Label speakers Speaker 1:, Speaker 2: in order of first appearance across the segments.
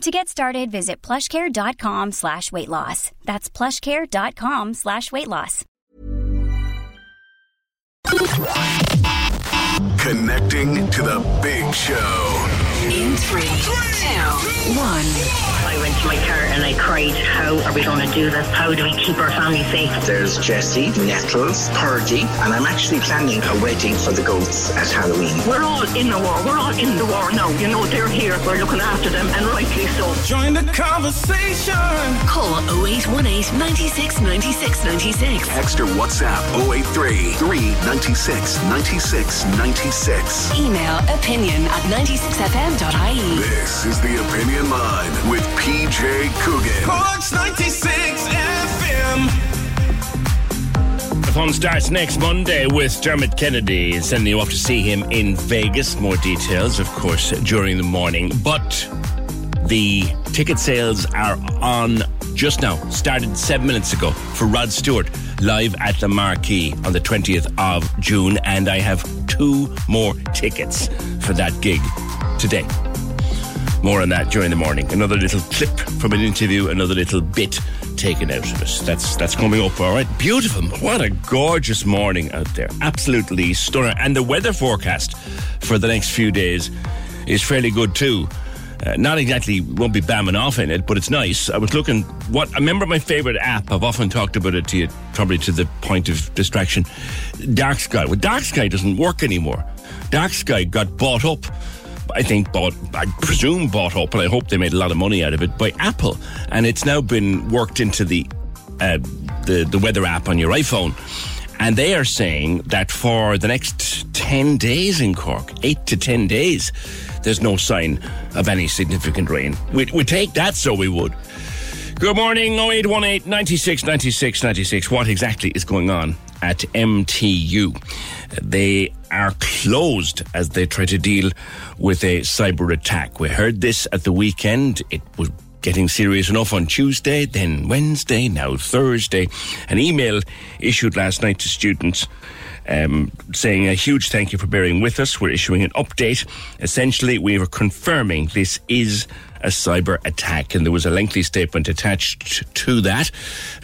Speaker 1: To get started, visit plushcare.com slash weight loss. That's plushcare.com slash weight loss.
Speaker 2: Connecting to the big show.
Speaker 3: In three, two, one.
Speaker 4: I went to my car and I cried, How are we going to do this? How do we keep our family safe?
Speaker 5: There's Jesse, Nettles, Purdy, and I'm actually planning a wedding for the goats at Halloween.
Speaker 4: We're all in the war. We're all in the war now. You know, they're here. We're looking after them, and rightly so.
Speaker 6: Join the conversation.
Speaker 3: Call 0818 96 96 96.
Speaker 2: Text or WhatsApp 083 396 96 96.
Speaker 3: Email opinion at 96fm.ie.
Speaker 2: This is the Opinion Line with PJ Coogan.
Speaker 6: Corks 96 FM.
Speaker 7: The fun starts next Monday with Dermot Kennedy, sending you off to see him in Vegas. More details, of course, during the morning. But the ticket sales are on just now, started seven minutes ago for Rod Stewart live at the Marquee on the 20th of June. And I have two more tickets for that gig today. More on that during the morning. Another little clip from an interview, another little bit taken out of it. That's that's coming up, all right. Beautiful. What a gorgeous morning out there. Absolutely stunning. And the weather forecast for the next few days is fairly good too. Uh, not exactly won't be bamming off in it, but it's nice. I was looking what I remember my favorite app. I've often talked about it to you, probably to the point of distraction. Dark Sky. Well, Dark Sky doesn't work anymore. Dark Sky got bought up. I think bought, I presume bought up, and I hope they made a lot of money out of it by Apple, and it's now been worked into the uh, the the weather app on your iPhone. And they are saying that for the next 10 days in Cork, 8 to 10 days, there's no sign of any significant rain. We'd, we'd take that, so we would. Good morning, 0818 96 96 96. What exactly is going on at MTU? They are closed as they try to deal with a cyber attack. We heard this at the weekend. It was getting serious enough on Tuesday, then Wednesday, now Thursday. An email issued last night to students um, saying a huge thank you for bearing with us. We're issuing an update. Essentially, we are confirming this is a cyber attack, and there was a lengthy statement attached to that.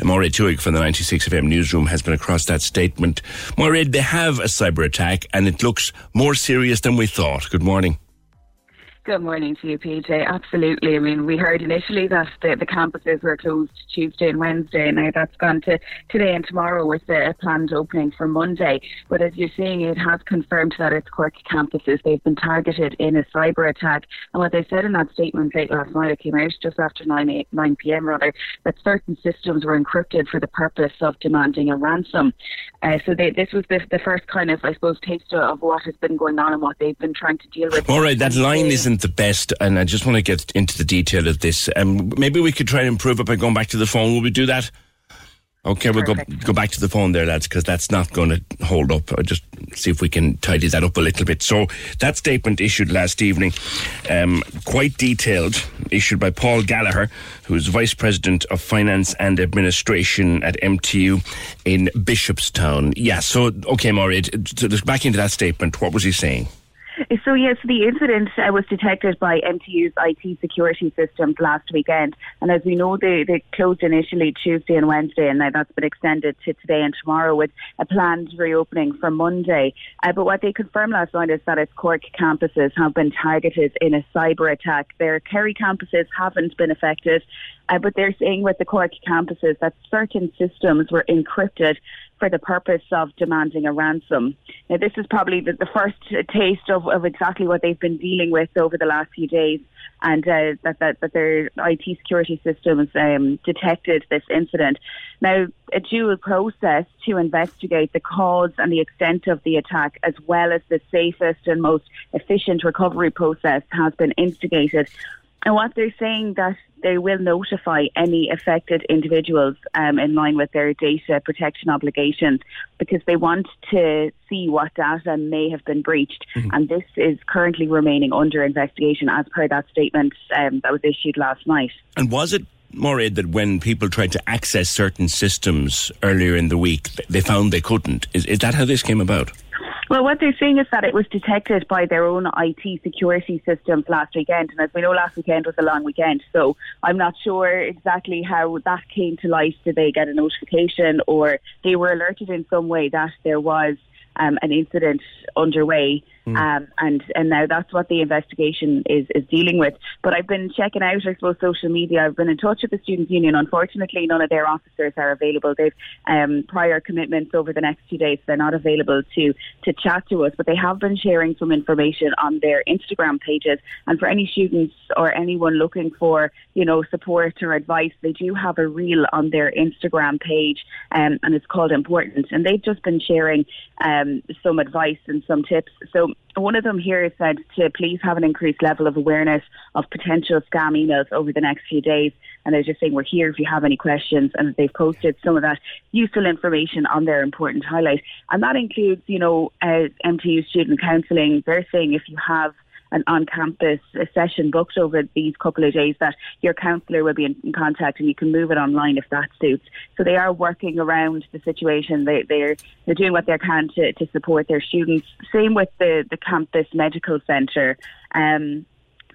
Speaker 7: Maureen Tuig from the 96FM newsroom has been across that statement. Maureen, they have a cyber attack, and it looks more serious than we thought. Good morning.
Speaker 8: Good morning to you, PJ. Absolutely. I mean, we heard initially that the, the campuses were closed Tuesday and Wednesday. Now that's gone to today and tomorrow with the planned opening for Monday. But as you're seeing, it has confirmed that it's Cork campuses. They've been targeted in a cyber attack. And what they said in that statement late last night, it came out just after 9, 8, 9 p.m. rather, that certain systems were encrypted for the purpose of demanding a ransom. Uh, so they, this was the, the first kind of, I suppose, taste of what has been going on and what they've been trying to deal with.
Speaker 7: All right, that line isn't the best, and I just want to get into the detail of this. Um, maybe we could try and improve it by going back to the phone. Will we do that? Okay, we'll go go back to the phone there, lads, because that's not going to hold up. I'll just see if we can tidy that up a little bit. So that statement issued last evening, um, quite detailed, issued by Paul Gallagher, who is Vice President of Finance and Administration at MTU in Bishopstown. Yeah, so, okay, so back into that statement. What was he saying?
Speaker 8: So yes, the incident uh, was detected by MTU's IT security systems last weekend, and as we know, they, they closed initially Tuesday and Wednesday, and now that's been extended to today and tomorrow with a planned reopening for Monday. Uh, but what they confirmed last night is that its Cork campuses have been targeted in a cyber attack. Their Kerry campuses haven't been affected, Uh, but they're saying with the Cork campuses that certain systems were encrypted for the purpose of demanding a ransom. Now, this is probably the, the first taste of, of exactly what they've been dealing with over the last few days, and uh, that, that, that their IT security systems um, detected this incident. Now, a dual process to investigate the cause and the extent of the attack, as well as the safest and most efficient recovery process, has been instigated. And what they're saying that they will notify any affected individuals um, in line with their data protection obligations because they want to see what data may have been breached. Mm-hmm. And this is currently remaining under investigation as per that statement um, that was issued last night.
Speaker 7: And was it Maureen, that when people tried to access certain systems earlier in the week, they found they couldn't. Is, is that how this came about?
Speaker 8: Well, what they're saying is that it was detected by their own IT security systems last weekend. And as we know, last weekend was a long weekend. So I'm not sure exactly how that came to light. Did they get a notification or they were alerted in some way that there was um, an incident underway? Mm. Um, and and now that's what the investigation is is dealing with. But I've been checking out, I suppose, social media. I've been in touch with the students' union. Unfortunately, none of their officers are available. They've um, prior commitments over the next two days. They're not available to to chat to us, but they have been sharing some information on their Instagram pages. And for any students or anyone looking for you know support or advice, they do have a reel on their Instagram page, um, and it's called Important. And they've just been sharing um, some advice and some tips. So one of them here said to please have an increased level of awareness of potential scam emails over the next few days. And they're just saying we're here if you have any questions. And they've posted some of that useful information on their important highlight. And that includes, you know, uh, MTU student counselling. They're saying if you have an on-campus session booked over these couple of days that your counsellor will be in, in, contact and you can move it online if that suits. So they are working around the situation. They, they're they're doing what they can to, to support their students. Same with the the campus medical centre. Um,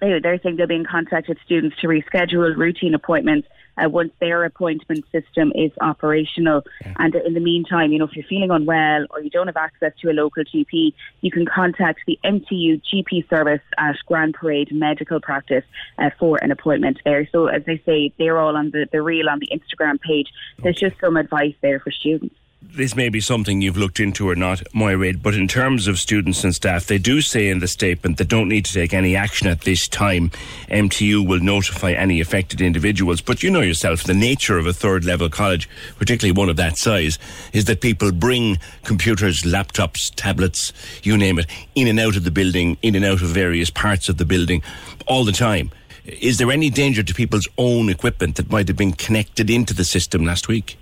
Speaker 8: they, they're saying they'll be in contact with students to reschedule routine appointments uh, once their appointment system is operational. Yeah. And in the meantime, you know, if you're feeling unwell or you don't have access to a local GP, you can contact the MTU GP service at Grand Parade Medical Practice uh, for an appointment there. So as they say, they're all on the, the reel on the Instagram page. There's okay. just some advice there for students
Speaker 7: this may be something you've looked into or not, Moira, but in terms of students and staff, they do say in the statement they don't need to take any action at this time. MTU will notify any affected individuals. But you know yourself, the nature of a third level college, particularly one of that size, is that people bring computers, laptops, tablets, you name it, in and out of the building, in and out of various parts of the building all the time. Is there any danger to people's own equipment that might have been connected into the system last week?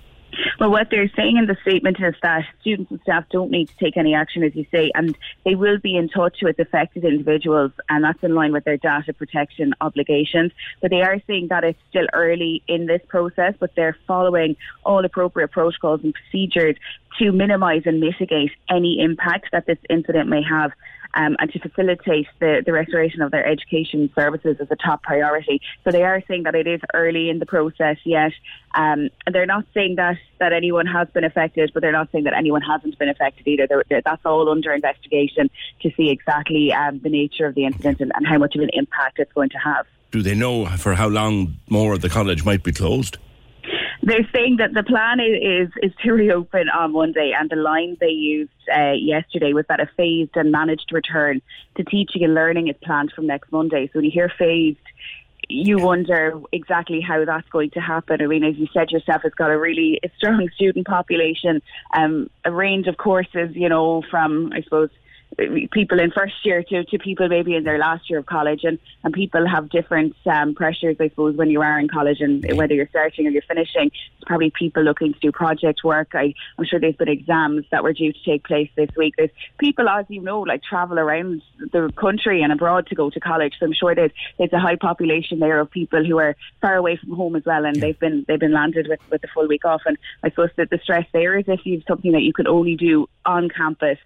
Speaker 8: Well, what they're saying in the statement is that students and staff don't need to take any action, as you say, and they will be in touch with affected individuals, and that's in line with their data protection obligations. But they are saying that it's still early in this process, but they're following all appropriate protocols and procedures to minimise and mitigate any impact that this incident may have um, and to facilitate the, the restoration of their education services as a top priority. So they are saying that it is early in the process yet. Um, and they're not saying that, that anyone has been affected, but they're not saying that anyone hasn't been affected either. They're, they're, that's all under investigation to see exactly um, the nature of the incident and, and how much of an impact it's going to have.
Speaker 7: Do they know for how long more of the college might be closed?
Speaker 8: They're saying that the plan is is to reopen on Monday, and the line they used uh, yesterday was that a phased and managed return to teaching and learning is planned from next Monday. So when you hear phased, you wonder exactly how that's going to happen. I mean, as you said yourself, it's got a really strong student population, um, a range of courses, you know, from I suppose people in first year to, to people maybe in their last year of college and, and people have different um, pressures I suppose when you are in college and whether you're starting or you're finishing. It's probably people looking to do project work. I, I'm sure there's been exams that were due to take place this week. There's people as you know like travel around the country and abroad to go to college. So I'm sure there's, there's a high population there of people who are far away from home as well and they've been they've been landed with, with the full week off. And I suppose that the stress there is if you've something that you can only do on campus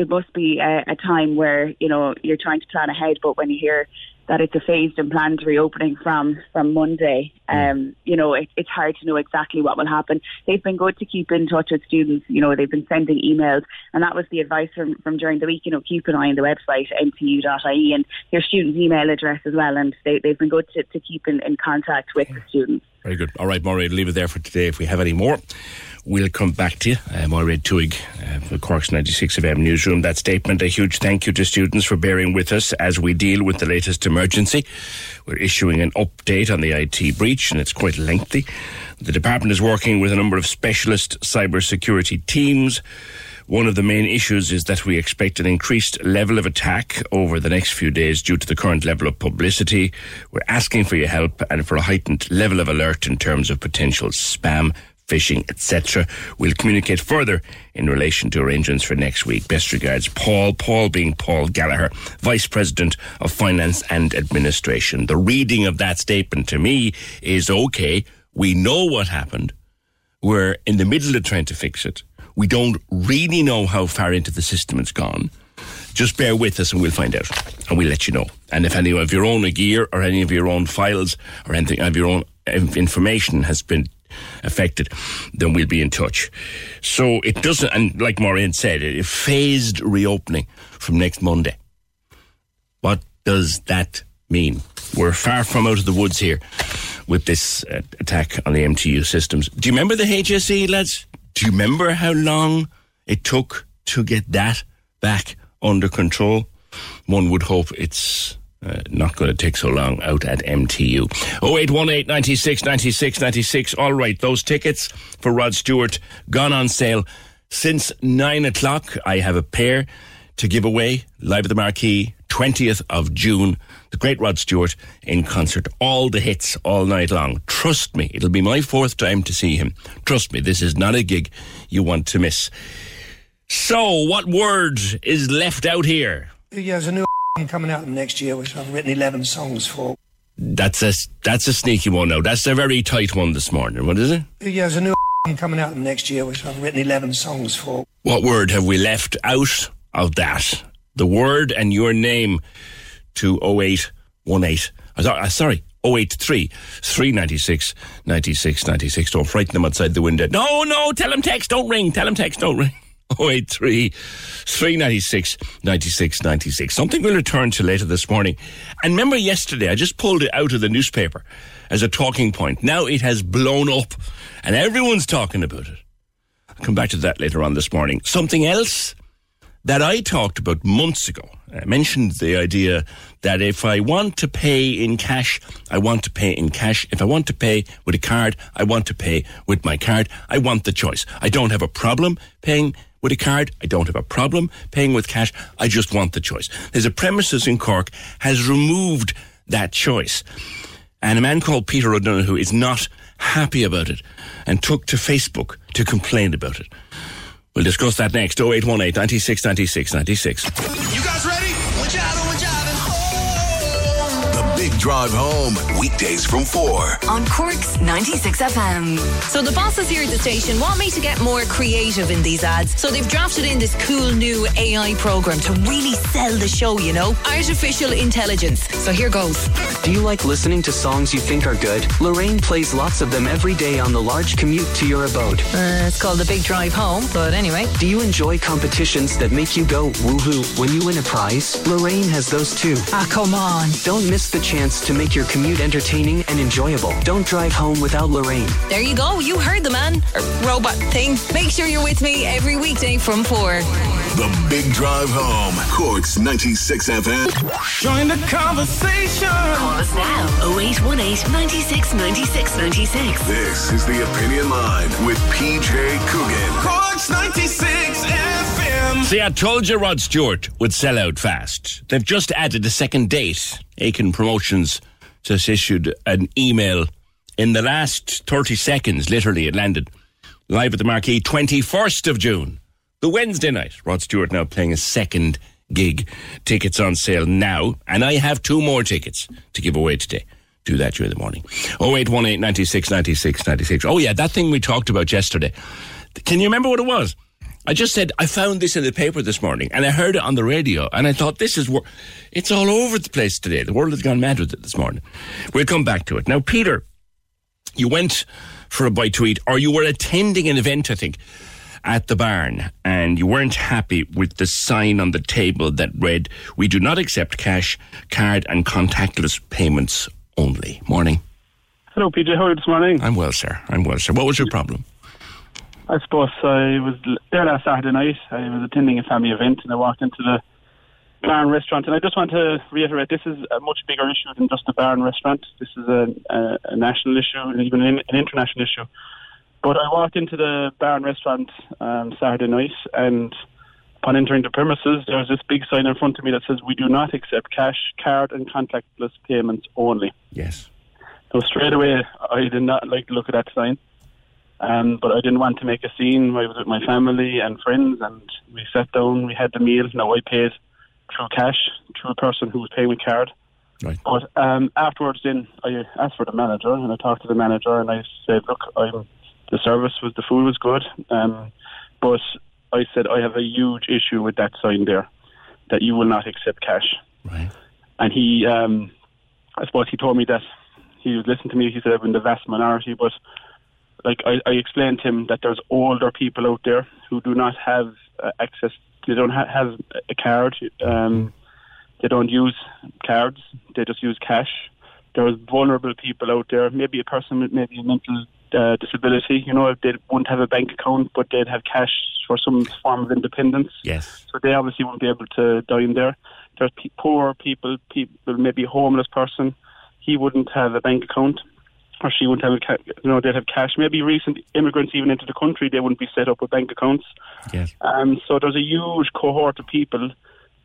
Speaker 8: it must be a, a time where you know you're trying to plan ahead. But when you hear that it's a phased and planned reopening from from Monday. Um, you know, it, it's hard to know exactly what will happen. They've been good to keep in touch with students. You know, they've been sending emails, and that was the advice from, from during the week. You know, keep an eye on the website mtu.ie and your student's email address as well. And they, they've been good to, to keep in, in contact with the students.
Speaker 7: Very good. All right, Maureen, leave it there for today. If we have any more, we'll come back to you. Uh, Maureen Tuig, uh, the Cork's 96 FM newsroom. That statement, a huge thank you to students for bearing with us as we deal with the latest emergency. We're issuing an update on the IT breach, and it's quite lengthy. The department is working with a number of specialist cybersecurity teams. One of the main issues is that we expect an increased level of attack over the next few days due to the current level of publicity. We're asking for your help and for a heightened level of alert in terms of potential spam, phishing, etc. We'll communicate further in relation to arrangements for next week. Best regards, Paul. Paul being Paul Gallagher, Vice President of Finance and Administration. The reading of that statement to me is okay. We know what happened. We're in the middle of trying to fix it. We don't really know how far into the system it's gone. Just bear with us and we'll find out and we'll let you know. And if any of your own gear or any of your own files or anything of your own information has been affected, then we'll be in touch. So it doesn't, and like Maureen said, a phased reopening from next Monday. What does that mean? We're far from out of the woods here with this uh, attack on the MTU systems. Do you remember the HSE, lads? Do you remember how long it took to get that back under control? One would hope it's uh, not going to take so long out at MTU. 0818 96 96 96. All right, those tickets for Rod Stewart gone on sale since 9 o'clock. I have a pair to give away live at the Marquee, 20th of June. The great Rod Stewart in concert, all the hits all night long. Trust me, it'll be my fourth time to see him. Trust me, this is not a gig you want to miss. So, what word is left out here?
Speaker 9: Yeah, there's a new coming out next year, which I've written 11 songs for.
Speaker 7: That's a that's a sneaky one now. That's a very tight one this morning. What is it?
Speaker 9: Yeah, there's a new coming out next year, which I've written 11 songs for.
Speaker 7: What word have we left out of that? The word and your name to 0818. I thought, uh, sorry, 083 396 96 96. Don't frighten them outside the window. No, no, tell them text, don't ring. Tell them text, don't ring. 083 396 96 96. Something we'll return to later this morning. And remember yesterday, I just pulled it out of the newspaper as a talking point. Now it has blown up and everyone's talking about it. I'll come back to that later on this morning. Something else that I talked about months ago. I mentioned the idea that if I want to pay in cash, I want to pay in cash. If I want to pay with a card, I want to pay with my card. I want the choice. I don't have a problem paying with a card. I don't have a problem paying with cash. I just want the choice. There's a premises in Cork has removed that choice. And a man called Peter O'Donoghue is not happy about it and took to Facebook to complain about it. We'll discuss that next. 0818 96 96 96.
Speaker 6: You guys ready?
Speaker 2: Big Drive Home, weekdays from 4.
Speaker 3: On Cork's 96 FM.
Speaker 10: So the bosses here at the station want me to get more creative in these ads. So they've drafted in this cool new AI program to really sell the show, you know? Artificial intelligence. So here goes.
Speaker 11: Do you like listening to songs you think are good? Lorraine plays lots of them every day on the large commute to your abode.
Speaker 10: Uh, it's called The Big Drive Home, but anyway.
Speaker 11: Do you enjoy competitions that make you go woohoo when you win a prize? Lorraine has those too.
Speaker 10: Ah, come on.
Speaker 11: Don't miss the chance to make your commute entertaining and enjoyable. Don't drive home without Lorraine.
Speaker 10: There you go. You heard the man. Or robot thing. Make sure you're with me every weekday from 4.
Speaker 2: The Big Drive Home, Cork's 96 FM.
Speaker 6: Join the conversation.
Speaker 3: Call us now 0818 96 96 96.
Speaker 2: This is the Opinion Line with PJ Coogan.
Speaker 6: Cork's 96 FM.
Speaker 7: See, I told you Rod Stewart would sell out fast. They've just added a second date. Aiken Promotions just issued an email in the last 30 seconds, literally, it landed live at the Marquee, 21st of June, the Wednesday night. Rod Stewart now playing a second gig. Tickets on sale now, and I have two more tickets to give away today. Do that during the morning. 0818 96 96 96. Oh, yeah, that thing we talked about yesterday. Can you remember what it was? I just said I found this in the paper this morning, and I heard it on the radio, and I thought this is wor- it's all over the place today. The world has gone mad with it this morning. We'll come back to it now, Peter. You went for a bite to eat, or you were attending an event, I think, at the barn, and you weren't happy with the sign on the table that read, "We do not accept cash, card, and contactless payments only." Morning.
Speaker 12: Hello, PJ. How are you this morning?
Speaker 7: I'm well, sir. I'm well, sir. What was your problem?
Speaker 12: I suppose I was there last Saturday night. I was attending a family event and I walked into the barn restaurant. And I just want to reiterate this is a much bigger issue than just a barn restaurant. This is a, a, a national issue and even an, an, international issue. But I walked into the barn restaurant um, Saturday night and upon entering the premises, there was this big sign in front of me that says, We do not accept cash, card, and contactless payments only.
Speaker 7: Yes.
Speaker 12: So straight away, I did not like to look at that sign. Um, but I didn't want to make a scene. I was with my family and friends, and we sat down. We had the meal. Now I paid through cash through a person who was paying with card.
Speaker 7: Right.
Speaker 12: But um, afterwards, then I asked for the manager, and I talked to the manager, and I said, "Look, I'm the service was the food was good, um, but I said I have a huge issue with that sign there, that you will not accept cash."
Speaker 7: Right.
Speaker 12: And he, um, I suppose, he told me that he was listening to me. He said I'm in the vast minority, but like I, I explained to him that there's older people out there who do not have uh, access. They don't ha- have a card. Um, they don't use cards. They just use cash. There's vulnerable people out there. Maybe a person with maybe a mental uh, disability. You know, they won't have a bank account, but they'd have cash for some form of independence.
Speaker 7: Yes.
Speaker 12: So they obviously won't be able to dine there. There's pe- poor people, people maybe a homeless person. He wouldn't have a bank account or she wouldn't have, ca- you know, they'd have cash. Maybe recent immigrants even into the country, they wouldn't be set up with bank accounts.
Speaker 7: Yes.
Speaker 12: Um, so there's a huge cohort of people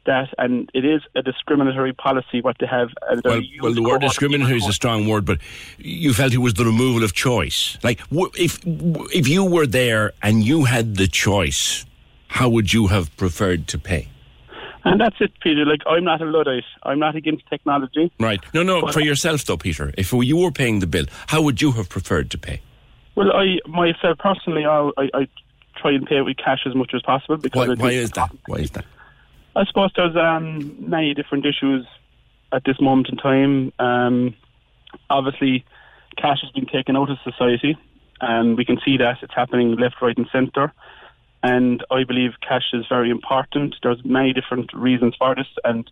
Speaker 12: that, and it is a discriminatory policy what they have. And
Speaker 7: Well, well, the word discriminatory is a strong word, but you felt it was the removal of choice. Like, if if you were there and you had the choice, how would you have preferred to pay?
Speaker 12: And that's it, Peter. Like, I'm not a Luddite. I'm not against technology.
Speaker 7: Right. No, no. For yourself, though, Peter. If you were paying the bill, how would you have preferred to pay?
Speaker 12: Well, I myself personally, I, I, I try and pay with cash as much as possible because
Speaker 7: Why, why is that? Why is that?
Speaker 12: I suppose there's um, many different issues at this moment in time. Um, obviously, cash has been taken out of society, and we can see that it's happening left, right, and centre. And I believe cash is very important. There's many different reasons for this. And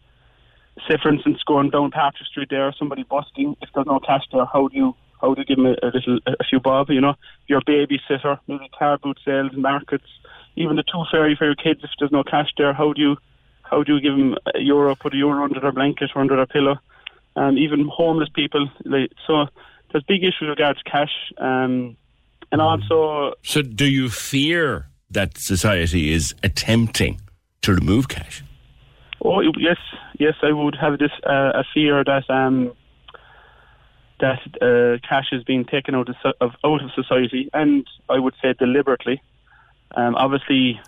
Speaker 12: say, for instance, going down Patrick Street there, somebody busking. If there's no cash there, how do you how do you give them a, a little a few bob? You know, your babysitter, maybe car boot sales, markets, even the two fairy for your kids. If there's no cash there, how do you how do you give them a euro, put a euro under their blanket or under their pillow? Um, even homeless people. Like, so there's big issues regards cash, um, and also
Speaker 7: So, do you fear that society is attempting to remove cash?
Speaker 12: Oh yes, yes, I would have this uh, a fear that um, that uh, cash is being taken out of, of out of society, and I would say deliberately. Um, obviously,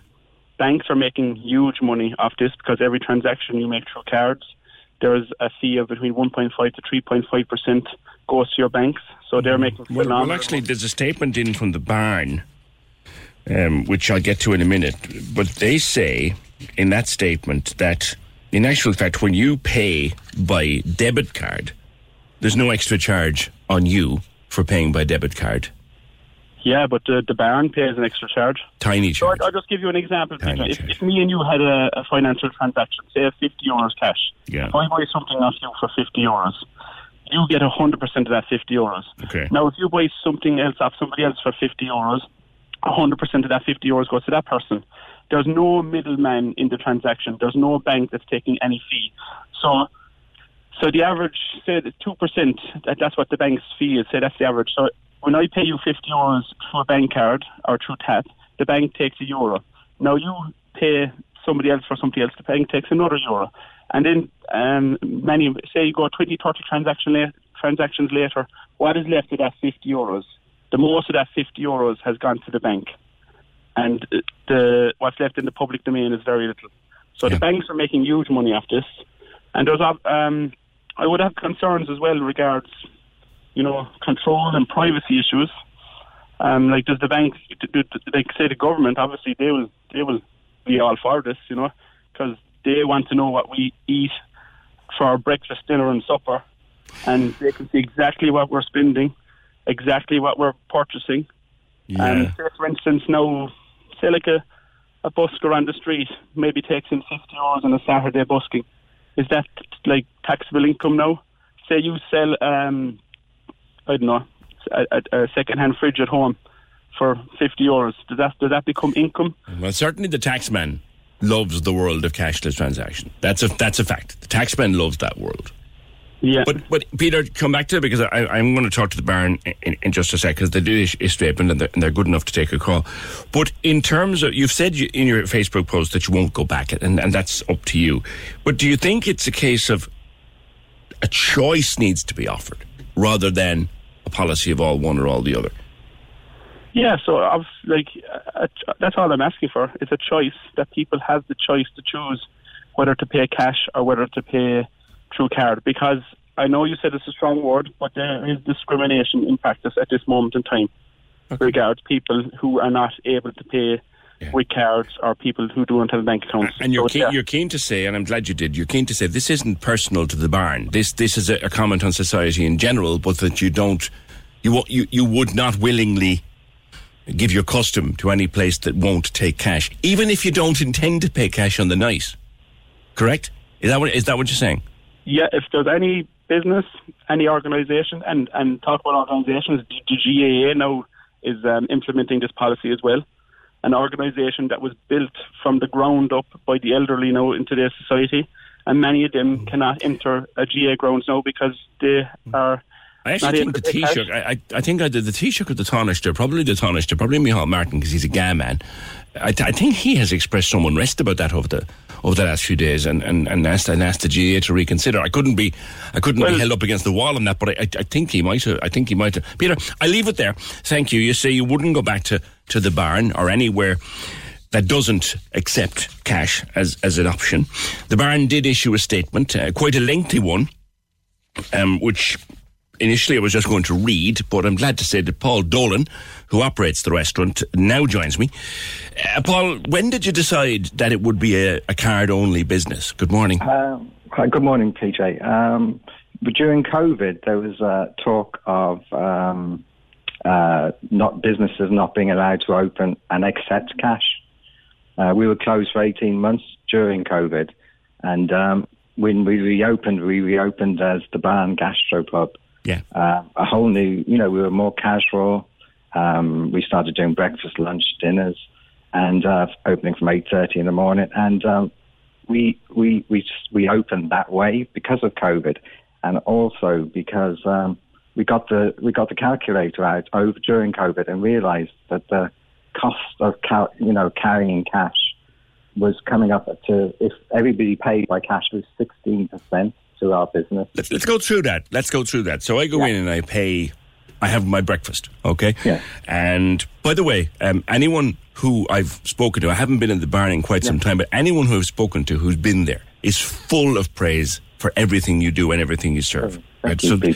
Speaker 12: banks are making huge money off this because every transaction you make through cards, there is a fee of between 1.5 to 3.5 percent goes to your banks, so they're making
Speaker 7: Well,
Speaker 12: phenomenal.
Speaker 7: well, actually, there's a statement in from the barn, um, which I'll get to in a minute. But they say in that statement that, in actual fact, when you pay by debit card, there's no extra charge on you for paying by debit card.
Speaker 12: Yeah, but the, the barn pays an extra charge.
Speaker 7: Tiny
Speaker 12: So
Speaker 7: charge.
Speaker 12: I'll, I'll just give you an example. If, if me and you had a, a financial transaction, say 50 euros cash,
Speaker 7: Yeah.
Speaker 12: if I buy something off you for 50 euros, you get 100% of that 50 euros.
Speaker 7: Okay.
Speaker 12: Now, if you buy something else off somebody else for 50 euros, 100% of that 50 euros goes to that person. There's no middleman in the transaction. There's no bank that's taking any fee. So, so the average, say 2%, that, that's what the bank's fee is. Say that's the average. So when I pay you 50 euros through a bank card or through tap, the bank takes a euro. Now you pay somebody else for somebody else, the bank takes another euro. And then um, many, say you go 20, 30 transaction la- transactions later, what is left of that 50 euros? The most of that 50 euros has gone to the bank. And the what's left in the public domain is very little. So the banks are making huge money off this. And there's, um, I would have concerns as well regards, you know, control and privacy issues. Um, like, does the bank, like, say the government, obviously they will they will be all for this, you know, because they want to know what we eat for our breakfast, dinner, and supper, and they can see exactly what we're spending, exactly what we're purchasing.
Speaker 7: Yeah.
Speaker 12: And say, for instance, now, say like a, a busker on the street maybe takes in 50 hours on a Saturday busking. Is that like taxable income now? Say you sell, um, I don't know, a, a, a second-hand fridge at home for 50 euros. Does that, does that become income?
Speaker 7: Well, certainly the taxman loves the world of cashless transaction. That's a that's a fact. The taxman loves that world.
Speaker 12: Yeah.
Speaker 7: But but Peter, come back to it because I, I'm going to talk to the barn in, in just a sec because they do a statement and they're, and they're good enough to take a call. But in terms of you've said you, in your Facebook post that you won't go back, and, and that's up to you. But do you think it's a case of a choice needs to be offered rather than a policy of all one or all the other?
Speaker 12: Yeah, so I've like uh, that's all I'm asking for. It's a choice that people have the choice to choose whether to pay cash or whether to pay through card. Because I know you said it's a strong word, but there is discrimination in practice at this moment in time regards people who are not able to pay with cards or people who don't have bank accounts.
Speaker 7: And you're
Speaker 12: So,
Speaker 7: keen,
Speaker 12: yeah.
Speaker 7: you're keen to say, and I'm glad you did. You're keen to say this isn't personal to the barn. This this is a, a comment on society in general, but that you don't, you you you would not willingly give your custom to any place that won't take cash, even if you don't intend to pay cash on the night. Correct? Is that what is that what you're saying?
Speaker 12: Yeah, if there's any business, any organisation, and, and talk about organisations, the the GAA now is um, implementing this policy as well. An organisation that was built from the ground up by the elderly now in today's society, and many of them cannot enter a GAA grounds now because they are.
Speaker 7: I actually think the
Speaker 12: to pay cash.
Speaker 7: Taoiseach, I, I, I think I did the Taoiseach or the Taoiseach, probably the Taoiseach, probably Micheál Martin because he's a GAA man. I, I think he has expressed some unrest about that over the over the last few days and, and, and asked and asked the GAA to reconsider. I couldn't be I couldn't be held up against the wall on that, but I, I, I think he might have. I think he might have. Peter, I leave it there. Thank you. You say you wouldn't go back to, to the barn or anywhere that doesn't accept cash as, as an option. The barn did issue a statement, uh, quite a lengthy one, um, which initially I was just going to read, but I'm glad to say that Paul Dolan, who operates the restaurant, now joins me. Uh, Paul, when did you decide that it would be a, a card only business? Good morning.
Speaker 13: Um, good morning, PJ. Um, but during COVID, there was uh, talk of um, uh, not businesses not being allowed to open and accept cash. Uh, we were closed for 18 months during COVID, and um, when we reopened, we reopened as the Barn Gastro Pub.
Speaker 7: Yeah.
Speaker 13: Uh, a whole new, you know, we were more casual. Um, we started doing breakfast, lunch, dinners, and uh, opening from 8.30 in the morning. And um, we, we, we, just, we opened that way because of COVID and also because um, we, got the, we got the calculator out over during COVID and realized that the cost of, cal- you know, carrying cash was coming up to, if everybody paid by cash, was 16% our business.
Speaker 7: Let's, let's go through that. Let's go through that. So I go in and I pay, I have my breakfast, okay?
Speaker 13: Yeah.
Speaker 7: And by the way, um, anyone who I've spoken to, I haven't been in the barn in quite some time, but anyone who I've spoken to who's been there is full of praise for everything you do and everything you serve. Right?
Speaker 13: you, you.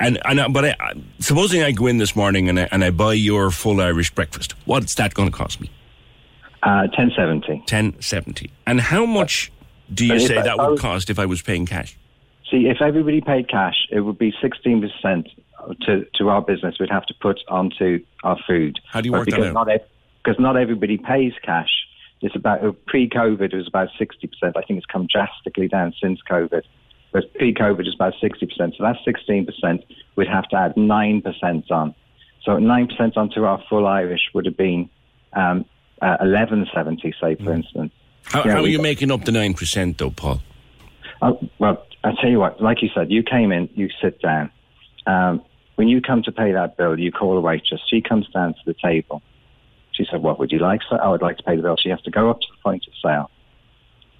Speaker 7: and and uh, but I, supposing I go in this morning and I, and I buy your full Irish breakfast, what's that going to cost me?
Speaker 13: Uh, 1070.
Speaker 7: Ten seventy. And how much do you say
Speaker 13: I-
Speaker 7: that would
Speaker 13: was-
Speaker 7: cost if I was paying cash?
Speaker 13: See, if everybody paid cash, it would be 16% to, to our business we'd have to put onto our food.
Speaker 7: How do you
Speaker 13: But
Speaker 7: work that
Speaker 13: because
Speaker 7: out?
Speaker 13: Not ev- because not everybody pays cash. It's about uh, pre-COVID it was about 60%. I think it's come drastically down since COVID. But pre-COVID is about 60%. So that's 16%. We'd have to add 9% on. So 9% onto our full Irish would have been um, uh, 1170, say, for instance.
Speaker 7: Mm. How,
Speaker 13: Yeah,
Speaker 7: how are you making up the nine percent though, Paul?
Speaker 13: Well, I tell you what, like you said, you came in, you sit down. Um, when you come to pay that bill, you call a waitress. She comes down to the table. She said, What would you like, sir? I would like to pay the bill. She has to go up to the point of sale,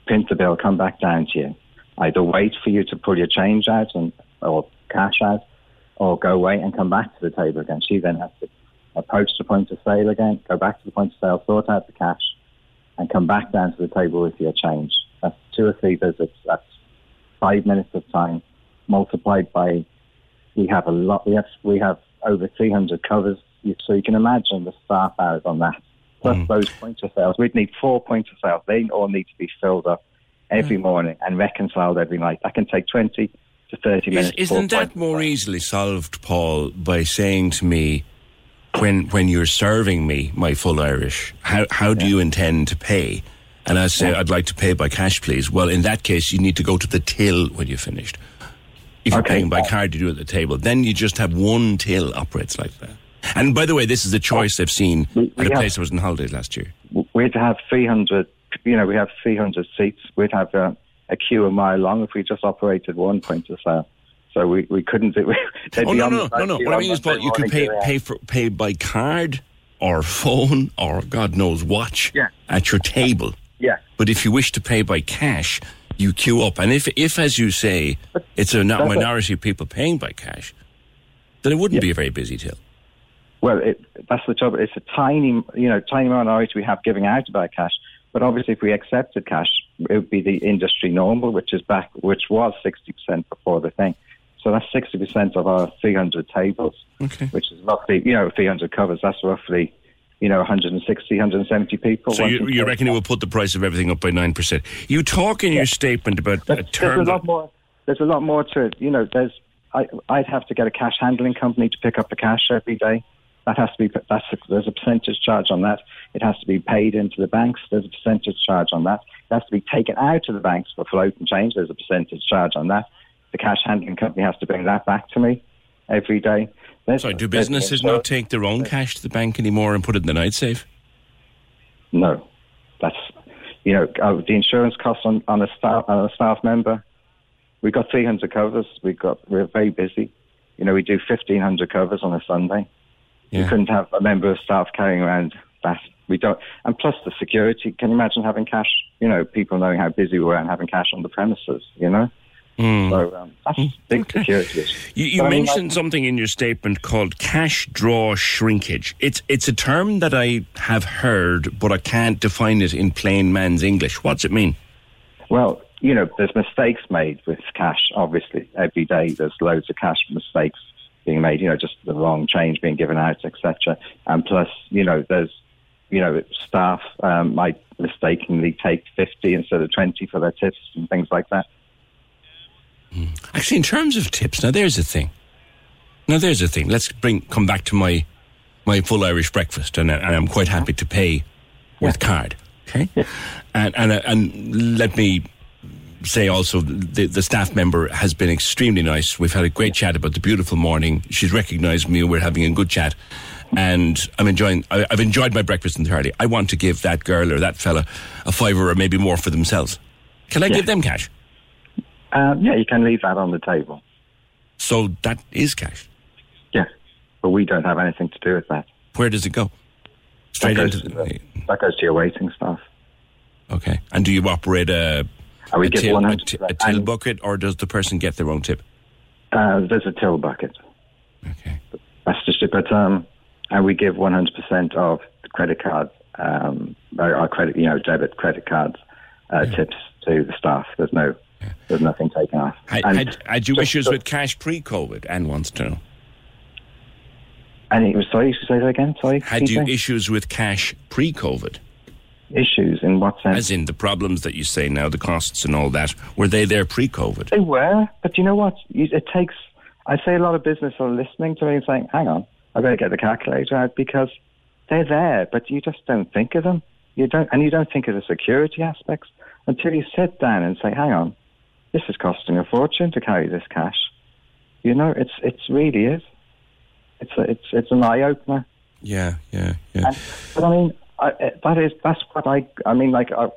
Speaker 13: print the bill, come back down to you. Either wait for you to pull your change out and or cash out, or go away and come back to the table again. She then has to approach the point of sale again, go back to the point of sale, sort out the cash, and come back down to the table with your change. That's two or three visits. That's five minutes of time multiplied by. We have a lot. We have we have over 300 covers, so you can imagine the staff hours on that. plus
Speaker 7: Mm.
Speaker 13: those points of sales. We'd need four points of sales. They all need to be filled up every
Speaker 7: Mm.
Speaker 13: morning and reconciled every night. That can take 20 to 30
Speaker 7: Is,
Speaker 13: minutes.
Speaker 7: isn't that
Speaker 13: points.
Speaker 7: more easily solved, Paul, by saying to me, when when you're serving me my full Irish, how how do you intend to pay? And I say, I'd like to pay by cash, please. Well, in that case, you need to go to the till when you're finished. If you're
Speaker 13: Okay.
Speaker 7: paying by card, you do it at the table. Then you just have one till operates like that. And by the way, this is a choice I've seen
Speaker 13: we
Speaker 7: at a place I was on holidays last year.
Speaker 13: We'd have 300, you know, we have 300 seats. We'd have uh, a queue a mile long if we just operated one point of sale. So we, we couldn't do they'd
Speaker 7: Oh no no no no! What I mean is, Paul, you could pay pay for pay by card or phone or God knows watch
Speaker 13: Yeah.
Speaker 7: at your table.
Speaker 13: Yeah.
Speaker 7: But if you wish to pay by cash, you queue up, and if if as you say, it's a not minority of people paying by cash, then it wouldn't be a very busy till.
Speaker 13: Well, it, that's the trouble. It's a tiny, you know, tiny minority we have giving out about cash. But obviously, if we accepted cash, it would be the industry normal, which is back, which was sixty percent before the thing. So that's sixty percent of our three hundred tables,
Speaker 7: okay.
Speaker 13: which is roughly, you know, three hundred covers. That's roughly, you know, 160, 170 people.
Speaker 7: So you, you reckon it will put the price of everything up by nine percent? You talk in your statement about a
Speaker 13: There's a lot more. There's a lot more to it. You know, there's. I, I'd have to get a cash handling company to pick up the cash every day. That has to be. That's a, there's a percentage charge on that. It has to be paid into the banks. There's a percentage charge on that. It has to be taken out of the banks for float and change. There's a percentage charge on that. The cash handling company has to bring that back to me every day. There's,
Speaker 7: Sorry, do businesses not take their own cash to the bank anymore and put it in the night safe?
Speaker 13: No, that's you know uh, the insurance costs on, on a staff on a staff member. We've got 300 covers. We've got we're very busy. You know, we do 1,500 covers on a Sunday.
Speaker 7: Yeah.
Speaker 13: We couldn't have a member of staff carrying around that. We don't, and plus the security. Can you imagine having cash? You know, people knowing how busy we are and having cash on the premises. You know,
Speaker 7: Mm.
Speaker 13: so um, that's a big security issue.
Speaker 7: You, you
Speaker 13: But I mean,
Speaker 7: mentioned
Speaker 13: like-
Speaker 7: something in your statement called cash draw shrinkage. It's it's a term that I have heard, but I can't define it in plain man's English. What's it mean?
Speaker 13: Well, you know, there's mistakes made with cash. Obviously, every day there's loads of cash mistakes being made. You know, just the wrong change being given out, etc. And plus, you know, there's, you know, staff um, might mistakenly take fifty instead of twenty for their tips and things like that.
Speaker 7: Actually, in terms of tips, now there's a thing. Now there's a thing. Let's bring come back to my my full Irish breakfast, and, I- and I'm quite happy to pay with card. Okay, and and uh, and let me say also the the staff member has been extremely nice. We've had a great chat about the beautiful morning. She's recognised me. We're having a good chat, and I'm enjoying. I, I've enjoyed my breakfast entirely. I want to give that girl or that fella a fiver or maybe more for themselves. Can I
Speaker 13: Yeah.
Speaker 7: give them cash?
Speaker 13: Um, yeah, you can leave that on the table.
Speaker 7: So that is cash.
Speaker 13: Yeah, but we don't have anything to do with that.
Speaker 7: Where does it go? Straight
Speaker 13: that goes,
Speaker 7: into the,
Speaker 13: the, that goes to your waiting staff.
Speaker 7: okay. And do you operate a
Speaker 13: we
Speaker 7: a till, a,
Speaker 13: 100
Speaker 7: t- a till bucket, or does the person get their own tip?
Speaker 13: Uh, there's a till bucket.
Speaker 7: Okay.
Speaker 13: That's just it. But um, and we give 100% of the credit cards, um, our our credit, you know, debit credit cards, uh, tips to the staff. There's no, there's nothing taken off.
Speaker 7: Had,
Speaker 13: And
Speaker 7: had, had you
Speaker 13: just-
Speaker 7: issues with cash pre-COVID? Anne wants to know.
Speaker 13: Any, sorry, say that again. Sorry.
Speaker 7: Had you issues with cash pre-COVID?
Speaker 13: issues in what sense?
Speaker 7: As in the problems that you say now, the costs and all that. Were they there pre-COVID?
Speaker 13: They were, but you know what? It takes. I say a lot of business are listening to me and saying, "Hang on, I better get the calculator out," because they're there, but you just don't think of them. You don't, and you don't think of the security aspects until you sit down and say, "Hang on, this is costing a fortune to carry this cash." You know, it's it's really is. It's a, it's it's an eye opener.
Speaker 7: Yeah, yeah, yeah.
Speaker 13: And, but I mean, I, that is that's what I. I mean, like I,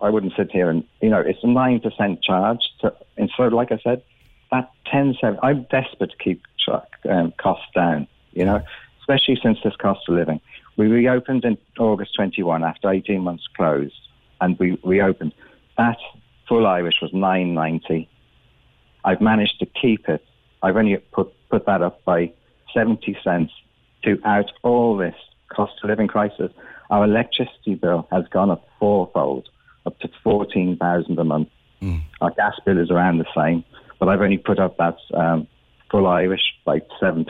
Speaker 13: I wouldn't sit here and you know, it's a nine percent charge. To, and so, like I said, that ten seven. I'm desperate to keep track, um, costs down. You know, especially since this cost of living. We reopened in August 21 after 18 months closed, and we reopened. That full Irish was 9.90. I've managed to keep it. I've only put put that up by 70 cents to out all this cost of living crisis. Our electricity bill has gone up fourfold, up to 14,000 a month. Our gas bill is around the same, but I've only put up that um, full Irish by 7%.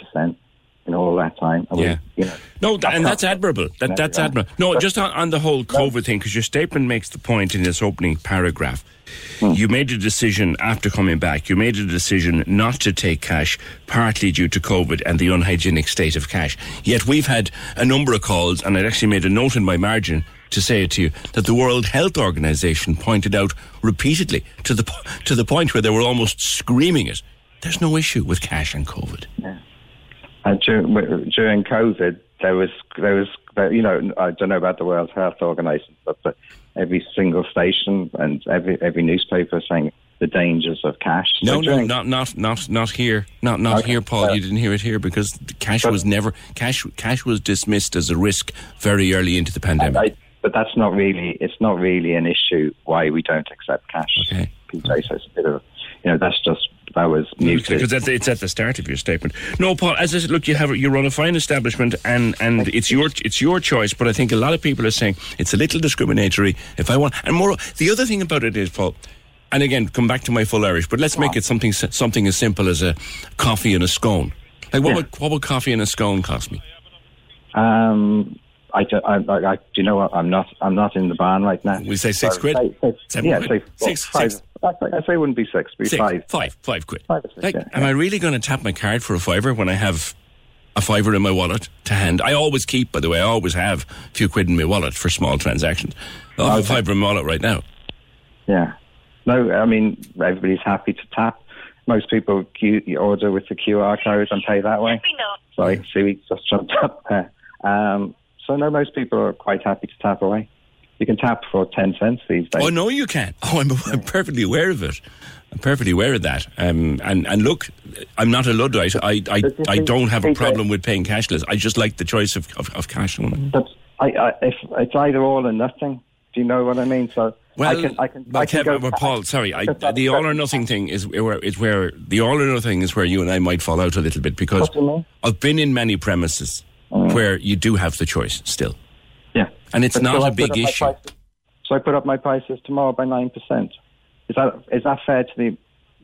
Speaker 13: In all that time.
Speaker 7: Yeah.
Speaker 13: You know,
Speaker 7: No, th- and that's admirable. That, that's
Speaker 13: Yeah.
Speaker 7: admirable. No, just on, on the whole COVID thing, because your statement makes the point in this opening paragraph.
Speaker 13: Hmm.
Speaker 7: You made a decision after coming back. You made a decision not to take cash, partly due to COVID and the unhygienic state of cash. Yet we've had a number of calls, and I'd actually made a note in my margin to say it to you that the World Health Organization pointed out repeatedly to the to the point where they were almost screaming it. There's no issue with cash and COVID.
Speaker 13: Uh, during, during COVID, there was there was you know I don't know about the World Health Organization, but, but every single station and every every newspaper saying the dangers of cash.
Speaker 7: No,
Speaker 13: So
Speaker 7: no, not not not not here, not not
Speaker 13: Okay.
Speaker 7: here, Paul.
Speaker 13: Uh,
Speaker 7: you didn't hear it here because cash was never cash. Cash was dismissed as a risk very early into the pandemic.
Speaker 13: I, but that's not really it's not really an issue why we don't accept cash.
Speaker 7: Okay.
Speaker 13: PJ, so it's a bit of you know that's just that was muted.
Speaker 7: because that's, it's at the start of your statement. No, Paul. As I said, look, you have you run a fine establishment, and and it's your it's your choice. But I think a lot of people are saying it's a little discriminatory. If I want, and more, the other thing about it is, Paul. And again, come back to my full Irish, but let's make it something something as simple as a coffee and a scone. Like what would what would coffee and a scone cost me?
Speaker 13: Um, I, do, I, I, I, do you know what? I'm not. I'm not in the barn right now.
Speaker 7: We say six quid?
Speaker 13: say- say-
Speaker 7: Seven
Speaker 13: yeah,
Speaker 7: quid? Six- six.
Speaker 13: I, say- I say it wouldn't be six. It'd be
Speaker 7: Six,
Speaker 13: five.
Speaker 7: five, five quid.
Speaker 13: Five or six,
Speaker 7: Like,
Speaker 13: yeah,
Speaker 7: am I really going to tap my card for a fiver when I have a fiver in my wallet to hand? I always keep, by the way, I always have a few quid in my wallet for small transactions. I have a fiver in my wallet right now.
Speaker 13: Yeah. No, I mean everybody's happy to tap. Most people Q, you order with the QR code and pay that way. Sorry, see, we just jumped up there. Um, so no, most people are quite happy to tap away. You can tap for ten cents these days.
Speaker 7: Oh, no, you can't. Oh, I'm, I'm perfectly aware of it. I'm perfectly aware of that. Um, and, and look, I'm not a Luddite. I, I, I don't have a problem with paying cashless. I just like the choice of, of, of cash.
Speaker 13: But I, I, if it's either all or nothing. Do you know what I mean? So
Speaker 7: Well,
Speaker 13: I can, I can, I can.
Speaker 7: Paul, sorry, I, the all or nothing thing is where is where the all or nothing is where you and I might fall out a little bit because
Speaker 13: What do you mean?
Speaker 7: I've been in many premises where you do have the choice still. And it's
Speaker 13: But
Speaker 7: not
Speaker 13: so
Speaker 7: a big issue.
Speaker 13: So I put up my prices tomorrow by nine percent. Is that is that fair to the?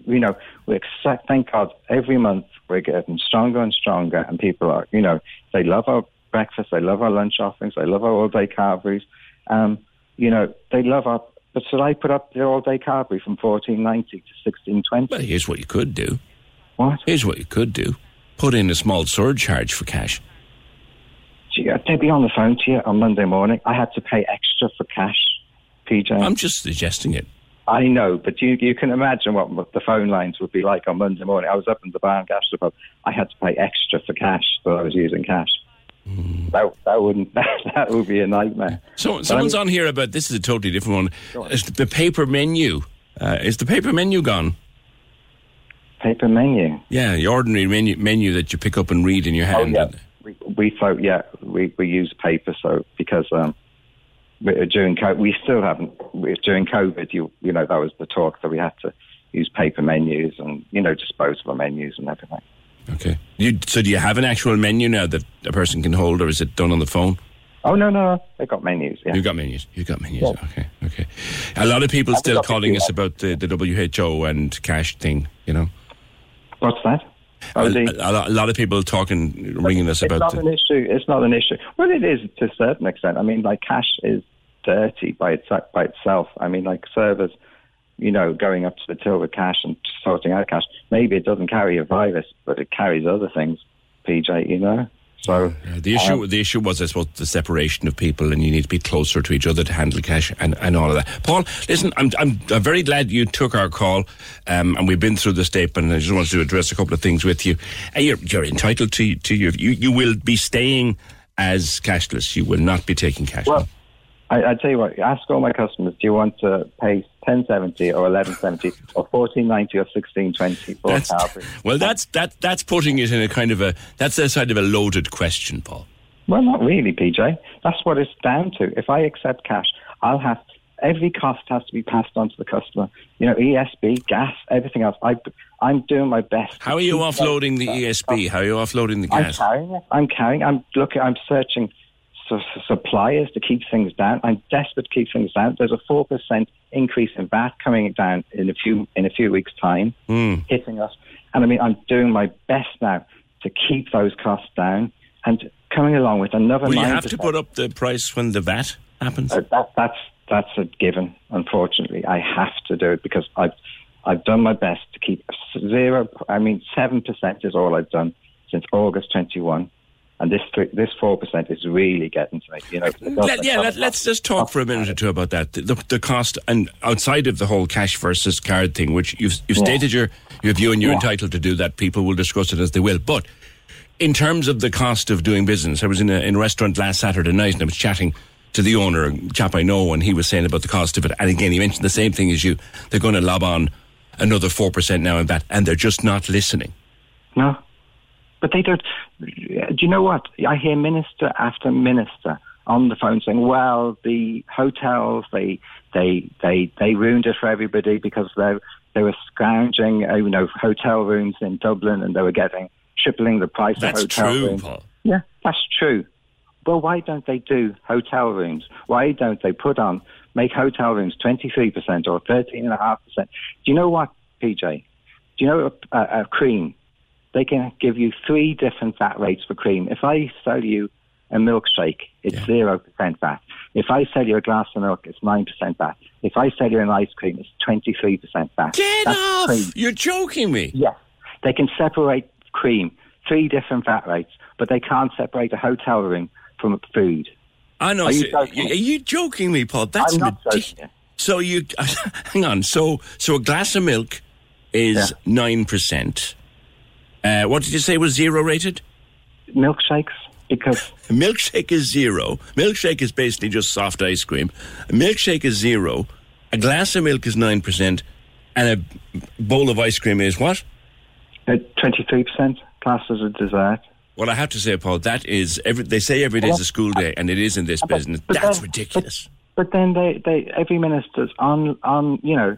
Speaker 13: You know, we accept. Thank God, every month we're getting stronger and stronger, and people are. You know, they love our breakfast, they love our lunch offerings, they love our all day carveries. Um, you know, they love our. But should I put up the all day carvery from fourteen ninety to sixteen twenty?
Speaker 7: Well, here's what you could do.
Speaker 13: What?
Speaker 7: Here's what you could do: put in a small surcharge for cash.
Speaker 13: Gee, They'd be on the phone to you on Monday morning. I had to pay extra for cash, PJ.
Speaker 7: I'm just suggesting it.
Speaker 13: I know, but you you can imagine what the phone lines would be like on Monday morning. I was up in the bar in Gastropub. I had to pay extra for cash, so I was using cash.
Speaker 7: Hmm.
Speaker 13: That that wouldn't that would be a nightmare.
Speaker 7: So
Speaker 13: But
Speaker 7: someone's
Speaker 13: I'm-
Speaker 7: on here about this is a totally different one. Is the paper menu? Uh, is the paper menu gone?
Speaker 13: paper menu.
Speaker 7: Yeah, the ordinary menu menu that you pick up and read in your
Speaker 13: Oh
Speaker 7: hand.
Speaker 13: yeah, we, thought yeah we we use paper so because um during COVID we still haven't during COVID you you know that was the talk that we had to use paper menus and you know disposable menus and everything.
Speaker 7: Okay. You, so do you have an actual menu now that a person can hold, or is it done on the phone?
Speaker 13: Oh no no they got menus yeah.
Speaker 7: You've got menus. You've got menus. Okay, okay. A lot of people
Speaker 13: I've
Speaker 7: still calling us about the, the WHO and cash thing. You know,
Speaker 13: What's that?
Speaker 7: A, a lot, of people talking, ringing us about.
Speaker 13: it's not
Speaker 7: the.
Speaker 13: an issue. It's not an issue. Well, it is to a certain extent. I mean, like cash is dirty by itself. By itself. I mean, like servers, you know, going up to the till with cash and sorting out cash. Maybe it doesn't carry a virus, but it carries other things. PJ, you know. So
Speaker 7: Uh, the issue,
Speaker 13: um,
Speaker 7: the issue was, I suppose, the separation of people, and you need to be closer to each other to handle cash and, and all of that. Paul, listen, I'm, I'm, I'm very glad you took our call, um, and we've been through the statement. And I just wanted to address a couple of things with you. Uh, you're, you're entitled to to your, you. You will be staying as cashless. You will not be taking cash.
Speaker 13: Well, I, I tell you what. Ask all my customers: Do you want to pay ten seventy or eleven seventy or fourteen ninety or sixteen twenty for
Speaker 7: That's,
Speaker 13: carvery?
Speaker 7: well, that's that. That's putting it in a kind of a. That's a side of a loaded question, Paul.
Speaker 13: Well, not really, PJ. That's what it's down to. If I accept cash, I'll have every cost has to be passed on to the customer. You know, ESB, gas, everything else. I, I'm doing my best.
Speaker 7: How are you offloading the ESB? How are you offloading the
Speaker 13: I'm
Speaker 7: gas?
Speaker 13: carrying it. I'm carrying. I'm looking. I'm searching su- su- suppliers to keep things down. I'm desperate to keep things down. There's a four percent increase in VAT coming down in a few in a few weeks' time,
Speaker 7: Hmm.
Speaker 13: hitting us. And I mean, I'm doing my best now to keep those costs down and coming along with another.
Speaker 7: Will you have to put up the price when the VAT happens?
Speaker 13: Uh, that, that's that's a given. Unfortunately, I have to do it because I've I've done my best to keep zero. I mean, seven percent is all I've done since August twenty one, and this three, this four percent is really getting to me. You know,
Speaker 7: Let, yeah, let, us just talk for a minute or two about that. The, the, the cost, and outside of the whole cash versus card thing, which you've, you've
Speaker 13: Yeah.
Speaker 7: stated your, your view and you're
Speaker 13: Yeah.
Speaker 7: entitled to do that. People will discuss it as they will. But in terms of the cost of doing business, I was in a, in a restaurant last Saturday night and I was chatting to the owner, a chap I know, and he was saying about the cost of it. And again, he mentioned the same thing as you. They're going to lob on another 4% now in VAT, and they're just not listening.
Speaker 13: No, but they don't. Do you know what? I hear minister after minister on the phone saying, "Well, the hotels they they they they ruined it for everybody because they they were scrounging, uh, you know, hotel rooms in Dublin and they were getting tripling the price
Speaker 7: That's
Speaker 13: of hotel
Speaker 7: true,
Speaker 13: rooms."
Speaker 7: Paul.
Speaker 13: Yeah, that's true. Well, why don't they do hotel rooms? Why don't they put on make hotel rooms twenty three percent or thirteen and a half percent? Do you know what, PJ? Do you know a, a, a cream? They can give you three different VAT rates for cream. If I sell you a milkshake, it's zero percent VAT. If I sell you a glass of milk, it's nine percent VAT. If I sell you an ice cream, it's twenty three percent VAT.
Speaker 7: Get
Speaker 13: That's
Speaker 7: off!
Speaker 13: cream.
Speaker 7: You're joking me.
Speaker 13: Yes. They can separate cream, three different VAT rates, but they can't separate a hotel room from food.
Speaker 7: I know.
Speaker 13: Are you
Speaker 7: so-
Speaker 13: joking?
Speaker 7: are you joking me, Paul? That's
Speaker 13: I'm not
Speaker 7: ridiculous. So you hang on. So so a glass of milk is nine percent. Uh, what did you say was zero rated?
Speaker 13: Milkshakes, because
Speaker 7: milkshake is zero. Milkshake is basically just soft ice cream. A milkshake is zero. A glass of milk is nine percent, and a bowl of ice cream is what?
Speaker 13: twenty three percent classed as a dessert.
Speaker 7: Well, I have to say, Paul, that is every. They say every day is a school day, and it is in this business.
Speaker 13: but
Speaker 7: That's
Speaker 13: then-
Speaker 7: ridiculous.
Speaker 13: But then they, they every minister's on on you know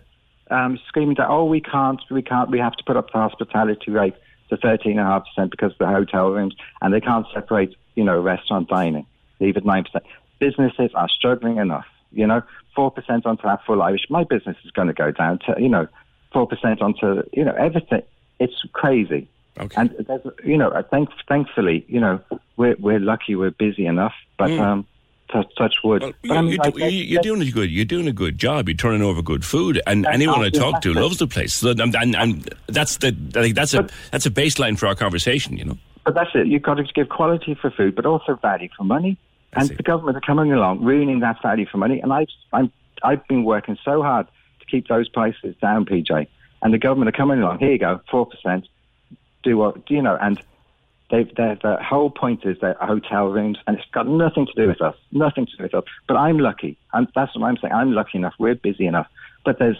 Speaker 13: um, screaming that oh we can't we can't we have to put up the hospitality rate to thirteen and a half percent because of the hotel rooms and they can't separate you know restaurant dining leave it nine percent. Businesses are struggling enough. You know four percent onto that full Irish. My business is going to go down to you know four percent onto you know everything. It's crazy.
Speaker 7: Okay.
Speaker 13: And there's, you know, I think thankfully, you know, we're we're lucky, we're busy enough, but
Speaker 7: Mm.
Speaker 13: um, touch, touch wood.
Speaker 7: Well,
Speaker 13: But I mean,
Speaker 7: you,
Speaker 13: like,
Speaker 7: you, you, you're doing a good. You're doing a good job. You're turning over good food, and anyone I talk to loves the place. So, and, and, and that's the. I think that's a that's a baseline for our conversation. You know.
Speaker 13: But that's it. You've got to give quality for food, but also value for money. And the government are coming along, ruining that value for money. And I've I'm, I've been working so hard to keep those prices down, PJ. And the government are coming along. Here you go, four percent. Do what do you know? And they they the uh, whole point is they're hotel rooms, and it's got nothing to do with us. Nothing to do with us. But I'm lucky, and that's what I'm saying. I'm lucky enough. We're busy enough. But there's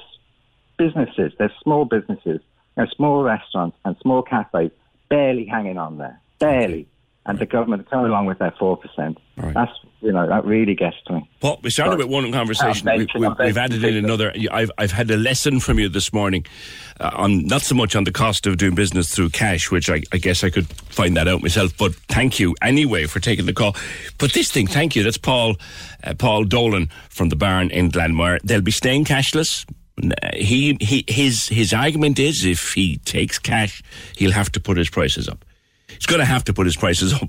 Speaker 13: businesses, there's small businesses, there's small restaurants and small cafes barely hanging on there, barely. And the government are coming along with their four percent. That's you know that really gets to me.
Speaker 7: Paul, we started with one conversation.
Speaker 13: I'm
Speaker 7: We,
Speaker 13: venting,
Speaker 7: we,
Speaker 13: I'm
Speaker 7: we've added in another. I've, I've had a lesson from you this morning uh, on not so much on the cost of doing business through cash, which I, I guess I could find that out myself. But thank you anyway for taking the call. But this thing, thank you. That's Paul uh, Paul Dolan from the Barn in Glanmire. They'll be staying cashless. He, he his his argument is if he takes cash, he'll have to put his prices up. He's going to have to put his prices up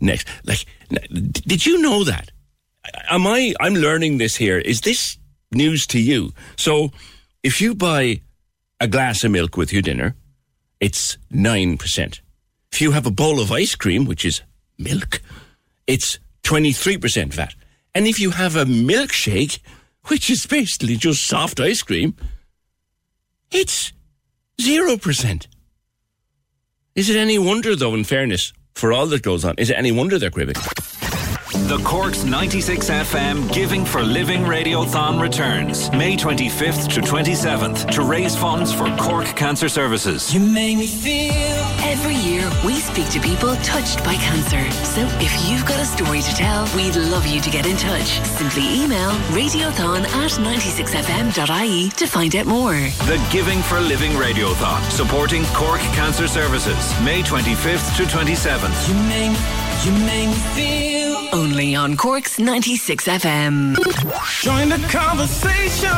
Speaker 7: next. Like, did you know that? Am I? I'm learning this here. Is this news to you? So, if you buy a glass of milk with your dinner, it's nine percent. If you have a bowl of ice cream, which is milk, it's twenty three percent VAT. And if you have a milkshake, which is basically just soft ice cream, it's zero percent. Is it any wonder, though, in fairness, for all that goes on, is it any wonder they're cribbing?
Speaker 14: The Corks 96 FM Giving for Living Radiothon returns May 25th to 27th to raise funds for Cork Cancer Services.
Speaker 6: You make me feel.
Speaker 3: Every year, we speak to people touched by cancer. So if you've got a story to tell, we'd love you to get in touch. Simply email radiothon at 96fm.ie to find out more.
Speaker 14: The Giving for Living Radiothon, supporting Cork Cancer Services, May 25th to 27th.
Speaker 6: You make, you make me feel.
Speaker 3: Only on Cork's 96 FM.
Speaker 6: Join the conversation.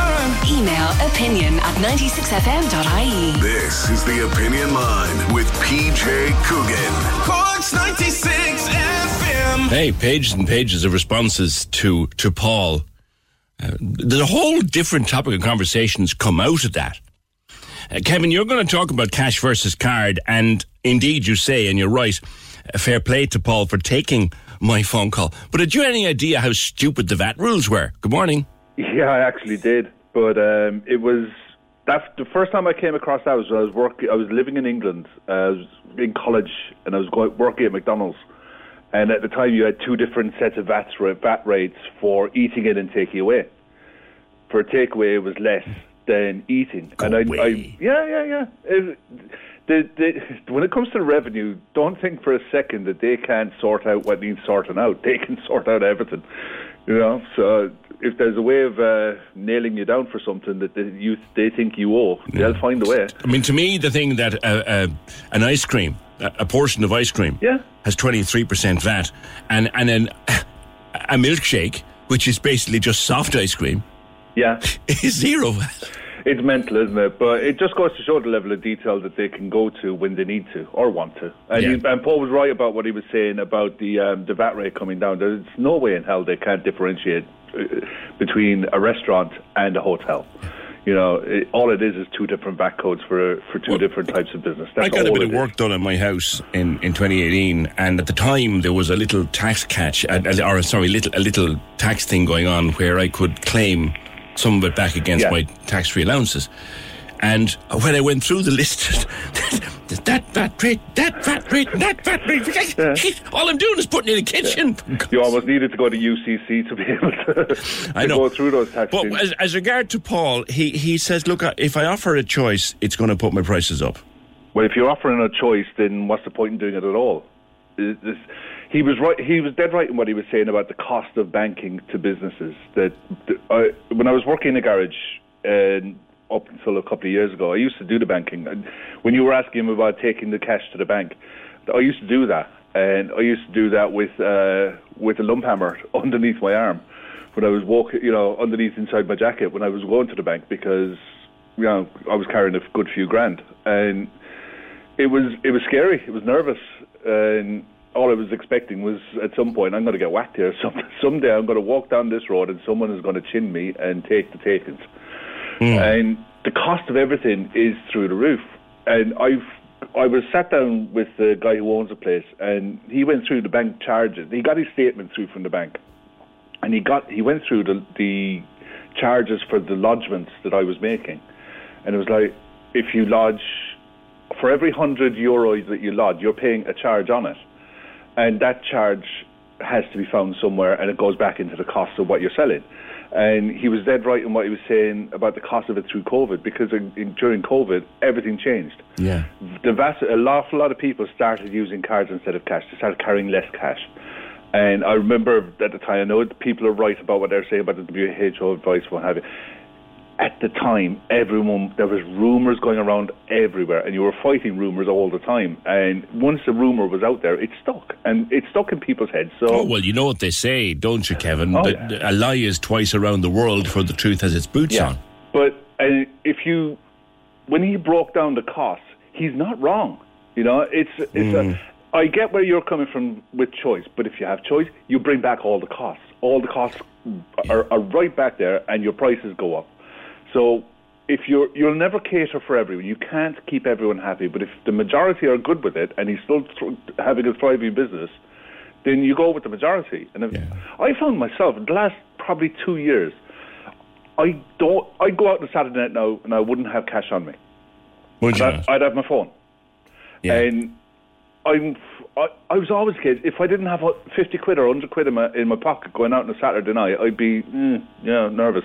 Speaker 3: Email opinion at 96fm.ie.
Speaker 2: This is the Opinion Line with PJ Coogan.
Speaker 6: Cork's 96 FM.
Speaker 7: Hey, pages and pages of responses to to Paul. Uh, there's a whole different topic of conversations come out of that. Uh, Kevin, you're going to talk about cash versus card, and indeed, you say, and you're right. Fair play to Paul for taking my phone call. But had you any idea how stupid the VAT rules were? Good morning.
Speaker 15: Yeah, I actually did, but um, it was that the first time I came across that was when I was working. I was living in England. Uh, I was in college, and I was going, working at McDonald's. And at the time, you had two different sets of VAT, VAT rates for eating in and taking away. For takeaway, it was less than eating. and I, I, yeah, yeah, yeah. It, the, the, when it comes to revenue, don't think for a second that they can't sort out what needs sorting out. They can sort out everything, you know. So if there's a way of uh, nailing you down for something that they, you they think you owe, they'll find a way.
Speaker 7: I mean, to me, the thing that uh, uh, an ice cream, a, a portion of ice cream,
Speaker 15: yeah.
Speaker 7: has 23% VAT, and, and then a milkshake, which is basically just soft ice cream,
Speaker 15: Yeah.
Speaker 7: is zero VAT.
Speaker 15: It's mental, isn't it? But it just goes to show the level of detail that they can go to when they need to or want to. And,
Speaker 7: Yeah.
Speaker 15: he, and Paul was right about what he was saying about the um, the VAT rate coming down. There's no way in hell they can't differentiate uh, between a restaurant and a hotel. You know, it, all it is is two different VAT codes for for two different types of business. That's
Speaker 7: I got a bit
Speaker 15: it
Speaker 7: of
Speaker 15: is.
Speaker 7: work done in my house in, in 2018, and at the time there was a little tax catch, uh, or sorry, little a little tax thing going on where I could claim some of it back against
Speaker 15: Yeah.
Speaker 7: my tax-free allowances. And when I went through the list, that VAT rate, that VAT rate, that VAT rate, all I'm doing is putting it in the kitchen.
Speaker 15: You almost needed to go to UCC to be able to, to
Speaker 7: I know.
Speaker 15: go through those tax
Speaker 7: But as, as regard to Paul, he, he says, look, if I offer a choice, it's going to put my prices up.
Speaker 15: Well, if you're offering a choice, then what's the point in doing it at all? Is this- he was right. He was dead right in what he was saying about the cost of banking to businesses. That that I, when I was working in a garage uh, up until a couple of years ago, I used to do the banking. When you were asking him about taking the cash to the bank, I used to do that, and I used to do that with uh, with a lump hammer underneath my arm when I was walking, you know, underneath inside my jacket when I was going to the bank because you know I was carrying a good few grand and it was it was scary. It was nervous, and all I was expecting was at some point I'm going to get whacked here. Some, someday I'm going to walk down this road and someone is going to chin me and take the takings. Hmm. And the cost of everything is through the roof. And I've I was sat down with the guy who owns the place, and he went through the bank charges. He got his statement through from the bank, and he got he went through the the charges for the lodgements that I was making, and it was like if you lodge for every hundred euros that you lodge, you're paying a charge on it, and that charge has to be found somewhere, and it goes back into the cost of what you're selling. And he was dead right in what he was saying about the cost of it through COVID, because in, in, during COVID, everything changed.
Speaker 7: Yeah.
Speaker 15: The vast, a lot, a lot of people started using cards instead of cash. They started carrying less cash. And I remember at the time, I know people are right about what they're saying about the WHO advice, what have you. At the time, everyone there was rumours going around everywhere, and you were fighting rumours all the time. And once the rumour was out there, it stuck, and it stuck in people's heads. So
Speaker 7: Oh, well, you know what they say, don't you, Kevin?
Speaker 15: Oh,
Speaker 7: that a lie is twice around the world for the truth has its boots
Speaker 15: Yeah.
Speaker 7: on.
Speaker 15: But uh, if you, when he broke down the costs, he's not wrong. You know, it's it's.
Speaker 7: Mm.
Speaker 15: A, I get where you're coming from with choice, but if you have choice, you bring back all the costs. All the costs are, are right back there, and your prices go up. So if you're, you'll never cater for everyone. You can't keep everyone happy. But if the majority are good with it, and he's still th- having a thriving business, then you go with the majority. And if, I found myself in the last probably two years, I don't. I go out on a Saturday night now, and I wouldn't have cash on me.
Speaker 7: Would you
Speaker 15: I'd? I'd have my phone. Yeah. And I'm. I, I was always a kid. If I didn't have fifty quid or hundred quid in my in my pocket going out on a Saturday night, I'd be mm, yeah nervous.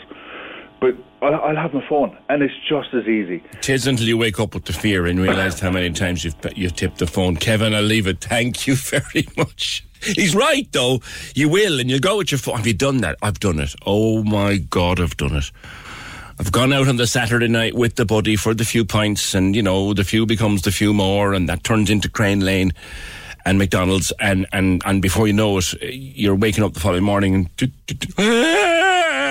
Speaker 15: But I'll, I'll have my phone, and it's just as easy.
Speaker 7: Tis until you wake up with the fear and realise how many times you've you've tipped the phone. Kevin, I'll leave it. Thank you very much. He's right, though. You will, and you'll go with your phone. Have you done that? I've done it. Oh my God, I've done it. I've gone out on the Saturday night with the buddy for the few pints, and you know, the few becomes the few more, and that turns into Crane Lane. and McDonald's, and, and, and before you know it, you're waking up the following morning and.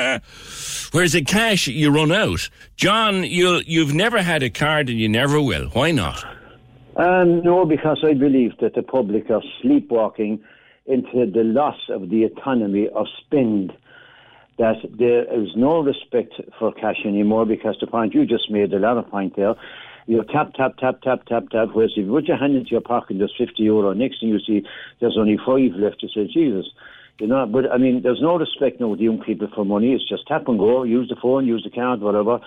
Speaker 7: Whereas in cash, you run out. John, you you've never had a card and you never will. Why not?
Speaker 16: Um, no, because I believe that the public are sleepwalking into the loss of the autonomy of spend. That there is no respect for cash anymore because the point you just made, a lot of point there, you tap, tap, tap, tap, tap, tap, whereas if you put your hand into your pocket, there's 50 euro, next thing you see, there's only five left, you say, Jesus. You know, but I mean, there's no respect now with young people for money. It's just tap and go, use the phone, use the card, whatever.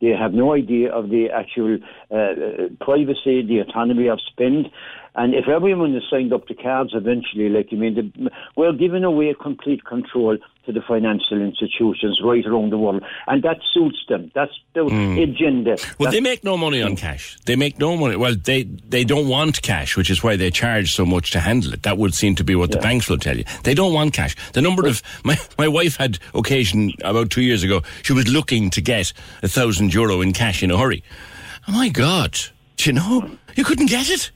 Speaker 16: They have no idea of the actual uh, privacy, the autonomy of spend. And if everyone is signed up to cards eventually, like you mean, the, we're giving away complete control to the financial institutions right around the world, and that suits them. That's the mm. agenda.
Speaker 7: Well,
Speaker 16: That's,
Speaker 7: they make no money on cash. They make no money. Well, they they don't want cash, which is why they charge so much to handle it. That would seem to be what yeah. the banks will tell you. They don't want cash. The number of my my wife had occasion about two years ago. She was looking to get a thousand euro in cash in a hurry. Oh my God! Do you know you couldn't get it.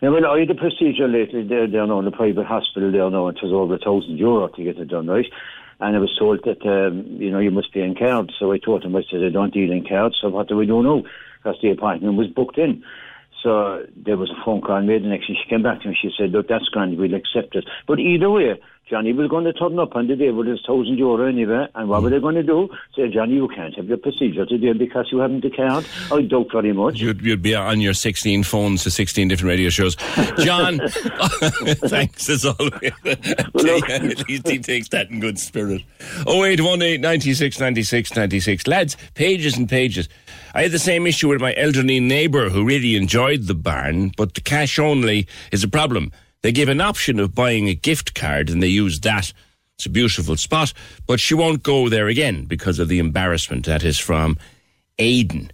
Speaker 16: Yeah, well, I had a procedure lately there, there now in the private hospital there now, it was over a thousand euro to get it done, right? And I was told that, um, you know, you must be in cards. So I told him, I said, I don't deal in cards, so what do we do now? Because the appointment was booked in. So there was a phone call made, and actually she came back to me. She said, "Look, that's grand. We'll accept it." But either way, Johnny was going to turn up on the day with his thousand euro anyway, and what were they going to do? Say, Johnny, you can't have your procedure today because you haven't the card. I doubt very much.
Speaker 7: You'd, you'd be on your 16 phones to 16 different radio shows. John, thanks as always. Look. At least he takes that in good spirit. 0818 96 96 96. Lads, pages and pages. I had the same issue with my elderly neighbour who really enjoyed the barn, but the cash only is a problem. They give an option of buying a gift card and they use that. It's a beautiful spot, but she won't go there again because of the embarrassment. That is from Aiden.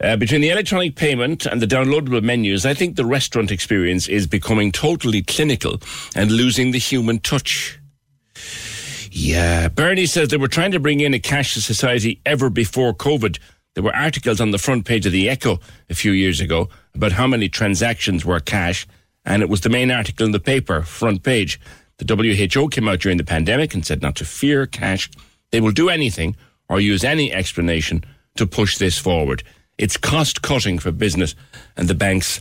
Speaker 7: Uh, between the electronic payment and the downloadable menus, I think the restaurant experience is becoming totally clinical and losing the human touch. Yeah, Bernie says they were trying to bring in a cashless society ever before COVID. There were articles on the front page of the Echo a few years ago about how many transactions were cash and it was the main article in the paper, front page. The WHO came out during the pandemic and said not to fear cash. They will do anything or use any explanation to push this forward. It's cost cutting for business, and the banks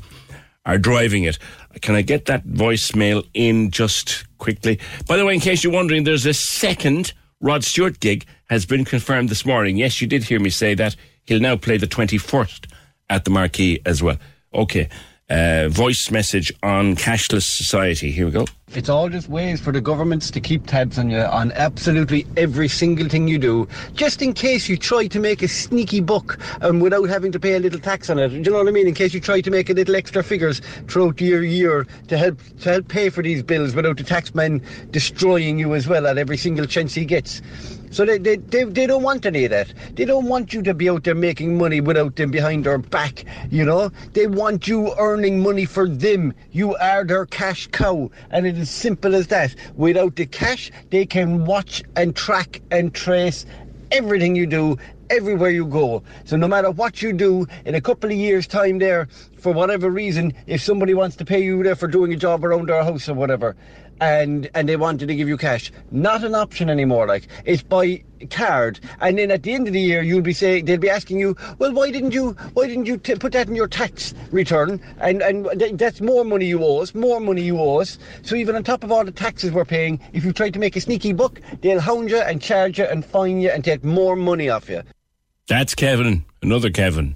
Speaker 7: are driving it. Can I get that voicemail in just quickly? By the way, in case you're wondering, there's a second Rod Stewart gig has been confirmed this morning. Yes, you did hear me say that. He'll now play the 21st at the Marquee as well. Okay uh, voice message on cashless society. Here we go.
Speaker 17: It's all just ways for the governments to keep tabs on you on absolutely every single thing you do, just in case you try to make a sneaky buck um, without having to pay a little tax on it. Do you know what I mean? In case you try to make a little extra figures throughout your year to help to help pay for these bills without the taxman destroying you as well at every single chance he gets. So they, they, they, they don't want any of that. They don't want you to be out there making money without them behind their back, you know? They want you earning money for them. You are their cash cow. And it simple as that. Without the cash, they can watch and track and trace everything you do everywhere you go. So no matter what you do, in a couple of years' time there, for whatever reason, if somebody wants to pay you there for doing a job around their house or whatever, and and they wanted to give you cash. Not an option anymore. Like it's by card, and then at the end of the year, you'll be saying they'll be asking you, well, why didn't you why didn't you t- put that in your tax return? And and th- that's more money you owe us, more money you owe us. So even on top of all the taxes we're paying, if you try to make a sneaky buck, they'll hound you and charge you and fine you and take more money off you.
Speaker 7: That's Kevin, another Kevin.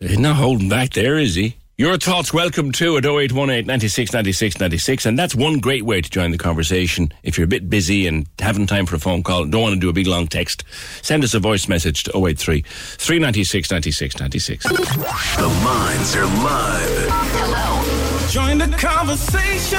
Speaker 7: He's not holding back there, is he? Your thoughts welcome too at 0818 96 96 96. And that's one great way to join the conversation. If you're a bit busy and haven't time for a phone call don't want to do a big long text, send us a voice message to 083 396 96 96.
Speaker 2: The minds are live.
Speaker 6: Hello. Join the conversation.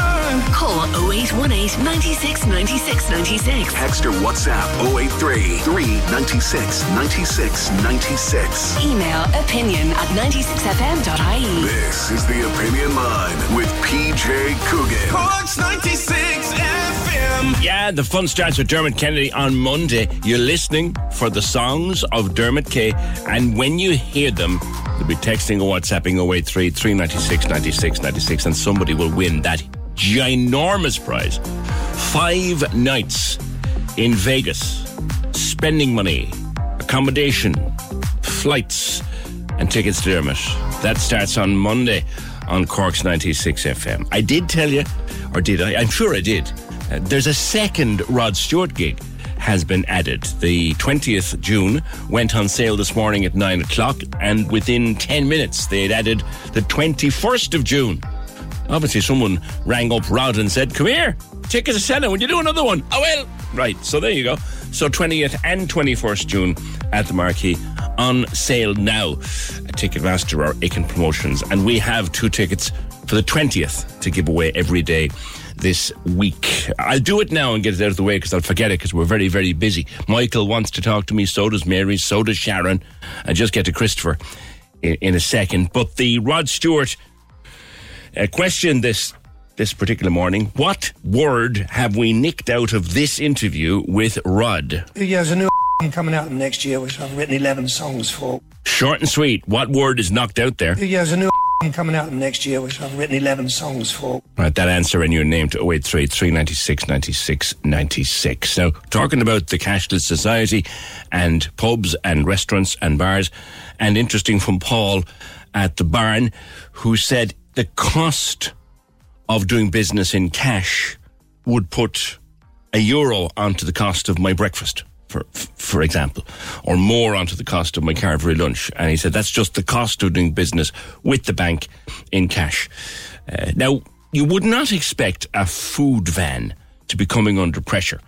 Speaker 3: Call 0818 96 96 96.
Speaker 2: Text or WhatsApp 083 396 96 96.
Speaker 3: Email opinion at 96fm.ie.
Speaker 2: This is the Opinion Line with PJ Coogan.
Speaker 6: Corks 96 FM.
Speaker 7: Yeah, the fun starts with Dermot Kennedy on Monday. You're listening for the songs of Dermot K. And when you hear them, the be texting or WhatsApping 083 396 96 96 and somebody will win that ginormous prize. Five nights in Vegas, spending money, accommodation, flights, and tickets to Dermot. That starts on Monday on Cork's 96 FM. I did tell you, or did I? I'm sure I did. Uh, there's a second Rod Stewart gig has been added. The 20th June went on sale this morning at 9 o'clock, and within 10 minutes they had added the 21st of June. Obviously, someone rang up Rod and said, Come here, tickets are selling. Would you do another one? Oh, well. Right, so there you go. So 20th and 21st June at the Marquee on sale now. Ticketmaster or Aiken Promotions. And we have two tickets for the 20th to give away every day this week. I'll do it now and get it out of the way because I'll forget it because we're very, very busy. Michael wants to talk to me, so does Mary, so does Sharon. I just get to Christopher in, in a second. But the Rod Stewart uh, question this this particular morning. What word have we nicked out of this interview with Rod?
Speaker 9: Yeah, there's a new coming out next year, which I've written 11 songs for.
Speaker 7: Short and sweet. What word is knocked out there?
Speaker 9: Yeah, there's a new coming out next year, which I've written 11 songs for.
Speaker 7: Right, that answer and your name to 083 396 96 96. Now, talking about the cashless society and pubs and restaurants and bars, and interesting from Paul at the barn, who said the cost of doing business in cash would put a euro onto the cost of my breakfast, for for example, or more onto the cost of my Carvery lunch. And he said that's just the cost of doing business with the bank in cash. Uh, now, you would not expect a food van to be coming under pressure.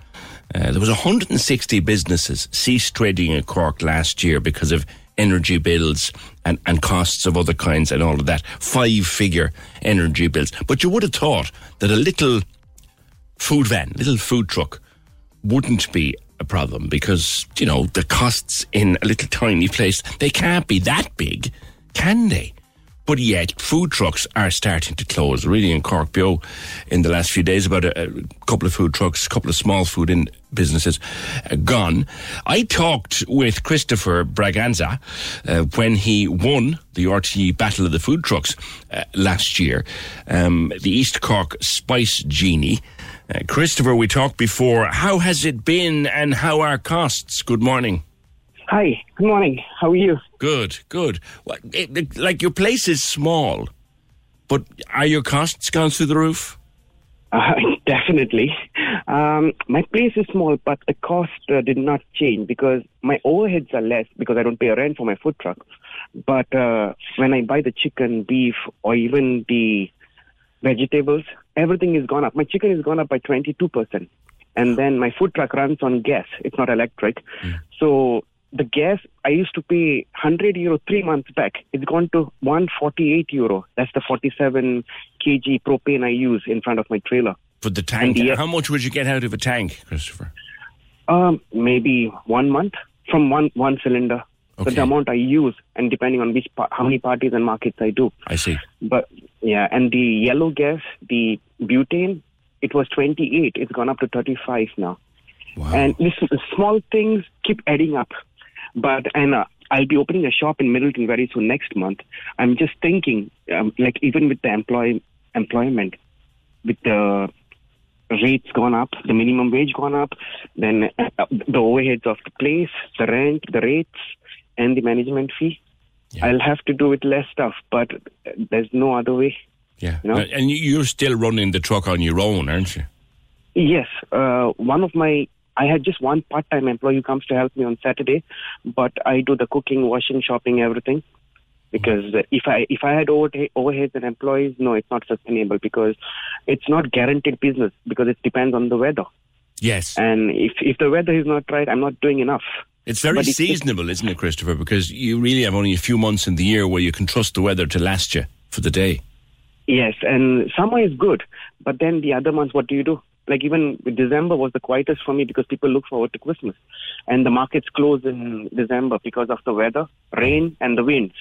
Speaker 7: Uh, there was 160 businesses ceased trading in Cork last year because of energy bills and, and costs of other kinds and all of that. Five figure energy bills. But you would have thought that a little food van, little food truck, wouldn't be a problem because, you know, the costs in a little tiny place, they can't be that big, can they? But yet, food trucks are starting to close. Really, in Cork in the last few days, about a, a couple of food trucks, a couple of small food in businesses uh, gone. I talked with Christopher Braganza uh, when he won the RTE Battle of the Food Trucks uh, last year, um, the East Cork Spice Genie. Uh, Christopher, we talked before. How has it been and how are costs? Good morning.
Speaker 18: Hi, good morning. How are you?
Speaker 7: Good, good. Well, it, it, like your place is small, but are your costs gone through the roof?
Speaker 18: Uh, definitely. Um, my place is small, but the cost uh, did not change because my overheads are less because I don't pay a rent for my food truck. But uh, when I buy the chicken, beef, or even the vegetables, everything is gone up. My chicken is gone up by 22%. And then my food truck runs on gas. It's not electric. So the gas I used to pay 100 euro three months back. It's gone to 148 euro. That's the 47 kg propane I use in front of my trailer.
Speaker 7: For the tank,
Speaker 18: the-
Speaker 7: how much would you get out of a tank, Christopher?
Speaker 18: Um, maybe one month from one one cylinder. But the amount I use, and depending on which pa- how many parties and markets I do.
Speaker 7: I see.
Speaker 18: But yeah, and the yellow gas, the butane, it was 28. It's gone up to 35 now. Wow. And this small things keep adding up. But and uh, I'll be opening a shop in Midleton very soon next month. I'm just thinking, um, like even with the employ employment, with the rates gone up, the minimum wage gone up, then uh, the overheads of the place, the rent, the rates, and the management fee. I'll have to do with less stuff, but there's no other way.
Speaker 7: Yeah.
Speaker 18: You know?
Speaker 7: And you- you're still running the truck on your own, aren't you?
Speaker 18: Yes, uh, one of my I had just one part-time employee who comes to help me on Saturday, but I do the cooking, washing, shopping, everything. Because if I if I had overhe- overheads and employees, no, it's not sustainable because it's not guaranteed business because it depends on the weather.
Speaker 7: Yes.
Speaker 18: And if if the weather is not right, I'm not doing enough.
Speaker 7: It's very
Speaker 18: But it's-
Speaker 7: seasonable, isn't it, Christopher? Because you really have only a few months in the year where you can trust the weather to last you for the day.
Speaker 18: Yes, and summer is good, but then the other months, what do you do? Like even December was the quietest for me because people look forward to Christmas, and the markets close in December because of the weather, rain, and the winds.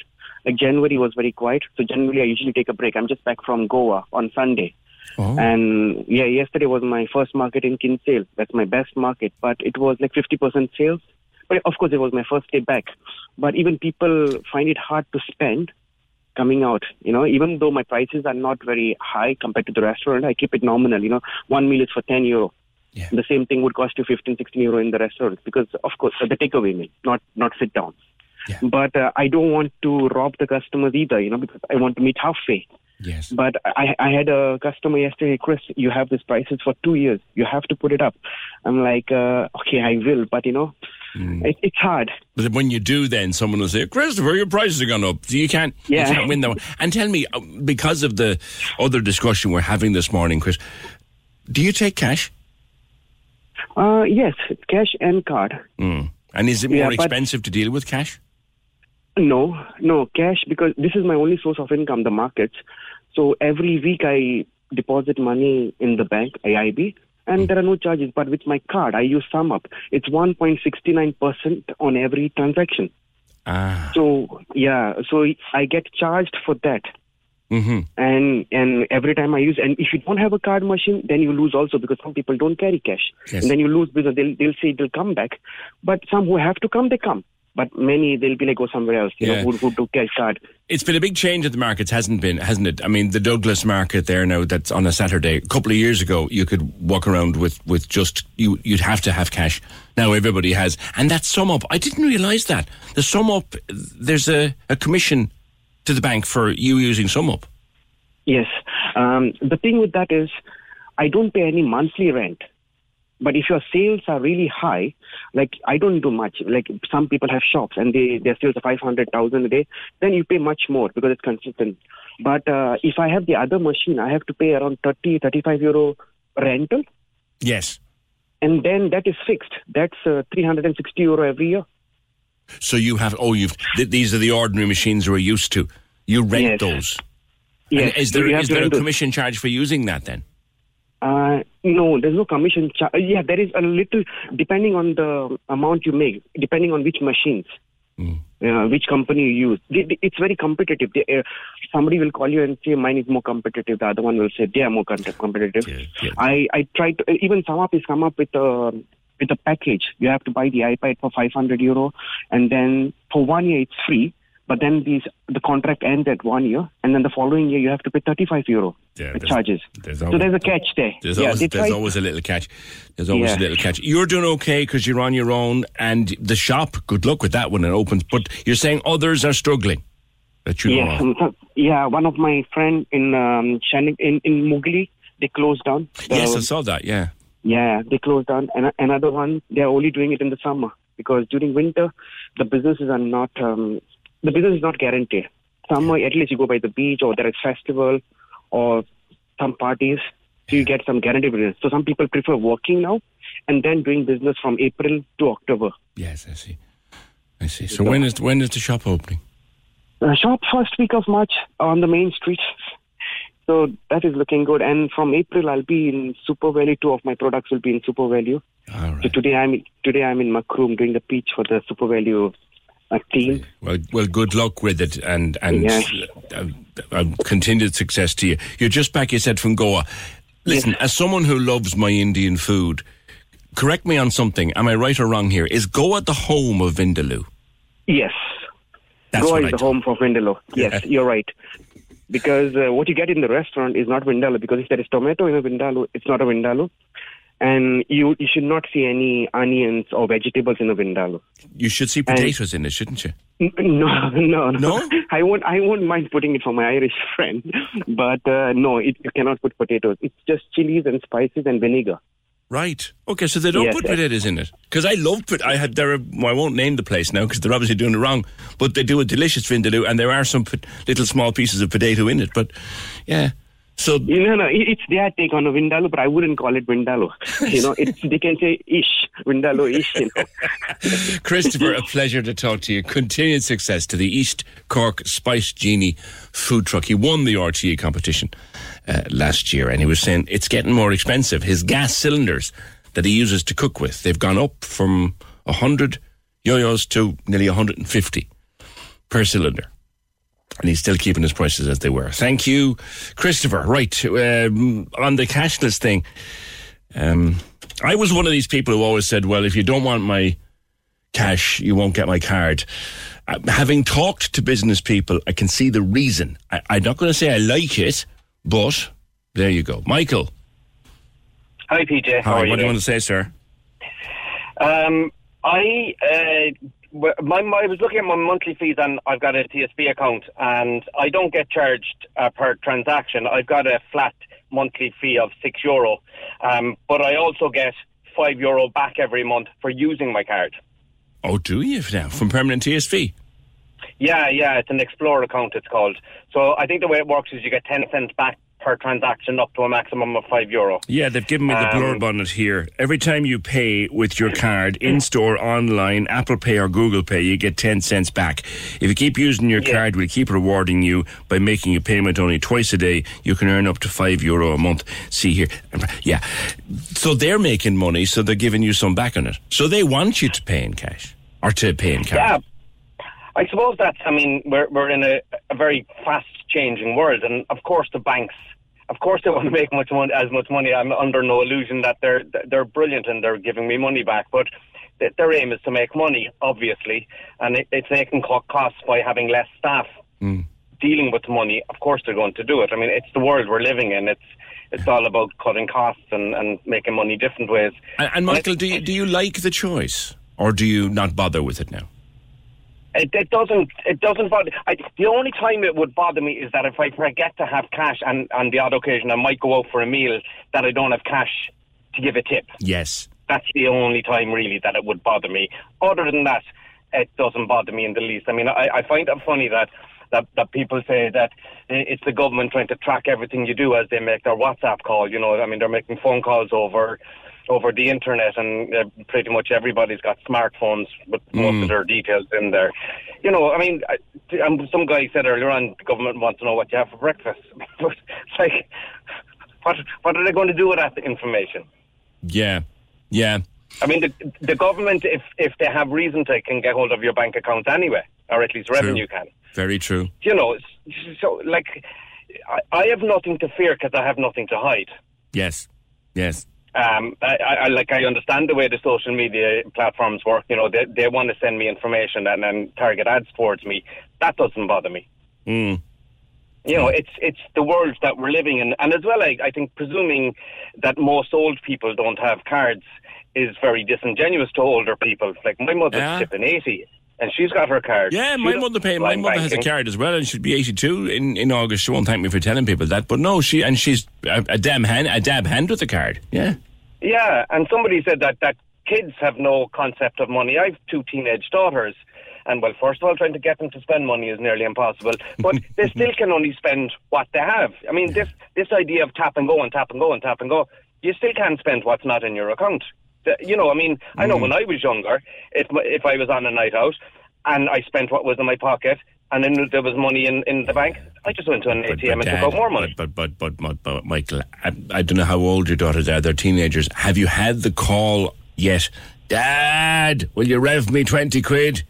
Speaker 18: Like January was very quiet, so generally I usually take a break. I'm just back from Goa on Sunday, oh. and yeah, yesterday was my first market in Kinsale. That's my best market, but it was like 50% sales but of course, it was my first day back. But even people find it hard to spend coming out. You know, even though my prices are not very high compared to the restaurant, I keep it nominal. You know, one meal is for 10 euro. Yeah. The same thing would cost you 15, 16 euro in the restaurant because, of course, the takeaway meal, not not sit down. But uh, I don't want to rob the customers either, you know, because I want to meet halfway.
Speaker 7: Yes.
Speaker 18: But I, I had a customer yesterday, Chris, you have these prices for two years. You have to put it up. I'm like, uh, okay, I will. But, you know, it, it's hard.
Speaker 7: But when you do, then someone will say, Christopher, your prices are gone up. So you can't,
Speaker 18: Yeah.
Speaker 7: you can't win that one. And tell me, uh, because of the other discussion we're having this morning, Chris, do you take cash?
Speaker 18: Uh, yes, cash and card.
Speaker 7: Mm. And is it more
Speaker 18: Yeah,
Speaker 7: expensive to deal with cash?
Speaker 18: No, no, cash because this is my only source of income, the markets. So every week I deposit money in the bank, AIB, and there are no charges. But with my card, I use SumUp. It's 1.69% on every transaction.
Speaker 7: Ah.
Speaker 18: So, yeah, so I get charged for that.
Speaker 7: Mm-hmm.
Speaker 18: And and every time I use, and if you don't have a card machine, then you lose also because some people don't carry cash,
Speaker 7: Yes.
Speaker 18: and then you lose because they'll they'll say they'll come back, but some who have to come, they come, but many they'll be like go somewhere else, you
Speaker 7: Yeah.
Speaker 18: know, who who do cash card.
Speaker 7: It's been a big change in the markets, hasn't been, hasn't it? I mean, the Douglas market there now that's on a Saturday. A couple of years ago, you could walk around with, with just you you'd have to have cash. Now everybody has, and that SumUp. I didn't realise that the SumUp. There's a, a commission to the bank for you using SumUp.
Speaker 18: Yes. Um, the thing with that is, I don't pay any monthly rent. But if your sales are really high, like I don't do much. Like some people have shops and they their sales are five hundred thousand a day, then you pay much more because it's consistent. But uh, if I have the other machine, I have to pay around 30, 35 euro rental,
Speaker 7: Yes.
Speaker 18: and then that is fixed. That's uh, three hundred and sixty euro every year.
Speaker 7: So you have oh you've th- these are the ordinary machines we're used to. You rent
Speaker 18: Yes.
Speaker 7: those.
Speaker 18: Yes.
Speaker 7: And is there is there a commission charge for using that then?
Speaker 18: Uh, no, there's no commission. Char- yeah, there is a little, depending on the amount you make, depending on which machines, uh, which company you use. They, they- it's very competitive. They, uh, somebody will call you and say mine is more competitive. The other one will say they are more competitive. I I tried to even SumUp is come up with a with a package. You have to buy the iPad for 500 euro, and then for one year it's free. But then these the contract ends at one year, and then the following year you have to pay 35 euro
Speaker 7: Yeah, there's-
Speaker 18: charges.
Speaker 7: there's
Speaker 18: so there's a catch there.
Speaker 7: There's
Speaker 18: yeah,
Speaker 7: always there's always a little catch. There's always
Speaker 18: Yeah.
Speaker 7: a little catch. You're doing okay because you're on your own, and the shop. Good luck with that when it opens. But you're saying others are struggling. That you know
Speaker 18: um, so- yeah. One of my friend in um, Shannon, in in Mugli, they closed down.
Speaker 7: Yes, I saw that. Yeah.
Speaker 18: Yeah, they closed down. And another one, they're only doing it in the summer because during winter, the businesses are not. Um, the business is not guaranteed. Summer, at least you go by the beach or there is festival or some parties, so you get some guaranteed business. So some people prefer working now and then doing business from April to October.
Speaker 7: Yes, I see. I see. So when is when is the shop opening?
Speaker 18: Uh, shop first week of March on the main street. So that is looking good. And from April, I'll be in SuperValu. Two of my products will be in SuperValu. So today I'm today I'm in Macroom doing the pitch for the SuperValu team.
Speaker 7: Well, well, good luck with it, and and
Speaker 18: Yes.
Speaker 7: uh, uh, continued success to you. You're just back. You said from Goa. Listen, as someone who loves my Indian food, correct me on something. Am I right or wrong here? Is Goa the home of Vindaloo?
Speaker 18: Yes,
Speaker 7: That's
Speaker 18: Goa is the home for Vindaloo. Yes, you're right. Because uh, what you get in the restaurant is not Vindaloo. Because if there is tomato in a Vindaloo, it's not a Vindaloo. And you you should not see any onions or vegetables in a Vindaloo.
Speaker 7: You should see potatoes in it, shouldn't you?
Speaker 18: N- No, no, no. I won't. I won't mind putting it for my Irish friend, but uh, no, it, you cannot put potatoes. It's just chilies and spices and vinegar.
Speaker 7: Right. Okay, so they don't
Speaker 18: Yes,
Speaker 7: put
Speaker 18: yes.
Speaker 7: potatoes in it because I love. Pot- I had there. Are, well, I won't name the place now because they're obviously doing it wrong. But they do a delicious vindaloo, and there are some pot- little small pieces of potato in it. But yeah, so
Speaker 18: know, no, it's their take on a vindaloo, but I wouldn't call it vindaloo. You know, it's they can say ish, vindaloo ish. You know.
Speaker 7: Christopher, a pleasure to talk to you. Continued success to the East Cork Spice Genie food truck. He won the RTE competition uh, last year, and he was saying it's getting more expensive. His gas cylinders that he uses to cook with, they've gone up from 100 yo-yos to nearly 150 per cylinder. And he's still keeping his prices as they were. Thank you, Christopher. Right, um, on the cashless thing, um, I was one of these people who always said, well, if you don't want my cash, you won't get my card. Uh, having talked to business people, I can see the reason. I, I'm not going to say I like it, but there you go. Michael.
Speaker 19: Hi, PJ. How
Speaker 7: Hi,
Speaker 19: are you?
Speaker 7: what do you want to say, sir?
Speaker 19: Um, I uh, my, my, I was looking at my monthly fees, and I've got a TSB account, and I don't get charged uh, per transaction. I've got a flat monthly fee of six euro, um, but I also get five euro back every month for using my card.
Speaker 7: Oh, do you now? From permanent TSB?
Speaker 19: Yeah, yeah, it's an Explorer account. It's called. So I think the way it works is you get ten cents back per transaction up to a maximum of five euro.
Speaker 7: Yeah, they've given me the
Speaker 19: Um,
Speaker 7: blurb on it here. Every time you pay with your card, in store, online, Apple Pay or Google Pay, you get 10 cents back. If you keep using your card, we'll keep rewarding you by making a payment only twice a day. You can earn up to 5 euro a month. See here. Yeah. So they're making money, so they're giving you some back on it. So they want you to pay in cash or to pay in card.
Speaker 19: Yeah, I suppose that's. I mean, we're we're in a, a very fast changing world, and of course the banks, of course they want to make much money, as much money. I'm under no illusion that they're they're brilliant and they're giving me money back, but. Their aim is to make money, obviously, and it, if they can cut costs by having less staff hmm. dealing with the money, of course they're going to do it. I mean, it's the world we're living in. It's it's all about cutting costs and, and making money different ways.
Speaker 7: And, and Michael, do you, do you like the choice or do you not bother with it now?
Speaker 19: It, it doesn't. It doesn't bother. I, the only time it would bother me is that if I forget to have cash, and on the odd occasion I might go out for a meal, that I don't have cash to give a tip.
Speaker 7: Yes.
Speaker 19: That's the only time really that it would bother me. Other than that, it doesn't bother me in the least. I mean, I, I find it funny that. That, that people say that it's the government trying to track everything you do as they make their WhatsApp call. You know, I mean, they're making phone calls over over the internet, and uh, pretty much everybody's got smartphones with most
Speaker 7: Mm.
Speaker 19: of their details in there. You know, I mean, I, um, some guy said earlier on, the government wants to know what you have for breakfast. but it's like, what what are they going to do with that information?
Speaker 7: Yeah. Yeah.
Speaker 19: I mean, the the government, if if they have reason to, can get hold of your bank account anyway, or at least revenue can.
Speaker 7: Very true.
Speaker 19: You know, so like, I, I have nothing to fear because I have nothing to hide.
Speaker 7: Yes. Yes.
Speaker 19: Um, I, I, like I understand the way the social media platforms work. You know, they they want to send me information and then target ads towards me. That doesn't bother me.
Speaker 7: Mm.
Speaker 19: You know, it's it's the world that we're living in, and as well, I, I think presuming that most old people don't have cards is very disingenuous to older people. Like my mother's
Speaker 7: Yeah.
Speaker 19: tipping eighty, and she's got her card.
Speaker 7: Yeah,
Speaker 19: She
Speaker 7: my mother pay. My mother has a card as well, and she'd be eighty-two in, in August. She won't thank me for telling people that, but no, she and she's a, a damn hand, a dab hand with a card. Yeah,
Speaker 19: Yeah, and somebody said that that kids have no concept of money. I've two teenage daughters, and well, first of all, trying to get them to spend money is nearly impossible. But they still can only spend what they have. I mean, this this idea of tap and go and tap and go and tap and go, you still can't spend what's not in your account. You know, I mean, I know when hmm. I was younger, if if I was on a night out and I spent what was in my pocket. And then there was money in, in the bank. I just went to an ATM and took
Speaker 7: Dad,
Speaker 19: out more money.
Speaker 7: But but but but, but Michael, I, I don't know how old your daughters are. They're teenagers. Have you had the call yet? Dad, will you rev me twenty quid?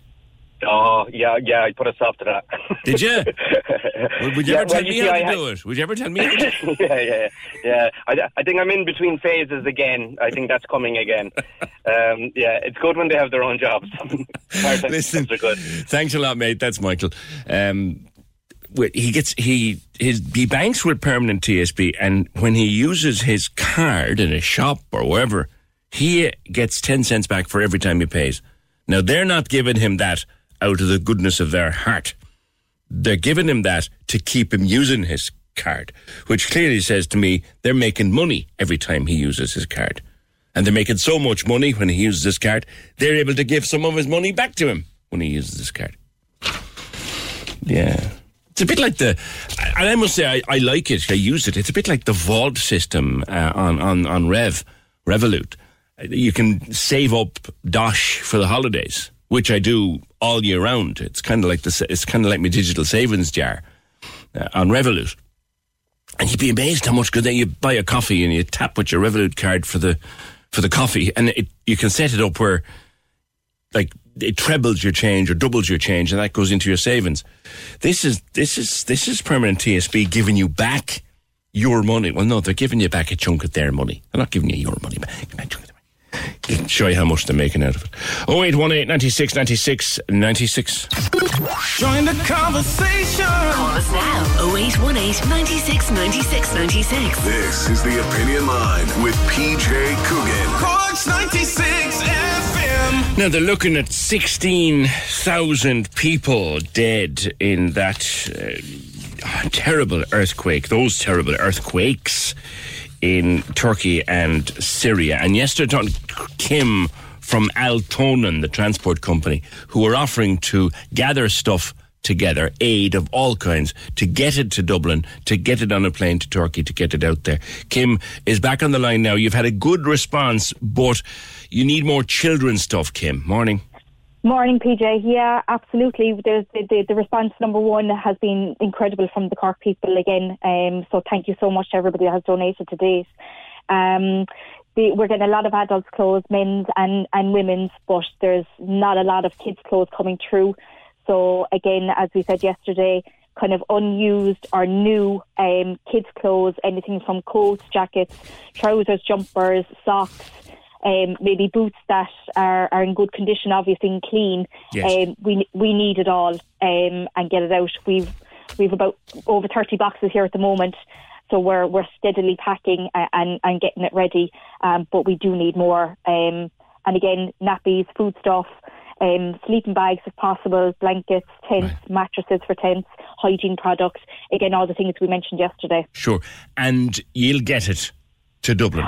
Speaker 19: Oh, yeah, yeah, I put a stop to that.
Speaker 7: Did you? Would, would you
Speaker 19: Yeah,
Speaker 7: ever tell
Speaker 19: well, you
Speaker 7: me
Speaker 19: see,
Speaker 7: how
Speaker 19: I
Speaker 7: to
Speaker 19: had-
Speaker 7: do it? Would you ever tell me? How to
Speaker 19: yeah, yeah, yeah. I, I think I'm in between phases again. I think that's coming again. Um, yeah, it's good when they have their own jobs.
Speaker 7: Listen,
Speaker 19: jobs are good.
Speaker 7: Thanks a lot, mate. That's Michael. Um, he gets he his he banks with permanent TSB, and when he uses his card in a shop or wherever, he gets ten cents back for every time he pays. Now they're not giving him that out of the goodness of their heart. They're giving him that to keep him using his card, which clearly says to me they're making money every time he uses his card. And they're making so much money when he uses his card, they're able to give some of his money back to him when he uses his card. Yeah. It's a bit like the, and I must say, I, I like it. I use it. It's a bit like the vault system uh, on, on, on Rev, Revolut. You can save up Dosh for the holidays, which I do all year round. It's kind of like the, it's kind of like my digital savings jar uh, on Revolut. And you'd be amazed how much good then you buy a coffee and you tap with your Revolut card for the for the coffee, and it, you can set it up where like it trebles your change or doubles your change, and that goes into your savings. This is this is this is permanent TSB giving you back your money. Well, no, they're giving you back a chunk of their money. They're not giving you your money back. A chunk of their money. show you how much they're making out of it. 0818 96 96 96.
Speaker 6: Join the conversation.
Speaker 3: Call us now 0818 96 96 96.
Speaker 2: This is the Opinion Line with PJ Coogan.
Speaker 6: Corks 96 FM.
Speaker 7: Now they're looking at 16,000 people dead in that uh, terrible earthquake, those terrible earthquakes in Turkey and Syria. And yesterday, Kim from Aaltonen, the transport company, who were offering to gather stuff together, aid of all kinds, to get it to Dublin, to get it on a plane to Turkey, to get it out there. Kim is back on the line now. You've had a good response, but you need more children's stuff, Kim. Morning.
Speaker 20: Morning, PJ. Yeah, absolutely. The, the, the response number one has been incredible from the Cork people again. Um, so thank you so much to everybody that has donated to date. Um, the, we're getting a lot of adults' clothes, men's and, and women's, but there's not a lot of kids' clothes coming through. So again, as we said yesterday, kind of unused or new um, kids' clothes, anything from coats, jackets, trousers, jumpers, socks, um, maybe boots that are, are in good condition, obviously and clean.
Speaker 21: Yes.
Speaker 20: Um, we we need it all um, and get it out. We've we've about over thirty boxes here at the moment, so we're we're steadily packing and and getting it ready. Um, but we do need more. Um, and again, nappies, food stuff. Um, sleeping bags if possible, blankets, tents, mattresses for tents, hygiene products. Again, all the things we mentioned yesterday.
Speaker 7: Sure. And you'll get it to Dublin.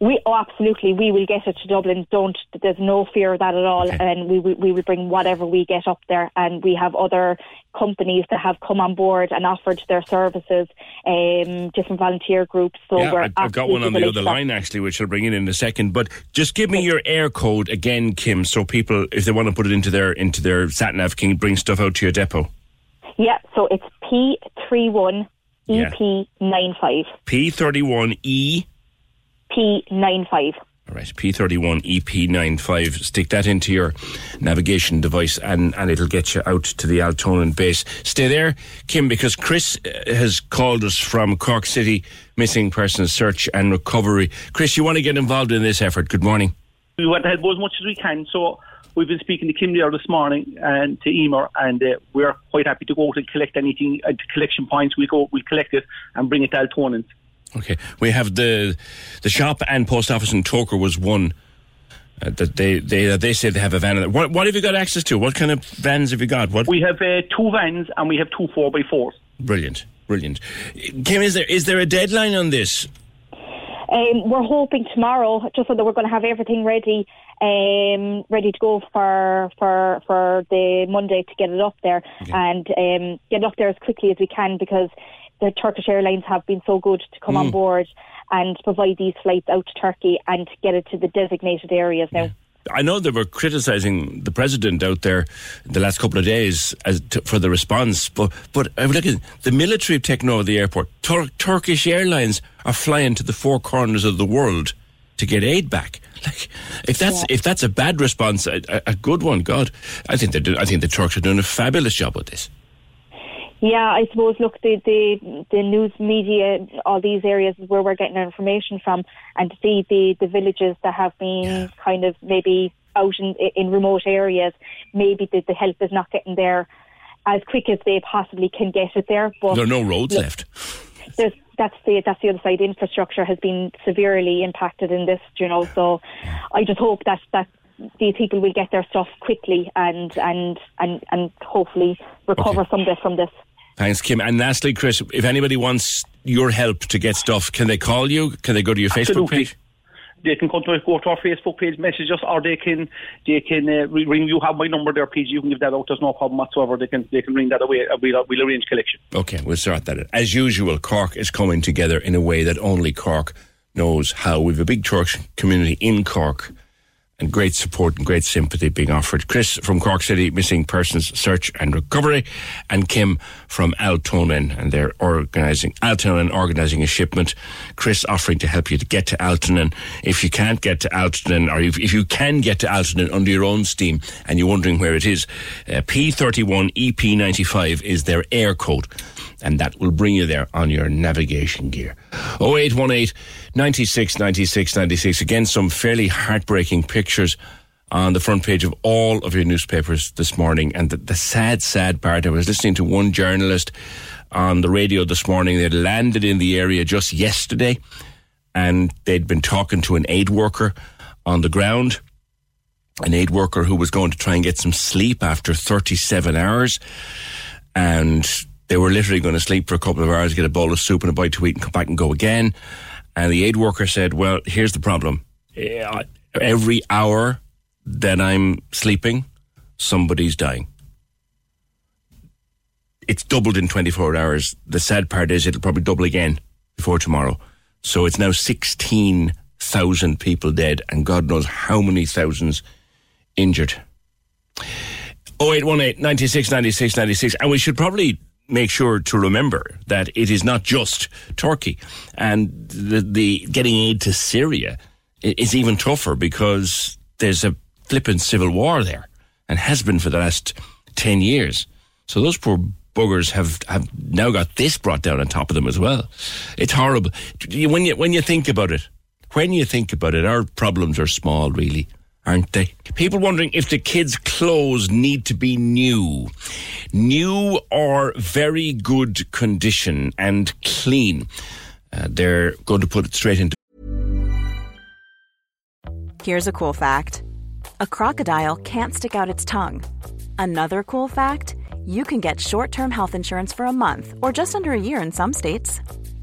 Speaker 20: We oh, absolutely we will get it to Dublin. Don't there's no fear of that at all, and we, we we will bring whatever we get up there. And we have other companies that have come on board and offered their services, um, different volunteer groups. So
Speaker 7: yeah,
Speaker 20: we're
Speaker 7: I- I've got one on the other line actually, which I'll bring in in a second. But just give me your Eircode again, Kim, so people, if they want to put it into their into their sat nav, can bring stuff out to your depot.
Speaker 20: Yeah, so it's P three one
Speaker 7: Yeah.
Speaker 20: EP nine five
Speaker 7: P thirty one E.
Speaker 20: P nine five.
Speaker 7: All right, P31 EP95. Stick that into your navigation device and, and it'll get you out to the Aaltonen base. Stay there, Kim, because Chris uh, has called us from Cork City Missing Persons Search and Recovery. Chris, you want to get involved in this effort? Good morning.
Speaker 22: we want to help as much as we can. So we've been speaking to Kim there this morning and to Emer, and uh, we're quite happy to go out and collect anything at collection points. We go, we collect it and bring it to Aaltonen's.
Speaker 7: Okay, we have the the shop and post office in Togher was one. Uh, that they they they say they have a van. in. What what have you got access to? What kind of vans have you got? What
Speaker 22: We have uh, two vans and we have two four by fours.
Speaker 7: brilliant, brilliant. Kim, is there is there a deadline on this?
Speaker 20: Um, we're hoping tomorrow, just so that we're going to have everything ready, um, ready to go for for for the Monday to get it up there and um, get it up there as quickly as we can because the Turkish Airlines have been so good to come on
Speaker 7: Mm.
Speaker 20: board and provide these flights out to Turkey and get it to the designated areas now.
Speaker 7: I know they were criticising the president out there the last couple of days as to, for the response, but but I look at the military have taken over the airport. Tur- Turkish Airlines are flying to the four corners of the world to get aid back. Like if that's
Speaker 20: Yeah.
Speaker 7: if that's a bad response, a, a, a good one, God, I think they do. I think the Turks are doing a fabulous job with this.
Speaker 20: Yeah, I suppose. Look, the the the news media, all these areas is where we're getting our information from, and to see the the villages that have been kind of maybe out in in remote areas, maybe the, the help is not getting there as quick as they possibly can get it there. But
Speaker 7: there are no roads
Speaker 20: look,
Speaker 7: left.
Speaker 20: There's, that's the that's the other side. Infrastructure has been severely impacted in this, you know. So I just hope that that these people will get their stuff quickly and and and and hopefully recover some bit from this.
Speaker 7: Thanks, Kim. And lastly, Chris, if anybody wants your help to get stuff, can they call you? Can they go to your Facebook
Speaker 22: Absolutely.
Speaker 7: page?
Speaker 22: They can come to go to our Facebook page, message us, or they can they can uh, ring. You have my number there, PJ. You can give that out. There's no problem whatsoever. They can they can ring that away. Uh, We'll, we'll arrange collection.
Speaker 7: Okay, we'll sort that out. As usual, Cork is coming together in a way that only Cork knows how. We've a big church community in Cork, and great support and great sympathy being offered. Chris from Cork City Missing Persons Search and Recovery, and Kim from Aaltonen, and they're organising Aaltonen organising a shipment. Chris offering to help you to get to Aaltonen. If you can't get to Aaltonen, or if, if you can get to Aaltonen under your own steam, and you're wondering where it is, uh, P31 EP95 is their Eircode and that will bring you there on your navigation gear. 0818 96 96 96. Again, some fairly heartbreaking pictures on the front page of all of your newspapers this morning. And the, the sad, sad part, I was listening to one journalist on the radio this morning. They'd landed in the area just yesterday and they'd been talking to an aid worker on the ground an aid worker who was going to try and get some sleep after 37 hours. And they were literally going to sleep for a couple of hours, get a bowl of soup and a bite to eat, and come back and go again. And the aid worker said, "Well, here's the problem: eh, every hour that I'm sleeping, somebody's dying. It's doubled in 24 hours. The sad part is it'll probably double again before tomorrow. So it's now 16,000 people dead, and God knows how many thousands injured." 0818 96 96 96. And we should probably make sure to remember that it is not just Turkey, and the, the getting aid to Syria is even tougher because there's a flippant civil war there, and has been for the last ten years. So those poor buggers have, have now got this brought down on top of them as well. It's horrible when you when you think about it. When you think about it, our problems are small, really aren't they? People wondering if the kids' clothes need to be new. New or very good condition and clean. Uh, they're going to put it straight into.
Speaker 23: Here's a cool fact a crocodile can't stick out its tongue. Another cool fact you can get short term health insurance for a month or just under a year in some states.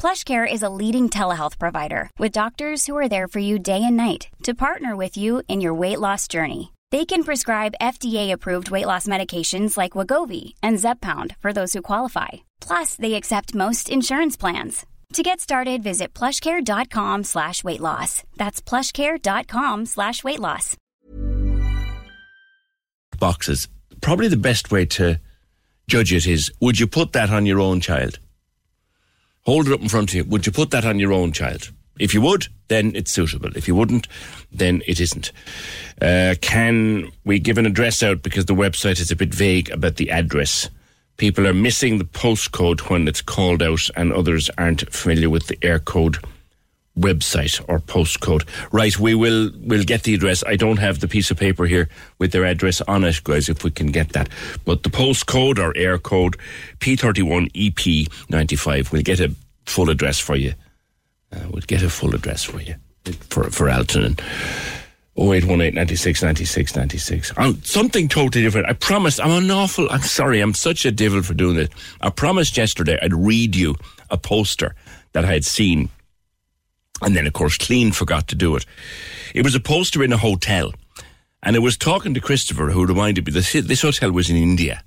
Speaker 1: PlushCare is a leading telehealth provider with doctors who are there for you day and night to partner with you in your weight loss journey. They can prescribe FDA-approved weight loss medications like Wegovy and Zepbound for those who qualify. Plus, they accept most insurance plans. To get started, visit plushcare.com slash weight loss. That's plushcare.com slash weight loss.
Speaker 7: Boxes. Probably the best way to judge it is, would you put that on your own child? Hold it up in front of you. Would you put that on your own child? If you would, then it's suitable. If you wouldn't, then it isn't. Uh, can we give an address out because the website is a bit vague about the address? People are missing the postcode when it's called out, and others aren't familiar with the Eircode website or postcode. Right, we will we'll get the address. I don't have the piece of paper here with their address on it, guys, if we can get that. But the postcode or Eircode P31 EP95. We'll get a full address for you. Uh, we'll get a full address for you for for Aaltonen 0818 96 96 96. On something totally different. I promised, I'm an awful, I'm sorry, I'm such a devil for doing this. I promised yesterday I'd read you a poster that I had seen and then, of course, Clean forgot to do it. It was a poster in a hotel. And I was talking to Christopher, who reminded me that this hotel was in India.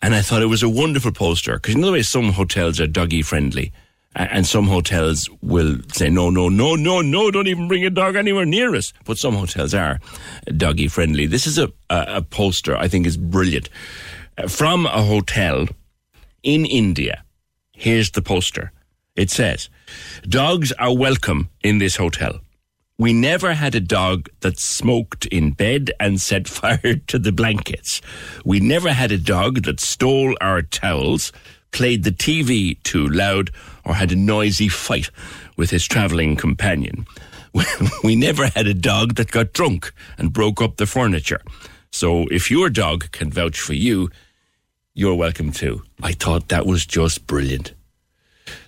Speaker 7: And I thought it was a wonderful poster. Because in the way some hotels are doggy friendly. And some hotels will say, no, no, no, no, no, don't even bring a dog anywhere near us. But some hotels are doggy friendly. This is a, a, a poster I think is brilliant. Uh, from a hotel in India. Here's the poster. It says, Dogs are welcome in this hotel. We never had a dog that smoked in bed and set fire to the blankets. We never had a dog that stole our towels, played the TV too loud, or had a noisy fight with his travelling companion. We never had a dog that got drunk and broke up the furniture. So if your dog can vouch for you, you're welcome too. I thought that was just brilliant.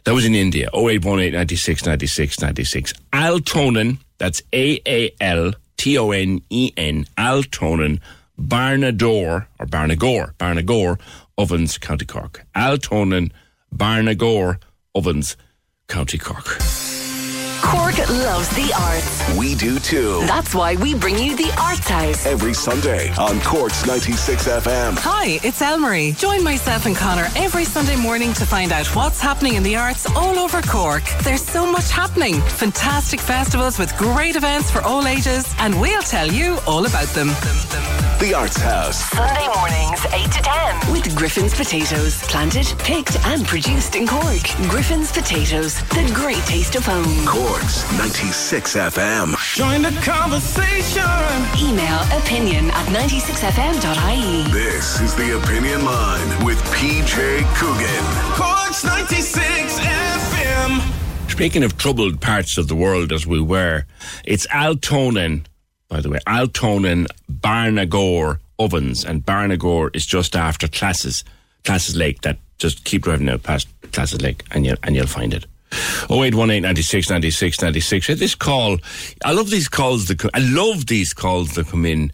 Speaker 7: That was in India. 0818 96 96 96. Aaltonen, that's A A L T O N E N, Aaltonen, Barnador, or Barnagore, Barnagore, Ovens, County Cork. Aaltonen, Barnagore, Ovens, County Cork.
Speaker 3: Cork loves the arts.
Speaker 2: We do too.
Speaker 3: That's why we bring you the Arts House.
Speaker 2: Every Sunday on Cork's 96 FM.
Speaker 24: Hi, it's Elmarie. Join myself and Connor every Sunday morning to find out what's happening in the arts all over Cork. There's so much happening. Fantastic festivals with great events for all ages, and we'll tell you all about them.
Speaker 2: The Arts House.
Speaker 3: Sunday mornings, 8 to 10. With Griffin's Potatoes. Planted, picked, and produced in Cork. Griffin's Potatoes. The great taste of home.
Speaker 2: Cork's 96 FM.
Speaker 6: Join the conversation.
Speaker 3: Email opinion at 96fm.ie.
Speaker 2: This is the Opinion Line with PJ Coogan.
Speaker 6: Cork's 96 FM.
Speaker 7: Speaking of troubled parts of the world as we were, it's Aaltonen, by the way, Aaltonen, Barnagore Ovens, and Barnagore is just after Classis, Classis Lake. That just keep driving out past Classis Lake, and you'll and you'll find it. 0818 96 96 96. This call, I love these calls that come, I love these calls that come in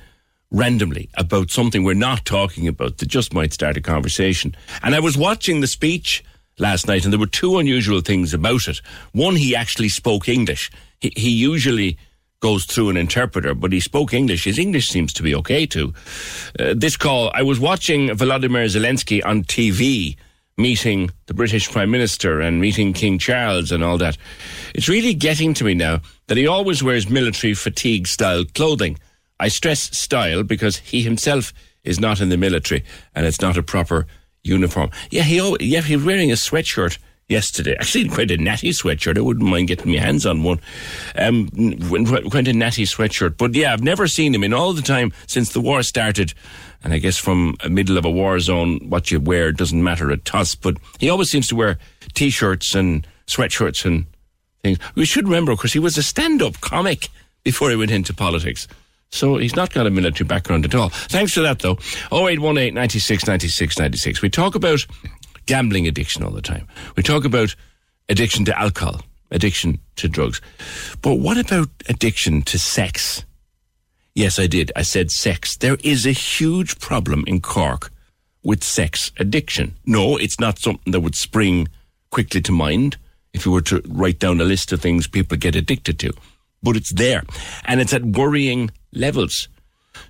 Speaker 7: randomly about something we're not talking about that just might start a conversation. And I was watching the speech last night and there were two unusual things about it. One, he actually spoke English. He, he usually goes through an interpreter, but he spoke English. His English seems to be okay too. Uh, this call, I was watching Vladimir Zelensky on TV meeting the British Prime Minister and meeting King Charles and all that. It's really getting to me now that he always wears military fatigue style clothing. I stress style because he himself is not in the military and it's not a proper uniform. Yeah, he yeah he was wearing a sweatshirt yesterday. Actually, quite a natty sweatshirt. I wouldn't mind getting my hands on one. Um, quite a natty sweatshirt. But yeah, I've never seen him in all the time since the war started. And I guess from a middle of a war zone, what you wear doesn't matter a toss. But he always seems to wear t-shirts and sweatshirts and things. We should remember, of course, he was a stand-up comic before he went into politics. So he's not got a military background at all. Thanks for that, though. 0818 96 96 96. We talk about gambling addiction all the time. We talk about addiction to alcohol, addiction to drugs. But what about addiction to sex? Yes, I did. I said sex. There is a huge problem in Cork with sex addiction. No, it's not something that would spring quickly to mind if you were to write down a list of things people get addicted to. But it's there. And it's at worrying levels.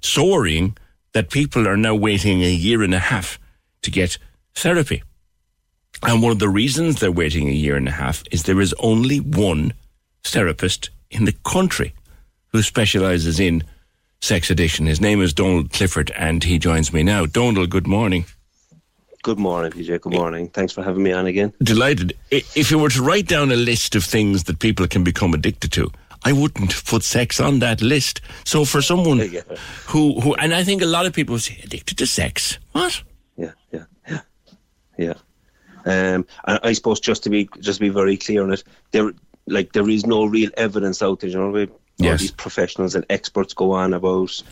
Speaker 7: So worrying that people are now waiting a year and a half to get therapy. And one of the reasons they're waiting a year and a half is there is only one therapist in the country who specializes in sex addiction. His name is Donald Clifford, and he joins me now. Donald, good morning.
Speaker 25: Good morning, PJ. Good morning. Thanks for having me on again.
Speaker 7: Delighted. If you were to write down a list of things that people can become addicted to, I wouldn't put sex on that list. So for someone
Speaker 25: Yeah.
Speaker 7: who, who, and I think a lot of people say addicted to sex. What?
Speaker 25: Yeah, yeah, yeah, yeah. Um, and I suppose just to be just to be very clear on it, there like there is no real evidence out there. You know, where all these professionals and experts go on about.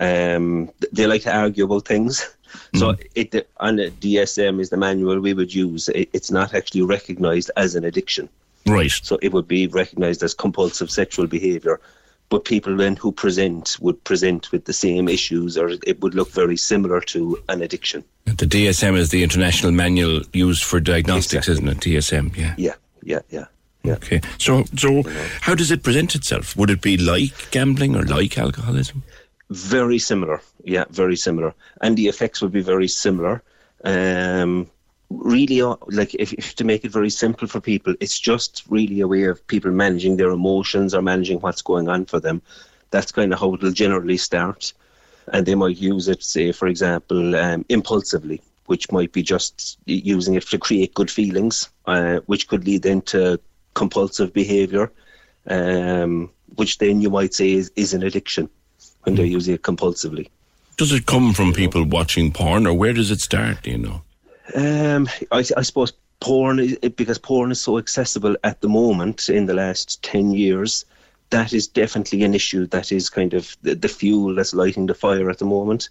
Speaker 25: Um, they like to argue about things. So it on the DSM is the manual we would use. It, it's not actually recognised as an addiction.
Speaker 7: Right.
Speaker 25: So it would be recognised as compulsive sexual behaviour. But people then who present would present with the same issues, or it would look very similar to an addiction.
Speaker 7: The DSM is the international manual used for diagnostics, isn't it? DSM, yeah.
Speaker 25: Yeah, yeah, yeah.
Speaker 7: Okay. So, so how does it present itself? Would it be like gambling or like alcoholism?
Speaker 25: Very similar, yeah, very similar, and the effects would be very similar. Um, really, like if, if to make it very simple for people, it's just really a way of people managing their emotions or managing what's going on for them. That's kind of how it'll generally start, and they might use it, say, for example, um, impulsively, which might be just using it to create good feelings, uh, which could lead into compulsive behaviour. Um, which then you might say is, is an addiction when they're using it compulsively.
Speaker 7: Does it come from people watching porn, or where does it start? Do you know?
Speaker 25: Um, I, I suppose porn, is, because porn is so accessible at the moment in the last 10 years, that is definitely an issue that is kind of the, the fuel that's lighting the fire at the moment.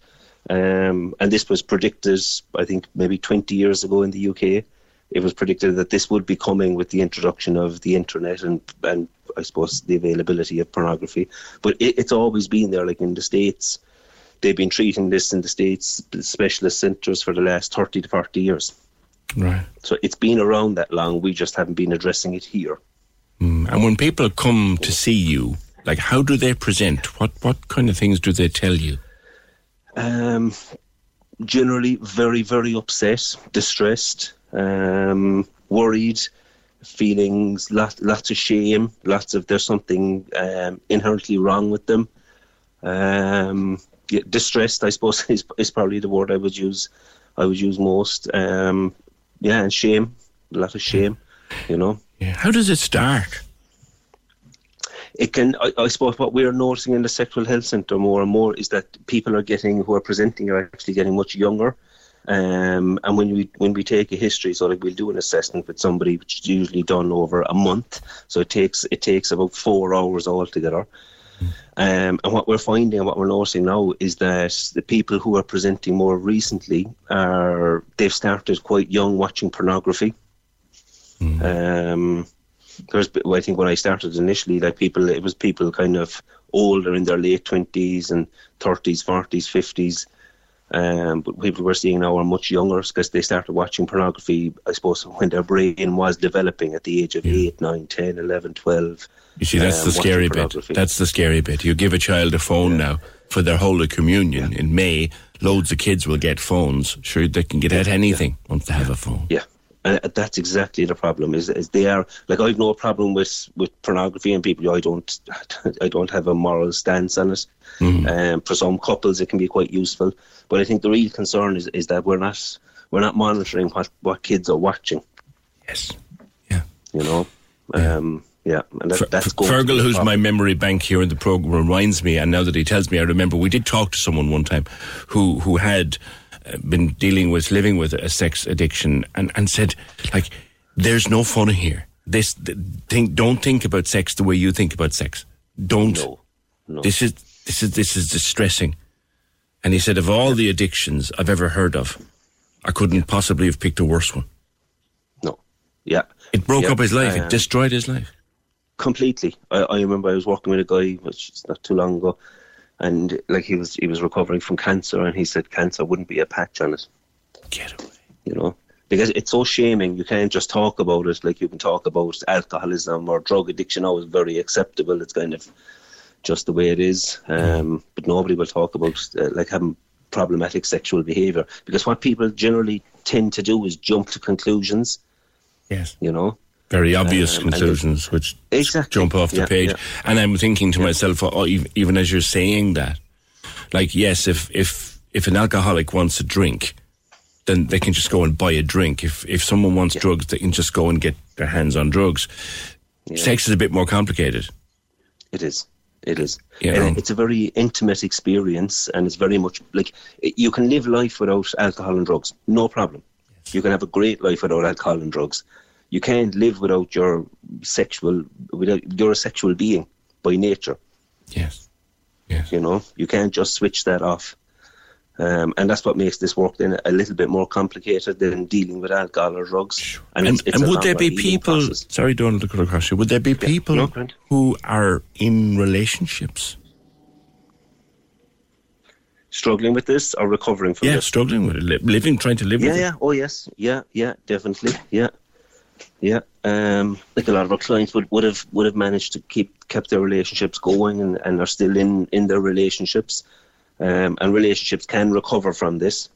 Speaker 25: Um, and this was predicted, I think, maybe 20 years ago in the UK. It was predicted that this would be coming with the introduction of the internet and, and I suppose the availability of pornography. But it, it's always been there, like in the States. They've been treating this in the States specialist centres for the last 30 to 40 years.
Speaker 7: Right.
Speaker 25: So it's been around that long. We just haven't been addressing it here.
Speaker 7: Mm. And when people come to see you, like how do they present? What what kind of things do they tell you?
Speaker 25: Um, generally, very very upset, distressed, um, worried, feelings, lot, lots of shame, lots of there's something um, inherently wrong with them. Um, distressed, I suppose, is, is probably the word I would use. I would use most. Um, yeah, and shame, a lot of shame, you know.
Speaker 7: Yeah. How does it start?
Speaker 25: It can, I, I suppose, what we're noticing in the sexual health centre more and more is that people are getting who are presenting are actually getting much younger. Um, and when we when we take a history, so like we'll do an assessment with somebody, which is usually done over a month. So it takes it takes about four hours altogether. Um, and what we're finding and what we're noticing now is that the people who are presenting more recently are they've started quite young watching pornography. Um, there's, I think when I started initially, like people, it was people kind of older in their late twenties and thirties, forties, fifties. Um, but people we're seeing now are much younger because they started watching pornography, I suppose, when their brain was developing at the age of 8, 9, 10, 11, 12.
Speaker 7: You see, that's
Speaker 25: um,
Speaker 7: the scary bit. That's the scary bit. You give a child a phone now for their Holy Communion in May. Loads of kids will get phones. Sure, they can get at anything once they have a phone.
Speaker 25: Yeah. And that's exactly the problem. Is, is they are like I've no problem with, with pornography and people. I don't I don't have a moral stance on it. Um, for some couples, it can be quite useful, but I think the real concern is, is that we're not we're not monitoring what, what kids are watching.
Speaker 7: Yes. Yeah.
Speaker 25: You know. Um, yeah. And that, that's going to
Speaker 7: Fergal, who's my memory bank here in the program, reminds me, and now that he tells me, I remember we did talk to someone one time who who had uh, been dealing with living with a sex addiction, and and said like, "There's no fun here. This th- think don't think about sex the way you think about sex. Don't.
Speaker 25: no. no.
Speaker 7: This is this is this is distressing." And he said, of all the addictions I've ever heard of, I couldn't possibly have picked a worse one. No.
Speaker 25: Yeah.
Speaker 7: It broke
Speaker 25: Yeah,
Speaker 7: up his life.
Speaker 25: um,
Speaker 7: it destroyed his life.
Speaker 25: completely. I, I remember I was walking with a guy, which is not too long ago, and like he was he was recovering from cancer, and he said cancer wouldn't be a patch on it.
Speaker 7: Get away.
Speaker 25: You know, because it's so shaming. You can't just talk about it like you can talk about alcoholism or drug addiction. Always very acceptable. It's kind of just the way it is. Um, but nobody will talk about uh, like having problematic sexual behaviour because what people generally tend to do is jump to conclusions.
Speaker 7: Yes.
Speaker 25: You know.
Speaker 7: Very obvious
Speaker 25: Um,
Speaker 7: conclusions, which
Speaker 25: Exactly.
Speaker 7: jump off the
Speaker 25: Yeah,
Speaker 7: page.
Speaker 25: yeah.
Speaker 7: And I'm thinking to myself, oh, even as you're saying that, like, yes, if if if an alcoholic wants a drink, then they can just go and buy a drink. If if someone wants drugs, they can just go and get their hands on drugs. Sex is a bit more complicated.
Speaker 25: It is. It is.
Speaker 7: You know.
Speaker 25: it's a very intimate experience, and it's very much like you can live life without alcohol and drugs, no problem. You can have a great life without alcohol and drugs. You can't live without your sexual. Without you're a sexual being by nature.
Speaker 7: Yes. Yes.
Speaker 25: You know, you can't just switch that off. Um, and that's what makes this work then a little bit more complicated than dealing with alcohol or drugs.
Speaker 7: And,
Speaker 25: it's- it's
Speaker 7: and would there be people?
Speaker 25: process.
Speaker 7: Sorry, don't look across you. Would there be people
Speaker 25: no,
Speaker 7: who are in relationships?
Speaker 25: struggling with this or recovering from
Speaker 7: Yeah,
Speaker 25: this?
Speaker 7: struggling with it, living, trying to live
Speaker 25: yeah, yeah. Oh, yes. Yeah, yeah, definitely. Yeah, yeah. Um, like a lot of our clients would, would have would have managed to keep kept their relationships going and, and are still in in their relationships. Um, and relationships can recover from this.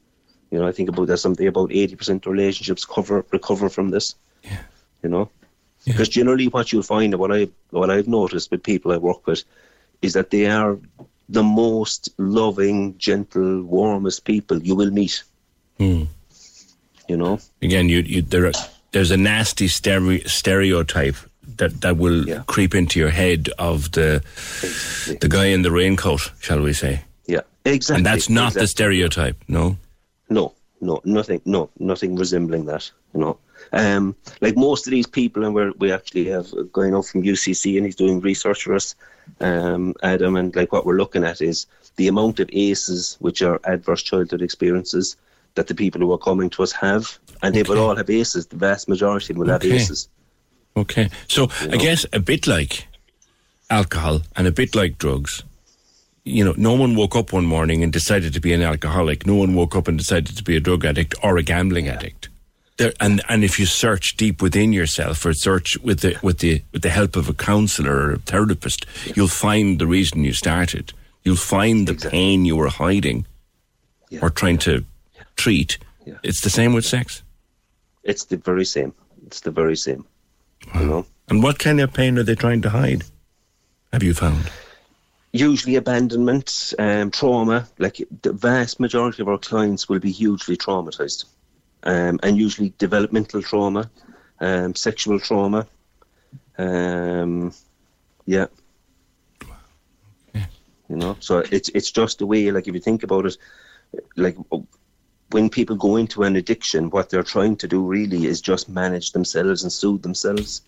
Speaker 25: You know, I think about there's something about eighty percent of relationships cover recover from this.
Speaker 7: Yeah.
Speaker 25: You know, because generally what you'll find what I what I've noticed with people I work with is that they are the most loving, gentle, warmest people you will meet.
Speaker 7: Hmm.
Speaker 25: You know.
Speaker 7: Again, you, you there are, there's a nasty stere- stereotype that that will creep into your head of the the guy in the raincoat, shall we say?
Speaker 25: Yeah, exactly.
Speaker 7: And that's not the stereotype. No.
Speaker 25: No, no, nothing, no, nothing resembling that. You know, um, like most of these people, and we're, we actually have a guy now from UCC, and he's doing research for us, um, Adam, and like what we're looking at is the amount of ACEs, which are adverse childhood experiences, that the people who are coming to us have, and they will all have ACEs. The vast majority will have ACEs.
Speaker 7: Okay. So I guess a bit like alcohol and a bit like drugs. You know, no one woke up one morning and decided to be an alcoholic. No one woke up and decided to be a drug addict or a gambling addict. There, and and if you search deep within yourself, or search with the with the with the help of a counselor or a therapist, you'll find the reason you started. You'll find the pain you were hiding or trying to treat. It's the same with sex.
Speaker 25: It's the very same. It's the very same. You know.
Speaker 7: And what kind of pain are they trying to hide? Have you found?
Speaker 25: usually abandonment, um, trauma. Like the vast majority of our clients will be hugely traumatized, um, and usually developmental trauma, um, sexual trauma. Um, yeah. You know, so it's it's just the way. Like if you think about it, like when people go into an addiction, what they're trying to do really is just manage themselves and soothe themselves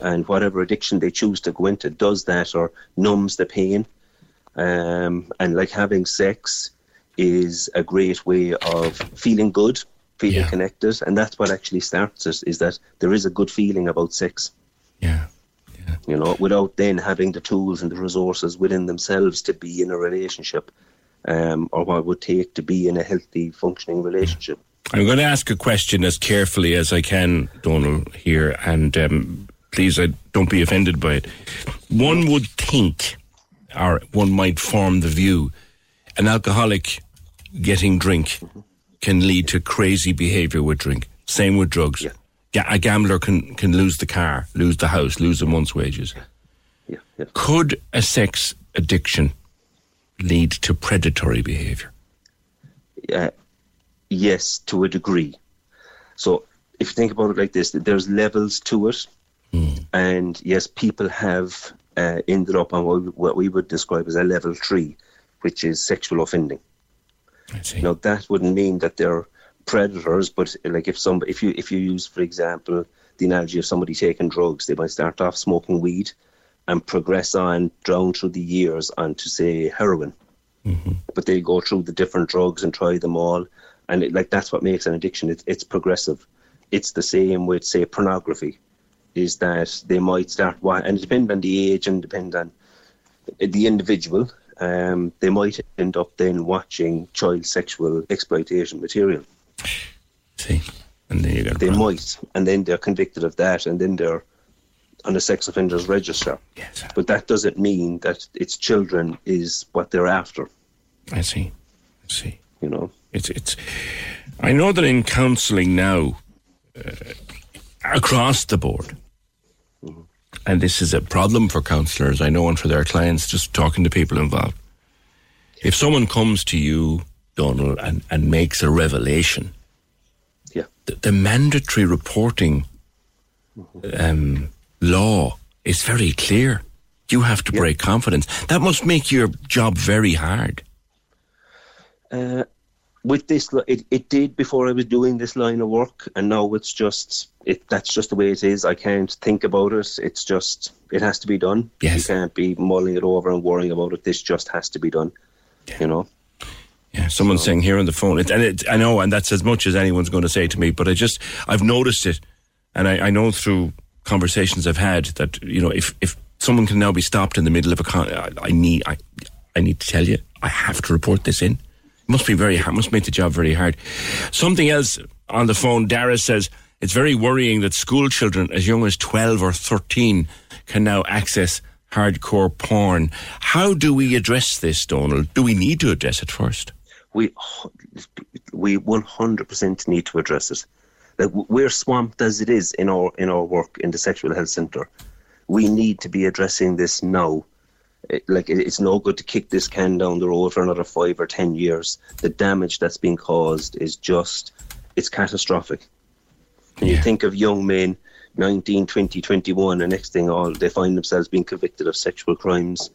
Speaker 25: and whatever addiction they choose to go into does that or numbs the pain. Um, and like having sex is a great way of feeling good, feeling connected, and that's what actually starts it. Is that there is a good feeling about sex.
Speaker 7: Yeah.
Speaker 25: You know, without then having the tools and the resources within themselves to be in a relationship, um, or what it would take to be in a healthy, functioning relationship.
Speaker 7: I'm going to ask a question as carefully as I can, Donald, here, and um, please uh, don't be offended by it. One would think, or one might form the view, an alcoholic getting drink can lead to crazy behavior with drink. Same with drugs. Ga- a gambler can, can lose the car, lose the house, lose a month's wages. Could a sex addiction lead to predatory behavior?
Speaker 25: uh, yes, to a degree. So if you think about it like this, there's levels to it, and yes, people have uh, ended up on what we, what we would describe as a level three, which is sexual offending. Now that wouldn't mean that they're predators, but like if some, if you if you use, for example, the analogy of somebody taking drugs, they might start off smoking weed and progress on down through the years onto say heroin. But they go through the different drugs and try them all. And it, like that's what makes an addiction. It's, it's progressive. It's the same with say pornography is that they might start wa- and it depends on the age and depend on the individual. Um, they might end up then watching child sexual exploitation material.
Speaker 7: See and then you got
Speaker 25: they might and then they're convicted of that and then they're on the sex offenders register
Speaker 7: yes
Speaker 25: but that doesn't mean that it's children is what they're after
Speaker 7: I see. I see.
Speaker 25: You know,
Speaker 7: it's it's. I know that in counselling now, uh, across the board, and this is a problem for counsellors. I know, and for their clients, just talking to people involved. If someone comes to you, Donald, and, and makes a revelation,
Speaker 25: yeah,
Speaker 7: the, the mandatory reporting um, law is very clear. You have to break confidence. That must make your job very hard.
Speaker 25: Uh, with this, it, it did before I was doing this line of work, and now it's just it. That's just the way it is. I can't think about it. It's just it has to be done.
Speaker 7: Yes.
Speaker 25: You can't be mulling it over and worrying about it. This just has to be done. You know.
Speaker 7: Yeah, someone's saying here on the phone, it, and it, I know, and that's as much as anyone's going to say to me. But I just, I've noticed it, and I, I know through conversations I've had that you know, if if someone can now be stopped in the middle of a, con- I, I need, I, I need to tell you, I have to report this in. It must be very hard. Must make the job very hard. Something else on the phone. Dara says it's very worrying that school children as young as twelve or thirteen can now access hardcore porn. How do we address this, Donald? Do we need to address it first?
Speaker 25: we we one hundred percent need to address it. Like we're swamped as it is in our in our work in the sexual health centre. We need to be addressing this now. It, like it, it's no good to kick this can down the road for another five or ten years. The damage that's being caused is just it's catastrophic. And you think of young men 19, 20, 21, the next thing all, they find themselves being convicted of sexual crimes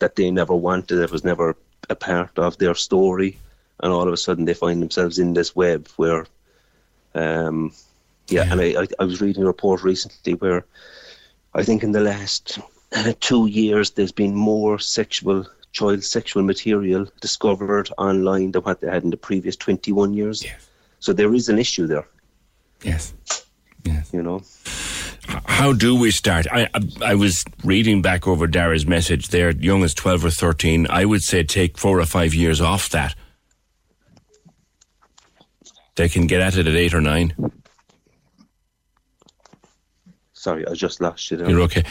Speaker 25: that they never wanted, that was never a part of their story, and all of a sudden they find themselves in this web where, um, yeah, and I, I, I was reading a report recently where I think in the last uh, two years there's been more sexual child sexual material discovered online than what they had in the previous 21 years. Yes. So there is an issue there.
Speaker 7: Yes.
Speaker 25: You know.
Speaker 7: How do we start? I, I I was reading back over Dara's message there, young as 12 or 13. I would say take four or five years off that. They can get at it at eight or nine.
Speaker 25: Sorry, I just lost you there.
Speaker 7: You're okay.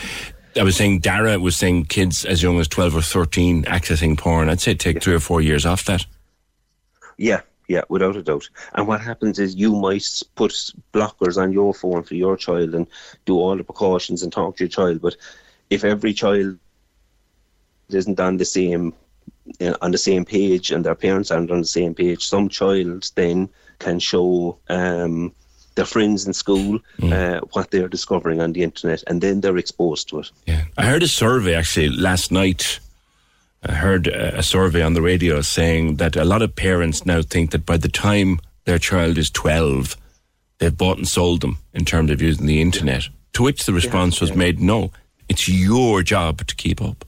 Speaker 7: I was saying Dara was saying kids as young as 12 or 13 accessing porn. I'd say take three or four years off that.
Speaker 25: Yeah, yeah, without a doubt. And what happens is you might put blockers on your phone for your child and do all the precautions and talk to your child. But if every child isn't on the same uh, on the same page and their parents aren't on the same page, some child then can show um, their friends in school uh, what they're discovering on the internet, and then they're exposed to it. Yeah.
Speaker 7: I heard a survey actually last night. I heard a a survey on the radio saying that a lot of parents now think that by the time their child is 12, they've bought and sold them in terms of using the internet. To which the response was made no, it's your job to keep up.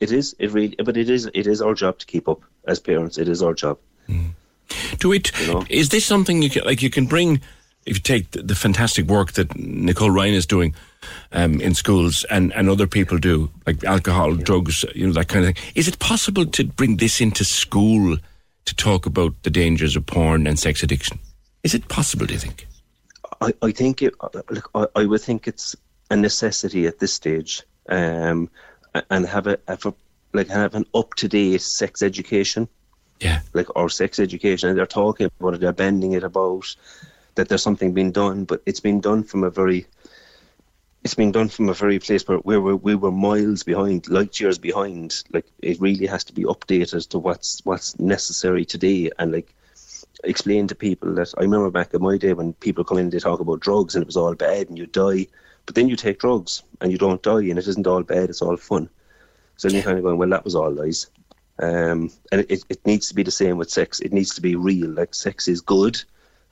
Speaker 25: It is, it really, but it is, it is our job to keep up as parents. It is our job.
Speaker 7: Do it. Is this something you can like? You can bring if you take the, the fantastic work that Nicole Ryan is doing um, in schools and, and other people do, like alcohol, drugs, you know that kind of thing. Is it possible to bring this into school to talk about the dangers of porn and sex addiction? Is it possible? Do you think?
Speaker 25: I, I think it, look, I, I would think it's a necessity at this stage, um, and have a, have a like have an up to date sex education.
Speaker 7: Yeah,
Speaker 25: like or sex education, and they're talking about it, they're bending it about that there's something being done, but it's been done from a very it's been done from a very place where, we, we were miles behind, light years behind. Like it really has to be updated to what's what's necessary today, and like explain to people that I remember back in my day when people come in they talk about drugs and it was all bad and you die, but then you take drugs and you don't die and it isn't all bad, it's all fun. So then you're kind of going, well, that was all lies. Um, and it, it needs to be the same with sex. It needs to be real. Like sex is good,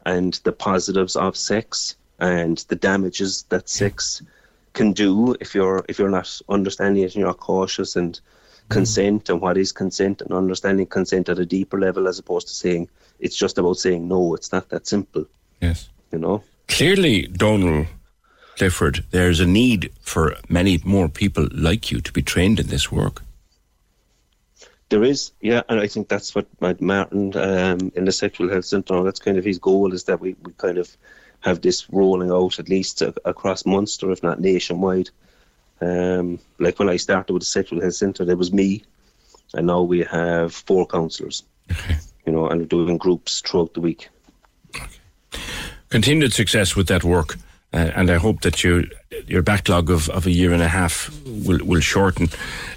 Speaker 25: and the positives of sex and the damages that sex can do if you're if you're not understanding it and you're cautious and consent and what is consent and understanding consent at a deeper level as opposed to saying it's just about saying no. It's not that simple.
Speaker 7: Yes.
Speaker 25: You know.
Speaker 7: Clearly, Donald Clifford, there's a need for many more people like you to be trained in this work.
Speaker 25: There is, yeah, and I think that's what my Martin um, in the sexual health centre. That's kind of his goal is that we, we kind of have this rolling out at least a, across Munster, if not nationwide. Um, like when I started with the sexual health centre, there was me, and now we have four counsellors. You know, and we're doing groups throughout the week.
Speaker 7: Continued success with that work. Uh, and I hope that you, your backlog of, of a year and a half will, will shorten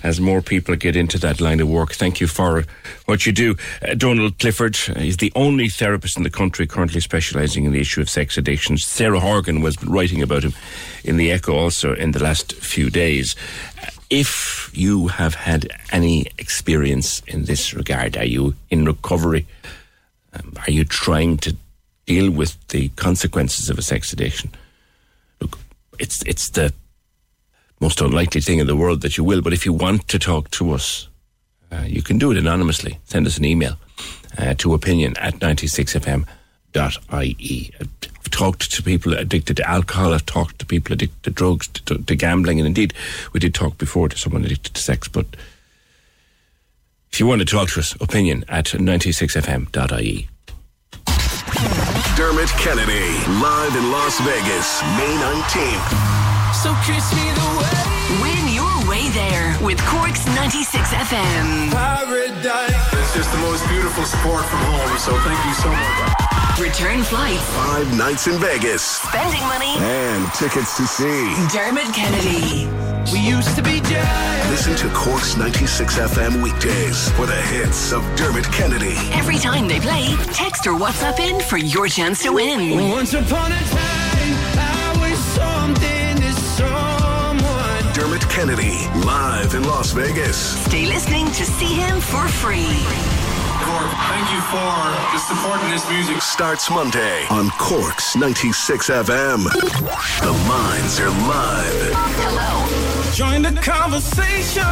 Speaker 7: as more people get into that line of work. Thank you for what you do. Uh, Donald Clifford is the only therapist in the country currently specialising in the issue of sex addictions. Sarah Horgan was writing about him in the Echo also in the last few days. If you have had any experience in this regard, are you in recovery? Um, are you trying to deal with the consequences of a sex addiction? It's it's the most unlikely thing in the world that you will. But if you want to talk to us, uh, you can do it anonymously. Send us an email uh, to opinion at 96fm.ie. I've talked to people addicted to alcohol. I've talked to people addicted to drugs, to, to gambling, and indeed, we did talk before to someone addicted to sex. But if you want to talk to us, opinion at 96fm.ie.
Speaker 2: Dermot Kennedy, live in Las Vegas, May 19th.
Speaker 3: So kiss me the way. Win your way there with Cork's 96 FM.
Speaker 6: Paradise. It's just the most beautiful sport from home, so thank you so much
Speaker 3: return flights,
Speaker 2: five nights in Vegas,
Speaker 3: spending money,
Speaker 2: and tickets to see
Speaker 3: Dermot Kennedy.
Speaker 6: We used to be dead.
Speaker 2: Listen to Cork's 96 FM weekdays for the hits of Dermot Kennedy.
Speaker 3: Every time they play, text or WhatsApp in for your chance to win.
Speaker 6: Once upon a time, I was something to someone.
Speaker 2: Dermot Kennedy, live in Las Vegas.
Speaker 3: Stay listening to see him for free.
Speaker 6: Thank you for the support in this music.
Speaker 2: Starts Monday on Corks 96 FM. The lines are live.
Speaker 3: Hello.
Speaker 6: Join the conversation.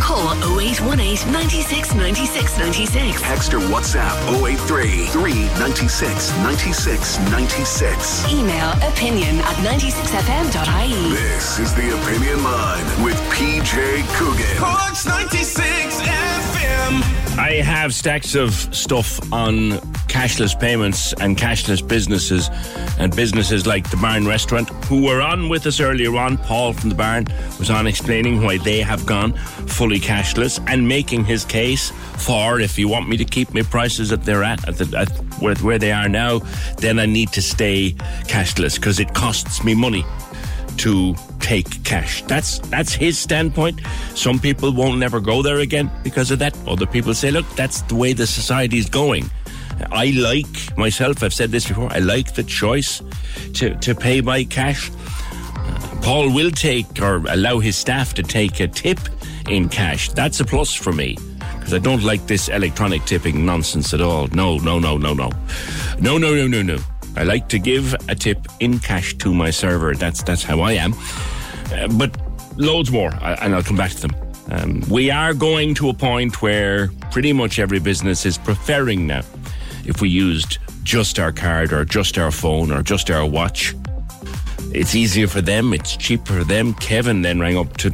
Speaker 3: Call 0818 96 96 96.
Speaker 2: Text or WhatsApp 083 396 96 96.
Speaker 3: Email opinion at 96fm.ie.
Speaker 2: This is the Opinion Line with PJ Coogan.
Speaker 6: Corks 96 FM.
Speaker 7: I have stacks of stuff on cashless payments and cashless businesses and businesses like the Barn Restaurant, who were on with us earlier on. Paul from the Barn was on explaining why they have gone fully cashless and making his case for if you want me to keep my prices at they're at, at, the, at where, where they are now, then I need to stay cashless because it costs me money to take cash. That's that's his standpoint. Some people won't never go there again because of that. Other people say, look, that's the way the society is going. I like myself. I've said this before. I like the choice to to pay by cash. Paul will take or allow his staff to take a tip in cash. That's a plus for me because I don't like this electronic tipping nonsense at all. No, no, no, no, no, no, no, no, no, no. I like to give a tip in cash to my server. That's that's how I am. Uh, but loads more, and I'll come back to them. Um, we are going to a point where pretty much every business is preferring now if we used just our card or just our phone or just our watch. It's easier for them, it's cheaper for them. Kevin then rang up to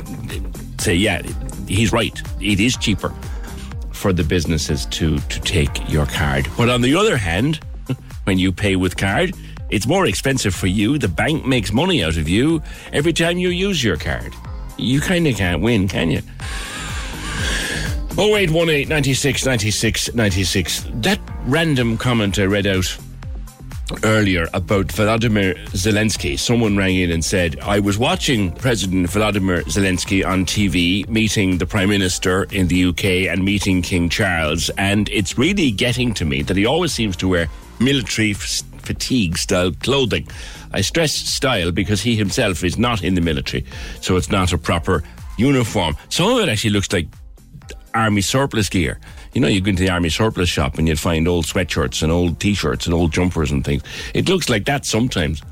Speaker 7: say, yeah, he's right. It is cheaper for the businesses to, to take your card. But on the other hand, when you pay with card, it's more expensive for you. The bank makes money out of you every time you use your card. You kind of can't win, can you? 0818 96 96 96. That random comment I read out earlier about Vladimir Zelensky. Someone rang in and said, I was watching President Vladimir Zelensky on TV meeting the Prime Minister in the UK and meeting King Charles, and it's really getting to me that he always seems to wear military f- fatigue style clothing. I stress style because he himself is not in the military, so it's not a proper uniform. Some of it actually looks like army surplus gear. You know, you go into the army surplus shop and you'd find old sweatshirts and old t-shirts and old jumpers and things. It looks like that sometimes.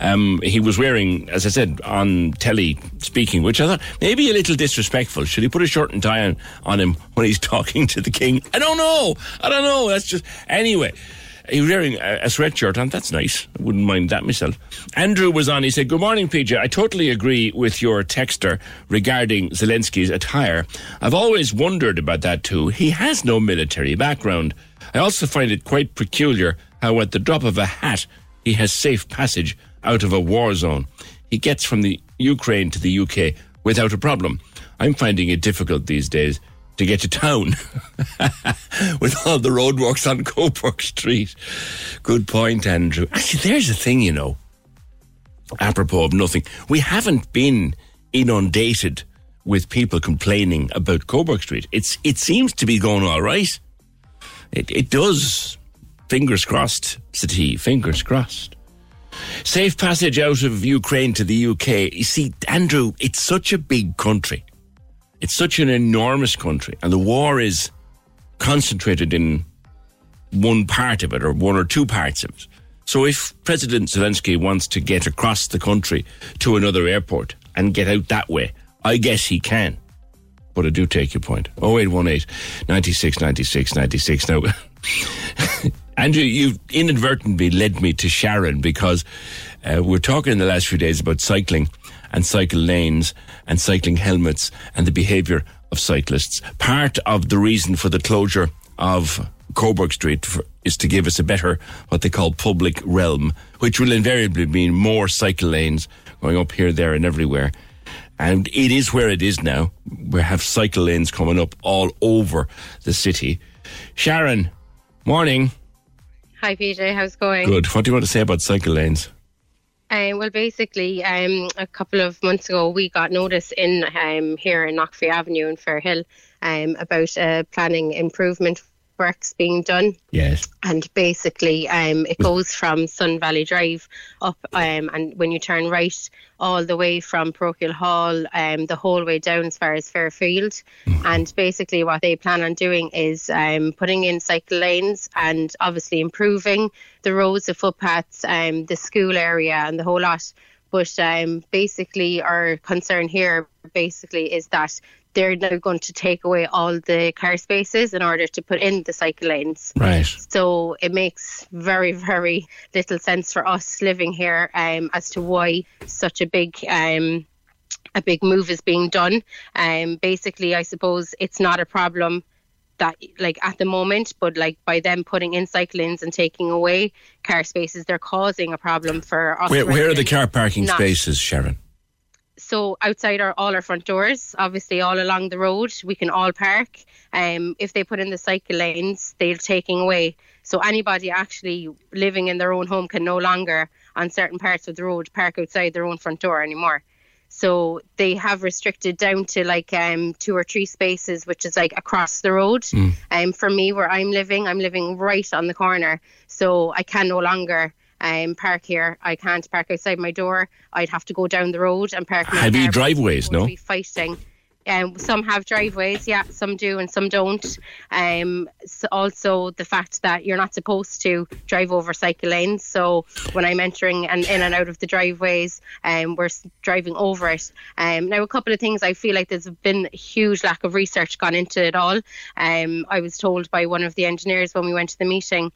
Speaker 7: Um, he was wearing, as I said, on telly speaking, which I thought maybe a little disrespectful. Should he put a shirt and tie on, on him when he's talking to the king? I don't know. I don't know. That's just anyway. He was wearing a, a sweatshirt on. That's nice. I wouldn't mind that myself. Andrew was on. He said, Good morning, PJ. I totally agree with your texter regarding Zelensky's attire. I've always wondered about that too. He has no military background. I also find it quite peculiar how, at the drop of a hat, he has safe passage out of a war zone. He gets from the Ukraine to the UK without a problem. I'm finding it difficult these days to get to town with all the roadworks on Coburg Street. Good point, Andrew. Actually, there's a thing, you know, apropos of nothing. We haven't been inundated with people complaining about Coburg Street. It's It seems to be going all right. It, it does. Fingers crossed, City. Fingers crossed. Safe passage out of Ukraine to the UK. You see, Andrew, it's such a big country. It's such an enormous country, and the war is concentrated in one part of it or one or two parts of it. So if President Zelensky wants to get across the country to another airport and get out that way, I guess he can. But I do take your point. 0818 96 96 96. Now, Andrew, you've inadvertently led me to Sharon because uh, we're talking in the last few days about cycling and cycle lanes and cycling helmets and the behaviour of cyclists. Part of the reason for the closure of Coburg Street for, is to give us a better, what they call public realm, which will invariably mean more cycle lanes going up here, there, and everywhere. And it is where it is now. We have cycle lanes coming up all over the city. Sharon, morning.
Speaker 26: Hi PJ, how's it going?
Speaker 7: Good. What do you want to say about cycle lanes?
Speaker 26: Um, well, basically, um, a couple of months ago, we got notice in um, here in Knockfree Avenue in Fairhill um, about a planning improvement works being done.
Speaker 7: Yes.
Speaker 26: And basically, um, it goes from Sun Valley Drive up, um, and when you turn right, all the way from Parochial Hall, um, the whole way down as far as Fairfield. And basically, what they plan on doing is um, putting in cycle lanes and obviously improving the roads, the footpaths, um, the school area, and the whole lot. But um, basically, our concern here basically is that they're now going to take away all the car spaces in order to put in the cycle lanes.
Speaker 7: Right.
Speaker 26: So it makes very, very little sense for us living here um, as to why such a big um, a big move is being done. Um, basically, I suppose it's not a problem that like at the moment, but like by them putting in cycle lanes and taking away car spaces, they're causing a problem for us.
Speaker 7: Where, where are the car parking
Speaker 26: Not-
Speaker 7: spaces, Sharon?
Speaker 26: So outside our all our front doors, obviously all along the road, we can all park. Um, if they put in the cycle lanes, they're taking away. So anybody actually living in their own home can no longer, on certain parts of the road, park outside their own front door anymore. So they have restricted down to like um, two or three spaces, which is like across the road. Um, for me, where I'm living, I'm living right on the corner, so I can no longer um, park here. I can't park outside my door. I'd have to go down the road and park. my
Speaker 7: Have you driveways, no?
Speaker 26: Be fighting. Um, some have driveways, yeah, some do, and some don't. Um, so also, the fact that you're not supposed to drive over cycle lanes. So when I'm entering and in and out of the driveways, um, we're driving over it. Um, now, a couple of things I feel like there's been a huge lack of research gone into it all. Um, I was told by one of the engineers when we went to the meeting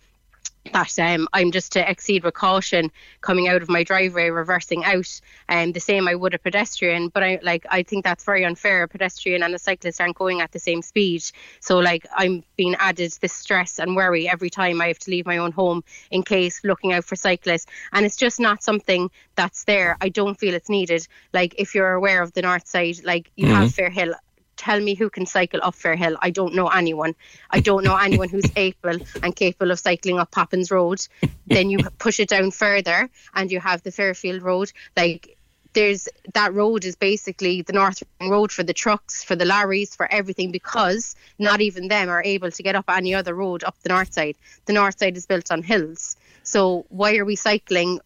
Speaker 26: that um, I'm just to exceed with caution coming out of my driveway, reversing out, and the same I would a pedestrian. But I like I think that's very unfair. A pedestrian and a cyclist aren't going at the same speed, so like I'm being added this stress and worry every time I have to leave my own home in case looking out for cyclists, and it's just not something that's there. I don't feel it's needed. Like if you're aware of the north side, like you have
Speaker 27: Mhm.
Speaker 26: Fair Hill tell me who can cycle up Fair Hill. I don't know anyone. I don't know anyone who's able and capable of cycling up Popham's Road. then you push it down further and you have the Fairfield Road. Like there's that road is basically the North Road for the trucks, for the lorries, for everything because not even them are able to get up any other road up the north side. The north side is built on hills. So why are we cycling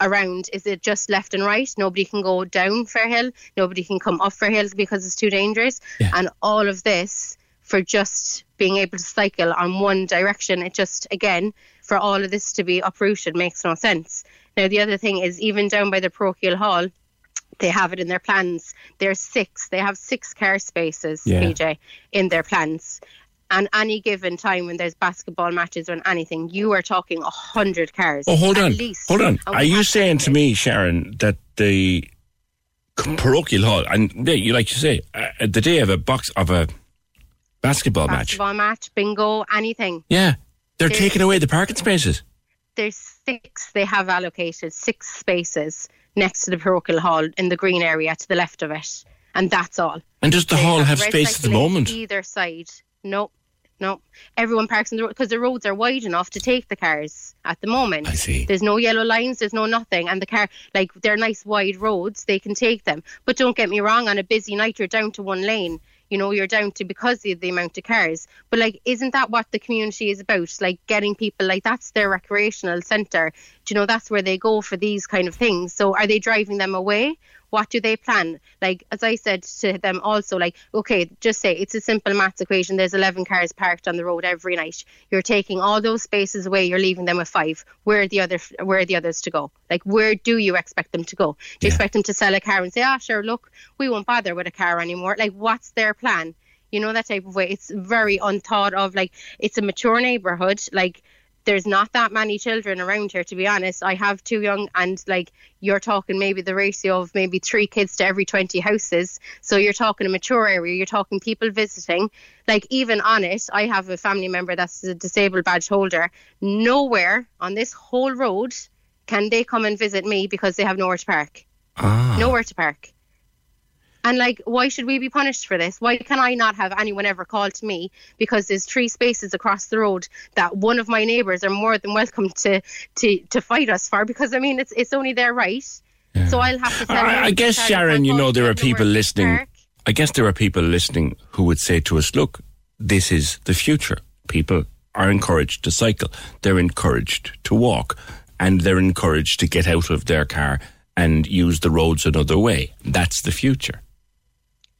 Speaker 26: around is it just left and right? Nobody can go down fair hill nobody can come up fair hill because it's too dangerous. And all of this for just being able to cycle on one direction it just again for all of this to be uprooted makes no sense. Now the other thing is even down by the parochial hall they have it in their plans. There's six they have six car spaces
Speaker 7: Yeah.
Speaker 26: pj in their plans and any given time when there's basketball matches or anything, you are talking a hundred cars.
Speaker 7: Oh, hold
Speaker 26: at
Speaker 7: on.
Speaker 26: least.
Speaker 7: Hold on.
Speaker 26: And
Speaker 7: Are you saying to me, Sharon, that the parochial hall, and you like you say, uh, the day of a box of a basketball match,
Speaker 26: basketball match, bingo, anything.
Speaker 7: yeah, they're
Speaker 26: There's-
Speaker 7: taking away the parking spaces.
Speaker 26: There's six they have allocated, six spaces next to the parochial hall in the green area to the left of it, and that's all.
Speaker 7: And does the
Speaker 26: They
Speaker 7: hall have
Speaker 26: red
Speaker 7: space at the moment?
Speaker 26: Either side. No, no. Everyone parks in the road because the roads are wide enough to take the cars at the moment. I
Speaker 7: see.
Speaker 26: There's no yellow lines. There's no nothing, and the car like they're nice wide roads. They can take them. But don't get me wrong. On a busy night, you're down to one lane. You know, you're down to because of the amount of cars. But like, isn't that what the community is about? Like getting people like that's their recreational centre. Do you know that's where they go for these kind of things? So are they driving them away? What do they plan? Like, as I said to them also, like, okay, just say it's a simple maths equation. There's 11 cars parked on the road every night. You're taking all those spaces away. You're leaving them with five. Where are the other? Where are the others to go? Like, where do you expect them to go? Do you expect them to sell a car and say, ah, sure, look, we won't bother with a car anymore? Like, what's their plan? You know that type of way. It's very unthought of. Like, it's a mature neighborhood. Like, there's not that many children around here to be honest. I have two young and like you're talking maybe the ratio of maybe three kids to every 20 houses. So you're talking a mature area you're talking people visiting. Like even on it i have a family member that's a disabled badge holder. Nowhere on this whole road can they come and visit me because they have nowhere to park.
Speaker 7: Ah.
Speaker 26: nowhere to park and like, why should we be punished for this? Why can I not have anyone ever call to me because there's three spaces across the road that one of my neighbours are more than welcome to to to fight us for? Because I mean, it's it's only their right. So I'll have to tell.
Speaker 7: I, I guess, Sharon, you know, there are people listening.
Speaker 26: park.
Speaker 7: I guess there are people listening who would say to us, look, this is the future. People are encouraged to cycle. They're encouraged to walk and they're encouraged to get out of their car and use the roads another way. That's the future.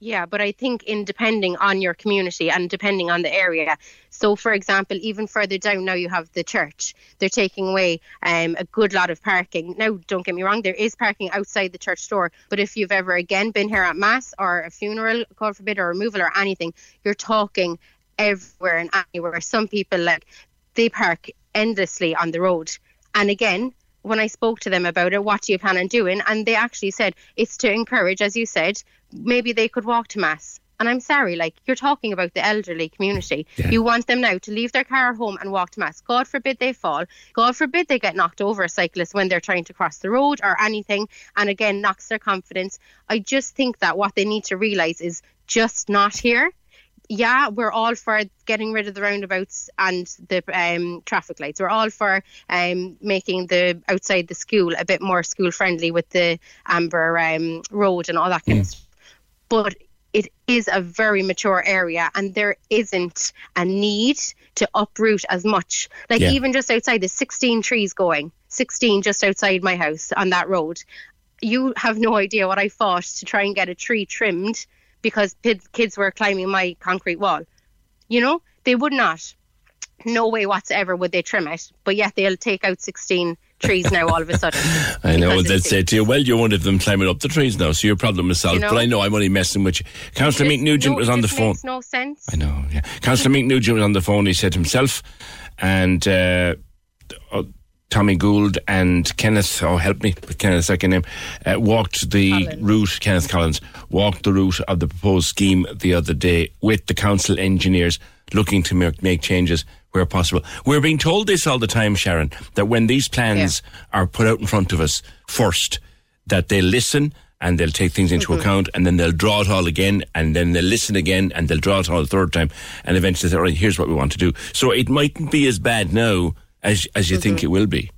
Speaker 26: Yeah, but I think in depending on your community and depending on the area. So, for example, even further down now you have the church. They're taking away um, a good lot of parking. Now, don't get me wrong, there is parking outside the church door. But if you've ever again been here at mass or a funeral, God forbid, or removal or anything, you're talking everywhere and anywhere. Some people like they park endlessly on the road. And again, when I spoke to them about it, what do you plan on doing? And they actually said it's to encourage, as you said, maybe they could walk to mass. And I'm sorry, like you're talking about the elderly community.
Speaker 7: Yeah.
Speaker 26: You want them now to leave their car at home and walk to mass. God forbid they fall. God forbid they get knocked over a cyclist when they're trying to cross the road or anything. And again, knocks their confidence. I just think that what they need to realise is just not here yeah, we're all for getting rid of the roundabouts and the um, traffic lights. We're all for um, making the outside the school a bit more school friendly with the amber um, road and all that kind of stuff. But it is a very mature area, and there isn't a need to uproot as much. Like
Speaker 27: Yeah.
Speaker 26: even just outside, there's 16 trees going, 16 just outside my house on that road. You have no idea what I fought to try and get a tree trimmed because kid- kids were climbing my concrete wall. You know, they would not. No way whatsoever would they trim it, but yet they'll take out 16 trees now all of a sudden.
Speaker 7: I know they'll say to you, well, you're one of them climbing up the trees now, so your problem is solved.
Speaker 26: You know?
Speaker 7: But I know I'm only messing with you. Councillor Mick Nugent
Speaker 26: no,
Speaker 7: was on the phone.
Speaker 26: Makes no sense.
Speaker 7: I know, yeah. Councillor Mick Nugent was on the phone. He said himself and uh, uh, Tommy Gould and Kenneth, oh, help me with Kenneth's second name, uh, walked the route, Kenneth Collins, walked the route of the proposed scheme the other day with the council engineers looking to make, make changes where possible. We're being told this all the time, Sharon, that when these plans are put out in front of us first, that they listen and they'll take things into
Speaker 26: Mm-hmm.
Speaker 7: account and then they'll draw it all again and then they'll listen again and they'll draw it all a third time and eventually say, all right, here's what we want to do. So it mightn't be as bad now as, as you think
Speaker 26: Mm-hmm.
Speaker 7: it will be.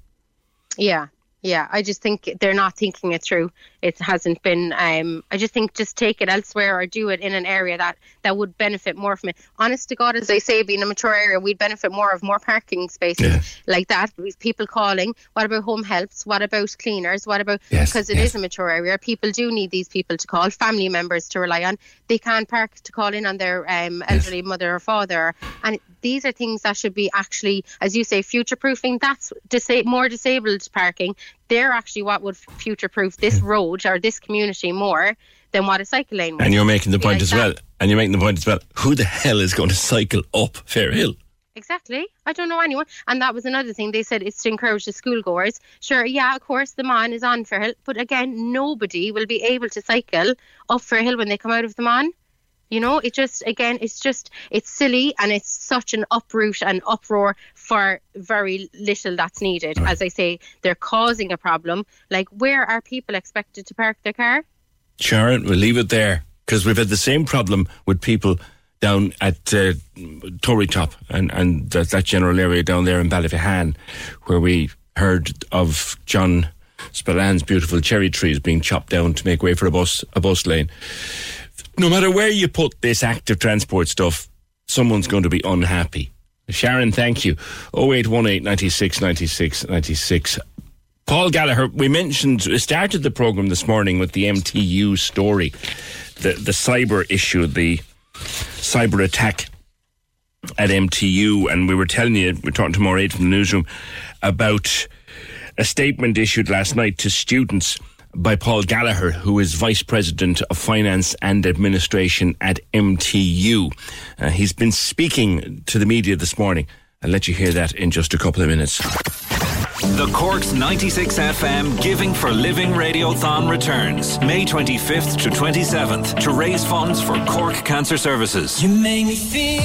Speaker 26: Yeah, yeah. I just think they're not thinking it through. It hasn't been. Um, I just think just take it elsewhere or do it in an area that that would benefit more from it. Honest to God, as I say, being a mature area, we'd benefit more of more parking spaces like that. With people calling. What about home helps? What about cleaners? What about
Speaker 27: Yes,
Speaker 26: because it is a mature area. People do need these people to call, family members to rely on. They can't park to call in on their um, elderly mother or father, and these are things that should be actually, as you say, future proofing. That's disa- more disabled parking. They're actually what would future proof this road or this community more than what a cycle lane would.
Speaker 7: And you're making the point
Speaker 26: like
Speaker 7: as
Speaker 26: that.
Speaker 7: well. And you're making the point as well. Who the hell is going to cycle up Fair Hill?
Speaker 26: Exactly. I don't know anyone. And that was another thing. They said it's to encourage the schoolgoers. Sure, yeah, of course, the man is on Fairhill. But again, nobody will be able to cycle up Fairhill when they come out of the man. You know, it just, again, it's just, it's silly and it's such an uproot and uproar for very little that's needed. As I say, they're causing a problem. Like, where are people expected to park their car?
Speaker 7: Sharon, we'll leave it there because we've had the same problem with people down at uh, Tory Top and, and that, that general area down there in Ballyphehane where we heard of John Spallan's beautiful cherry trees being chopped down to make way for a bus, a bus lane. No matter where you put this active transport stuff, someone's going to be unhappy. Sharon, thank you. 0818 96 96 96. Paul Gallagher, we mentioned, we started the programme this morning with the MTU story, the, the cyber issue, the cyber attack at MTU. And we were telling you, we are talking to Maureen from the newsroom about a statement issued last night to students by Paul Gallagher, who is Vice President of Finance and Administration at MTU. Uh, he's been speaking to the media this morning. I'll let you hear that in just a couple of minutes.
Speaker 14: The Corks 96 FM Giving for Living Radiothon returns May 25th to 27th to raise funds for Cork Cancer Services.
Speaker 3: You make me feel.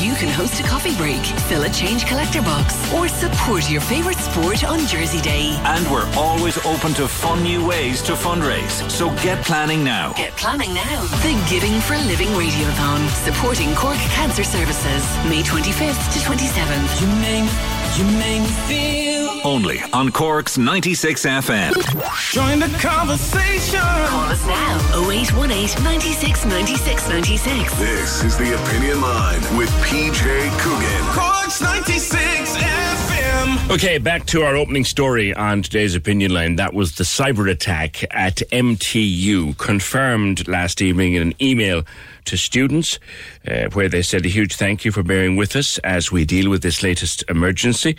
Speaker 3: You can host a coffee break, fill a change collector box, or support your favourite sport on Jersey Day.
Speaker 14: And we're always open to fun new ways to fundraise. So get planning now.
Speaker 3: Get planning now. The Giving for Living Radiothon, supporting Cork Cancer Services, May 25th to 27th.
Speaker 27: You make, you make me feel.
Speaker 14: Only on Cork's 96 FM.
Speaker 27: Join the conversation.
Speaker 3: Call us now 0818 96 96 96.
Speaker 2: This is the Opinion Line with PJ Coogan.
Speaker 27: Cork's 96 FM.
Speaker 7: Okay, back to our opening story on today's opinion line. That was the cyber attack at MTU, confirmed last evening in an email to students, uh, where they said a huge thank you for bearing with us as we deal with this latest emergency.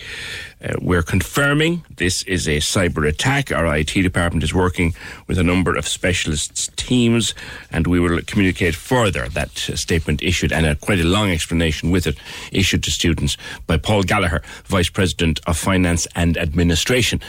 Speaker 7: Uh, we're confirming this is a cyber attack. Our IT department is working with a number of specialists teams, and we will communicate further. That uh, statement issued and a, quite a long explanation with it issued to students by Paul Gallagher, Vice President of Finance and Administration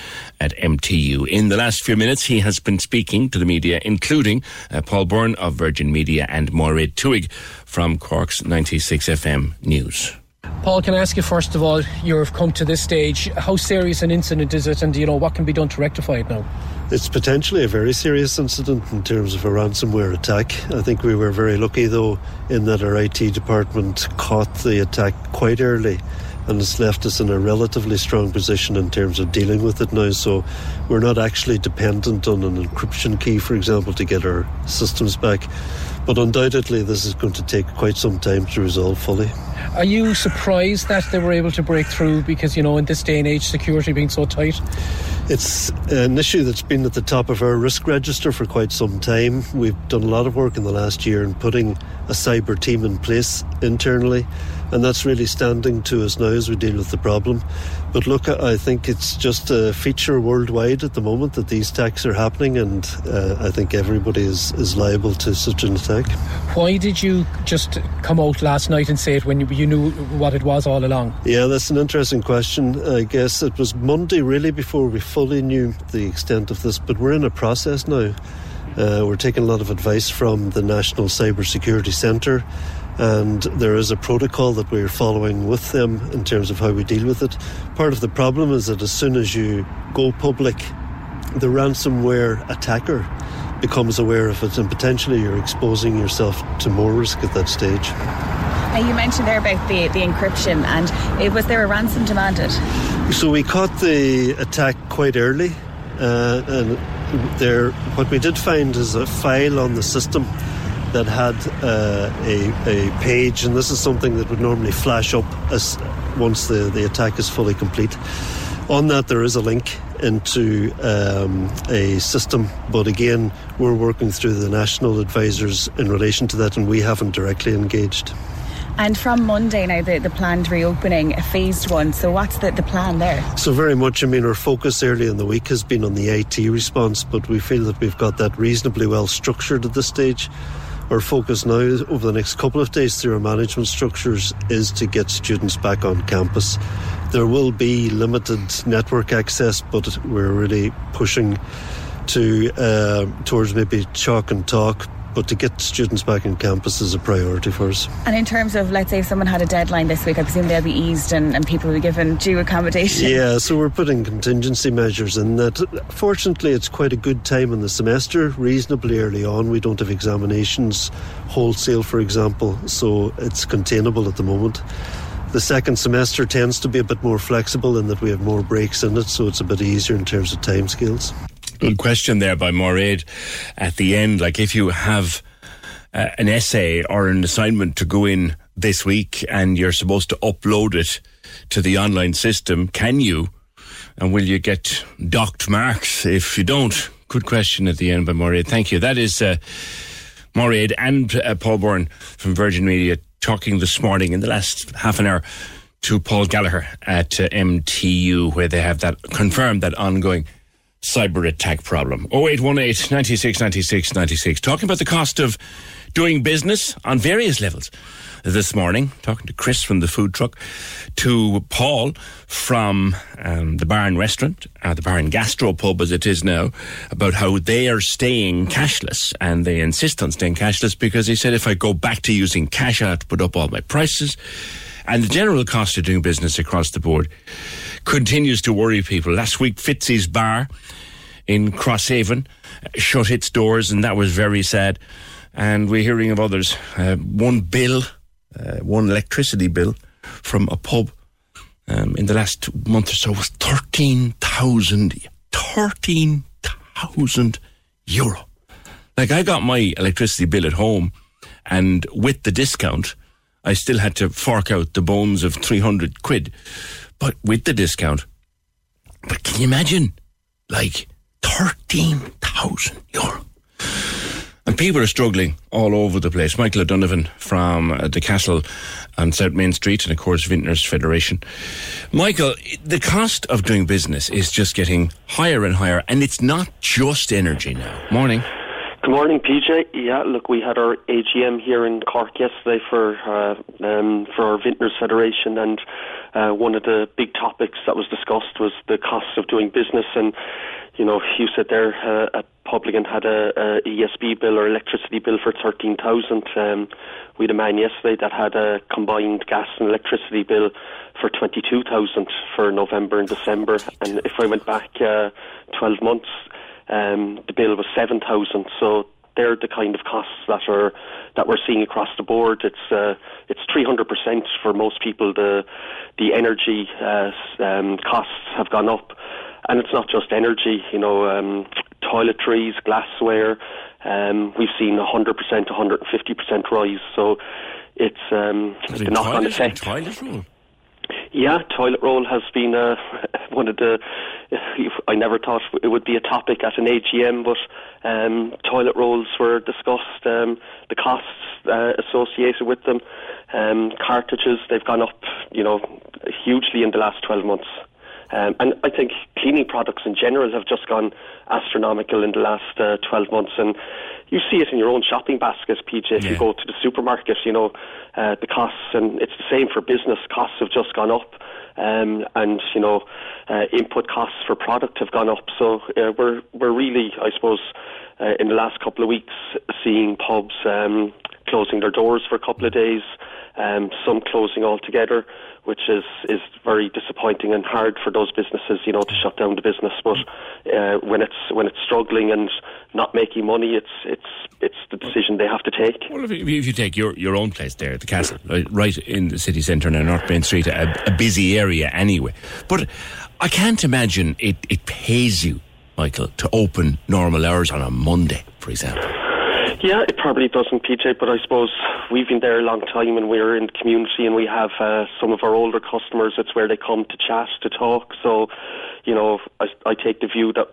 Speaker 7: at MTU. In the last few minutes, he has been speaking to the media, including uh, Paul Byrne of Virgin Media and Mairead Twohig from Cork's 96 FM News.
Speaker 28: Paul, can I ask you first of all, you've come to this stage. How serious an incident is it, and you know what can be done to rectify it now?
Speaker 29: It's potentially a very serious incident in terms of a ransomware attack. I think we were very lucky, though, in that our IT department caught the attack quite early and it's left us in a relatively strong position in terms of dealing with it now. So we're not actually dependent on an encryption key, for example, to get our systems back. But undoubtedly, this is going to take quite some time to resolve fully.
Speaker 28: Are you surprised that they were able to break through? Because, you know, in this day and age, security being so tight?
Speaker 29: It's an issue that's been at the top of our risk register for quite some time. We've done a lot of work in the last year in putting a cyber team in place internally, and that's really standing to us now as we deal with the problem. But look, I think it's just a feature worldwide at the moment that these attacks are happening, and uh, I think everybody is, is liable to such an attack.
Speaker 28: Why did you just come out last night and say it when you, you knew what it was all along?
Speaker 29: Yeah, that's an interesting question. I guess it was Monday really before we fully knew the extent of this, but we're in a process now. Uh, we're taking a lot of advice from the National Cyber Security Centre and there is a protocol that we're following with them in terms of how we deal with it. Part of the problem is that as soon as you go public, the ransomware attacker becomes aware of it, and potentially you're exposing yourself to more risk at that stage.
Speaker 30: Now you mentioned there about the, the encryption, and it, was there a ransom demanded?
Speaker 29: So we caught the attack quite early, uh, and there, what we did find is a file on the system that had uh, a, a page, and this is something that would normally flash up as once the, the attack is fully complete. On that, there is a link into um, a system, but again, we're working through the national advisors in relation to that, and we haven't directly engaged.
Speaker 30: And from Monday now, the, the planned reopening, a phased one. So, what's the, the plan there?
Speaker 29: So, very much, I mean, our focus early in the week has been on the IT response, but we feel that we've got that reasonably well structured at this stage. Our focus now, over the next couple of days through our management structures, is to get students back on campus. There will be limited network access, but we're really pushing to uh, towards maybe chalk and talk but to get students back on campus is a priority for us.
Speaker 30: And in terms of, let's say, if someone had a deadline this week, I presume they'll be eased and, and people will be given due accommodation.
Speaker 29: Yeah, so we're putting contingency measures in that. Fortunately, it's quite a good time in the semester, reasonably early on. We don't have examinations wholesale, for example, so it's containable at the moment. The second semester tends to be a bit more flexible in that we have more breaks in it, so it's a bit easier in terms of timescales.
Speaker 7: Good question there by Mairead at the end. Like if you have uh, an essay or an assignment to go in this week and you're supposed to upload it to the online system, can you? And will you get docked marks if you don't? Good question at the end by Mairead. Thank you. That is uh, Mairead and uh, Paul Byrne from Virgin Media talking this morning in the last half an hour to Paul Gallagher at uh, MTU, where they have that confirmed that ongoing cyber attack problem. 0818 96 96 96. Talking about the cost of doing business on various levels this morning. Talking to Chris from the food truck, to Paul from um, the and Restaurant, uh, the Bar and Gastro Pub as it is now, about how they are staying cashless and they insist on staying cashless because he said if I go back to using cash, I have to put up all my prices. And the general cost of doing business across the board continues to worry people. Last week, Fitzy's Bar in Crosshaven shut its doors, and that was very sad. And we're hearing of others. Uh, one bill, uh, one electricity bill from a pub um, in the last month or so was 13,000 13,000 euro. Like I got my electricity bill at home, and with the discount, I still had to fork out the bones of 300 quid. But with the discount, but can you imagine? Like 13,000 euro. And people are struggling all over the place. Michael O'Donovan from uh, the Castle on South Main Street and, of course, Vintners Federation. Michael, the cost of doing business is just getting higher and higher, and it's not just energy now. Morning.
Speaker 31: Good morning, PJ. Yeah, look, we had our AGM here in Cork yesterday for uh, um, for our Vintners Federation, and uh, one of the big topics that was discussed was the costs of doing business. And you know, you said there uh, a publican had a, a ESB bill or electricity bill for thirteen thousand. Um, we had a man yesterday that had a combined gas and electricity bill for twenty two thousand for November and December. And if I went back uh, twelve months um, the bill was seven thousand. So they're the kind of costs that are that we're seeing across the board. It's uh, it's three hundred percent for most people. The the energy uh, um, costs have gone up, and it's not just energy. You know, um, toiletries, glassware. Um, we've seen hundred percent, one hundred and fifty percent rise. So it's um, the knock-on effect.
Speaker 7: Toilet roll.
Speaker 31: Yeah, toilet roll has been uh, one of the. I never thought it would be a topic at an AGM, but um, toilet rolls were discussed. Um, the costs uh, associated with them, um, cartridges, they've gone up, you know, hugely in the last 12 months. Um, and I think cleaning products in general have just gone astronomical in the last uh, 12 months. And you see it in your own shopping basket, PJ. If
Speaker 7: Yeah.
Speaker 31: you go to the supermarket, you know, uh, the costs, and it's the same for business, costs have just gone up. Um, and, you know, uh, input costs for product have gone up. So uh, we're, we're really, I suppose, uh, in the last couple of weeks, seeing pubs um, closing their doors for a couple of days, um, some closing altogether, which is, is very disappointing and hard for those businesses, you know, to shut down the business. But uh, when it's when it's struggling and not making money, it's it's it's the decision they have to take.
Speaker 7: Well, if you, if you take your, your own place there, the castle, right, right in the city centre now, North Main Street, a, a busy area anyway. But I can't imagine it, it pays you, Michael, to open normal hours on a Monday, for example.
Speaker 31: Yeah, it probably doesn't, PJ, but I suppose we've been there a long time and we're in the community and we have uh, some of our older customers. It's where they come to chat, to talk. So, you know, I, I take the view that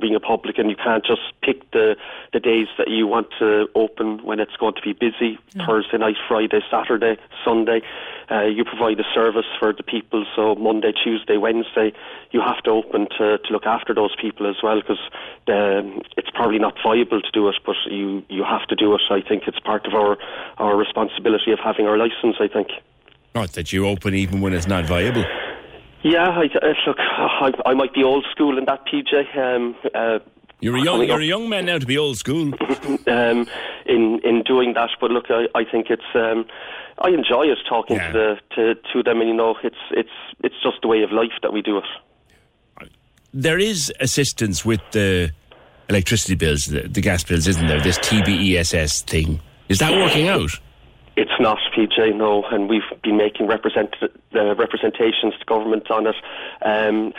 Speaker 31: being a publican, you can't just pick the, the days that you want to open when it's going to be busy Thursday night, Friday, Saturday, Sunday. Uh, you provide a service for the people, so Monday, Tuesday, Wednesday, you have to open to, to look after those people as well because um, it's probably not viable to do it, but you, you have to do it. I think it's part of our, our responsibility of having our license, I think.
Speaker 7: Not that you open even when it's not viable.
Speaker 31: Yeah, I, uh, look, I, I might be old school in that, PJ. Um, uh,
Speaker 7: You're a young, you're a young man now to be old school.
Speaker 31: um, in in doing that. But look, I, I think it's um, I enjoy it talking to the to, to them, and you know, it's it's it's just the way of life that we do it.
Speaker 7: there is assistance with the electricity bills, the, the gas bills, isn't there? This TBESS thing. Is that working out?
Speaker 31: It's not PJ, no, and we've been making represent, uh, representations to government on it. Um,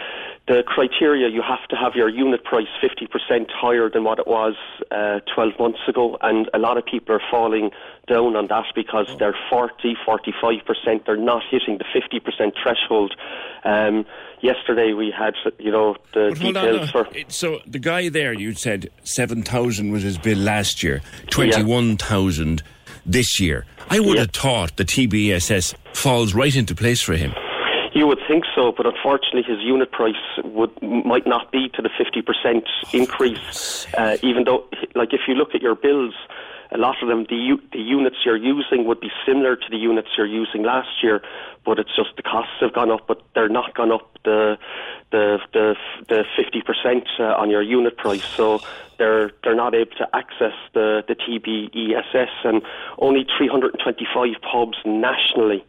Speaker 31: the criteria you have to have your unit price 50% higher than what it was uh, 12 months ago, and a lot of people are falling down on that because they're 40, 45%, they're not hitting the 50% threshold. Um, yesterday we had, you know, the
Speaker 7: But on,
Speaker 31: details
Speaker 7: no.
Speaker 31: for.
Speaker 7: So the guy there, you said seven thousand was his bill last year, twenty-one thousand this year. I would have thought the TBESS falls right into place for him.
Speaker 31: You would think so, but unfortunately, his unit price would might not be to the fifty percent increase. Uh, even though, like, if you look at your bills, a lot of them, the the units you're using would be similar to the units you're using last year, but it's just the costs have gone up, but they're not gone up the the the the fifty percent uh, on your unit price. So they're they're not able to access the the TBESS, and only 325 pubs nationally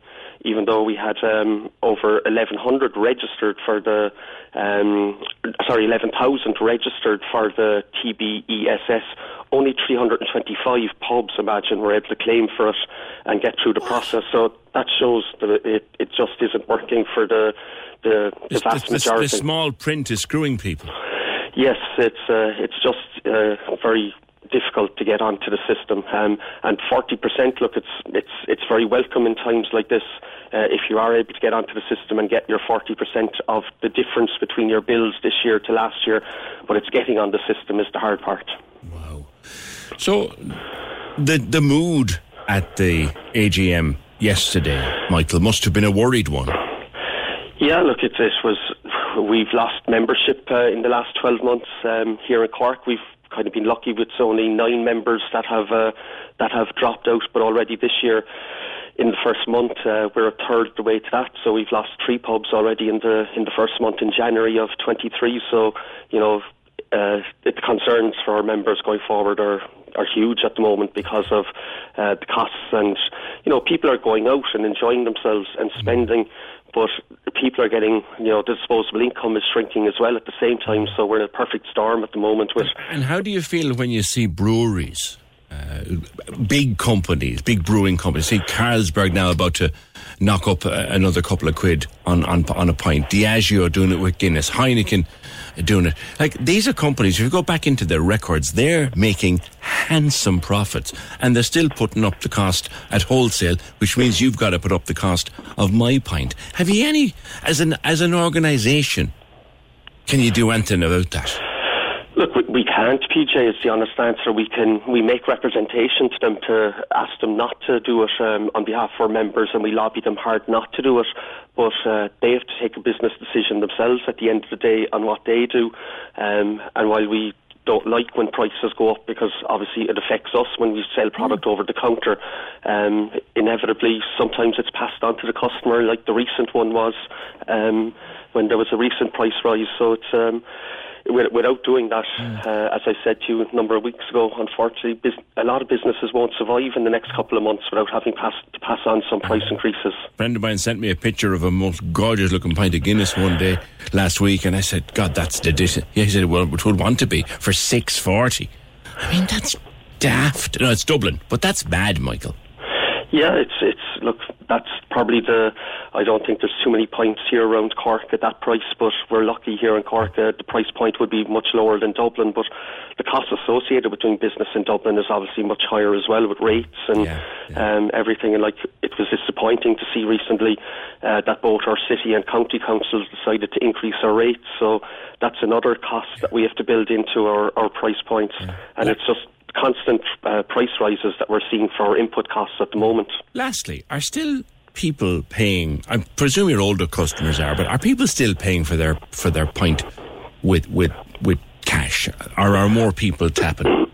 Speaker 31: even though we had um, over 1,100 registered for the, um, sorry, 11,000 registered for the TBESS, only 325 pubs, imagine, were able to claim for it and get through the process. So that shows that it, it just isn't working for the, the, the vast
Speaker 7: the-
Speaker 31: majority.
Speaker 7: the small print is screwing people.
Speaker 31: Yes, it's uh, it's just uh, very difficult to get onto the system. Um, and 40%, look, it's it's it's very welcome in times like this. Uh, if you are able to get onto the system and get your 40% of the difference between your bills this year to last year, but it's getting on the system is the hard part. Wow.
Speaker 7: So, the the mood at the AGM yesterday, Michael, must have been a worried one.
Speaker 31: Yeah, look, it, it was. We've lost membership uh, in the last 12 months um, here in Cork. We've kind of been lucky with only nine members that have uh, that have dropped out, but already this year. In the first month, uh, we're a third the way to that. So we've lost three pubs already in the in the first month in January of 23. So you know, uh, the concerns for our members going forward are are huge at the moment because of uh, the costs and you know people are going out and enjoying themselves and spending but people are getting you know disposable income is shrinking as well at the same time so we're in a perfect storm at the moment with
Speaker 7: And how do you feel when you see breweries, uh, big companies, big brewing companies? See Carlsberg now about to knock up uh, another couple of quid on, on on a pint. Diageo doing it with Guinness. Heineken doing it. Like these are companies. If you go back into their records, they're making handsome profits, and they're still putting up the cost at wholesale, which means you've got to put up the cost of my pint. Have you any as an as an organisation? Can you do anything about that?
Speaker 31: Look, we, can't. PJ is the honest answer. We can we make representation to them to ask them not to do it um, on behalf of our members, and we lobby them hard not to do it. But uh, they have to take a business decision themselves at the end of the day on what they do. Um, and while we don't like when prices go up because obviously it affects us when we sell product over the counter. Um, inevitably, sometimes it's passed on to the customer, like the recent one was um, when there was a recent price rise. So it's um, without doing that, uh, as I said to you a number of weeks ago, unfortunately, bus- a lot of businesses won't survive in the next couple of months without having pass- to pass on some price increases.
Speaker 7: A friend of mine sent me a picture of a most gorgeous looking pint of Guinness one day last week, and I said, "God, that's the dish." Yeah, he said, "Well, it would want to be for six forty. I mean, that's daft. No, it's Dublin, but that's bad, Michael.
Speaker 31: Yeah, it's it's look. That's probably the. I don't think there's too many points here around Cork at that price, but we're lucky here in Cork. Uh, the price point would be much lower than Dublin, but the cost associated with doing business in Dublin is obviously much higher as well with rates and Um, everything. And like it was disappointing to see recently uh, that both our city and county councils decided to increase our rates. So that's another cost that we have to build into our, our price points, and it's just constant uh, price rises that we're seeing for input costs at the moment.
Speaker 7: Lastly, are still people paying? I presume your older customers are, but are people still paying for their for their pint with with with cash, or are more people tapping?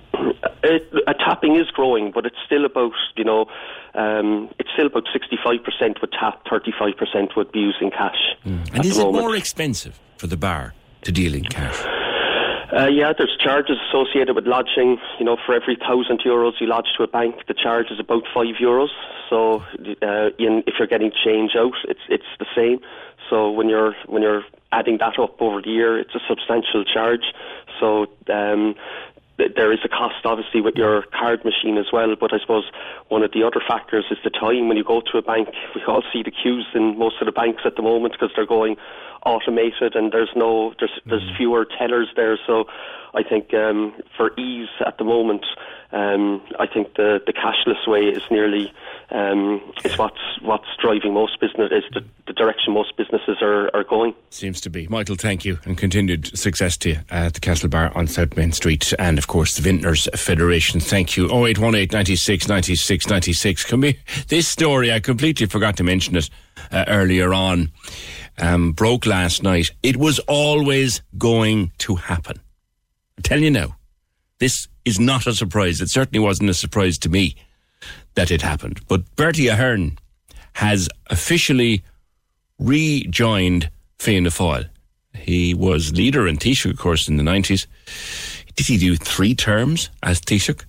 Speaker 31: It, uh, tapping is growing, but it's still about you know, um, it's still about sixty-five percent would tap, thirty-five percent would be using cash.
Speaker 7: And
Speaker 31: at
Speaker 7: is it
Speaker 31: moment.
Speaker 7: more expensive for the bar to deal in cash?
Speaker 31: Uh, yeah, there's charges associated with lodging. You know, for every thousand euros you lodge to a bank, the charge is about five euros. So, uh, in, if you're getting change out, it's it's the same. So when you're when you're adding that up over the year, it's a substantial charge. So um, there is a cost, obviously, with your card machine as well. But I suppose one of the other factors is the time when you go to a bank. We all see the queues in most of the banks at the moment because they're going automated and there's no there's there's fewer tellers there. So I think um, for ease at the moment, um, I think the the cashless way is nearly um, is what's what's driving most business is the, the direction most businesses are, are going.
Speaker 7: Seems to be. Michael, thank you and continued success to you at the Castle Bar on South Main Street and, of course, the Vintners Federation. Thank you. 0818 96 96 96. Can we, this story, I completely forgot to mention it uh, earlier on, um, broke last night. It was always going to happen. I tell you now, this is not a surprise. It certainly wasn't a surprise to me that it happened. But Bertie Ahern has officially rejoined Fianna Fáil. He was leader in Taoiseach, of course, in the 90s. Did he do three terms as Taoiseach?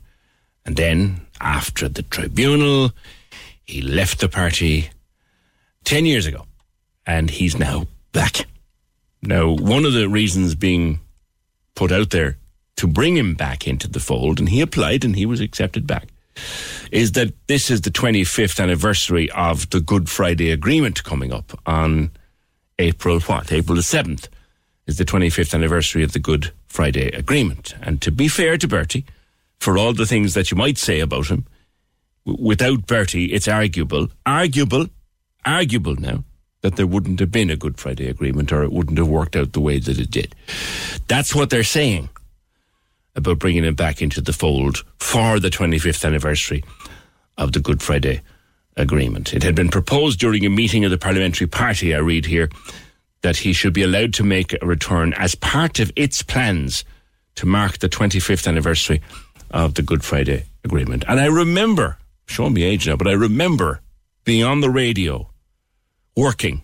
Speaker 7: And then, after the tribunal, he left the party 10 years ago. And he's now back. Now, one of the reasons being put out there to bring him back into the fold, and he applied and he was accepted back, is that this is the 25th anniversary of the Good Friday Agreement coming up on April what? April the 7th is the 25th anniversary of the Good Friday Agreement. And to be fair to Bertie, for all the things that you might say about him, without Bertie, it's arguable, arguable, arguable now that there wouldn't have been a Good Friday Agreement or it wouldn't have worked out the way that it did. That's what they're saying about bringing him back into the fold for the 25th anniversary of the Good Friday Agreement. It had been proposed during a meeting of the parliamentary party, I read here, that he should be allowed to make a return as part of its plans to mark the 25th anniversary of the Good Friday Agreement. And I remember, showing me age now, but I remember being on the radio working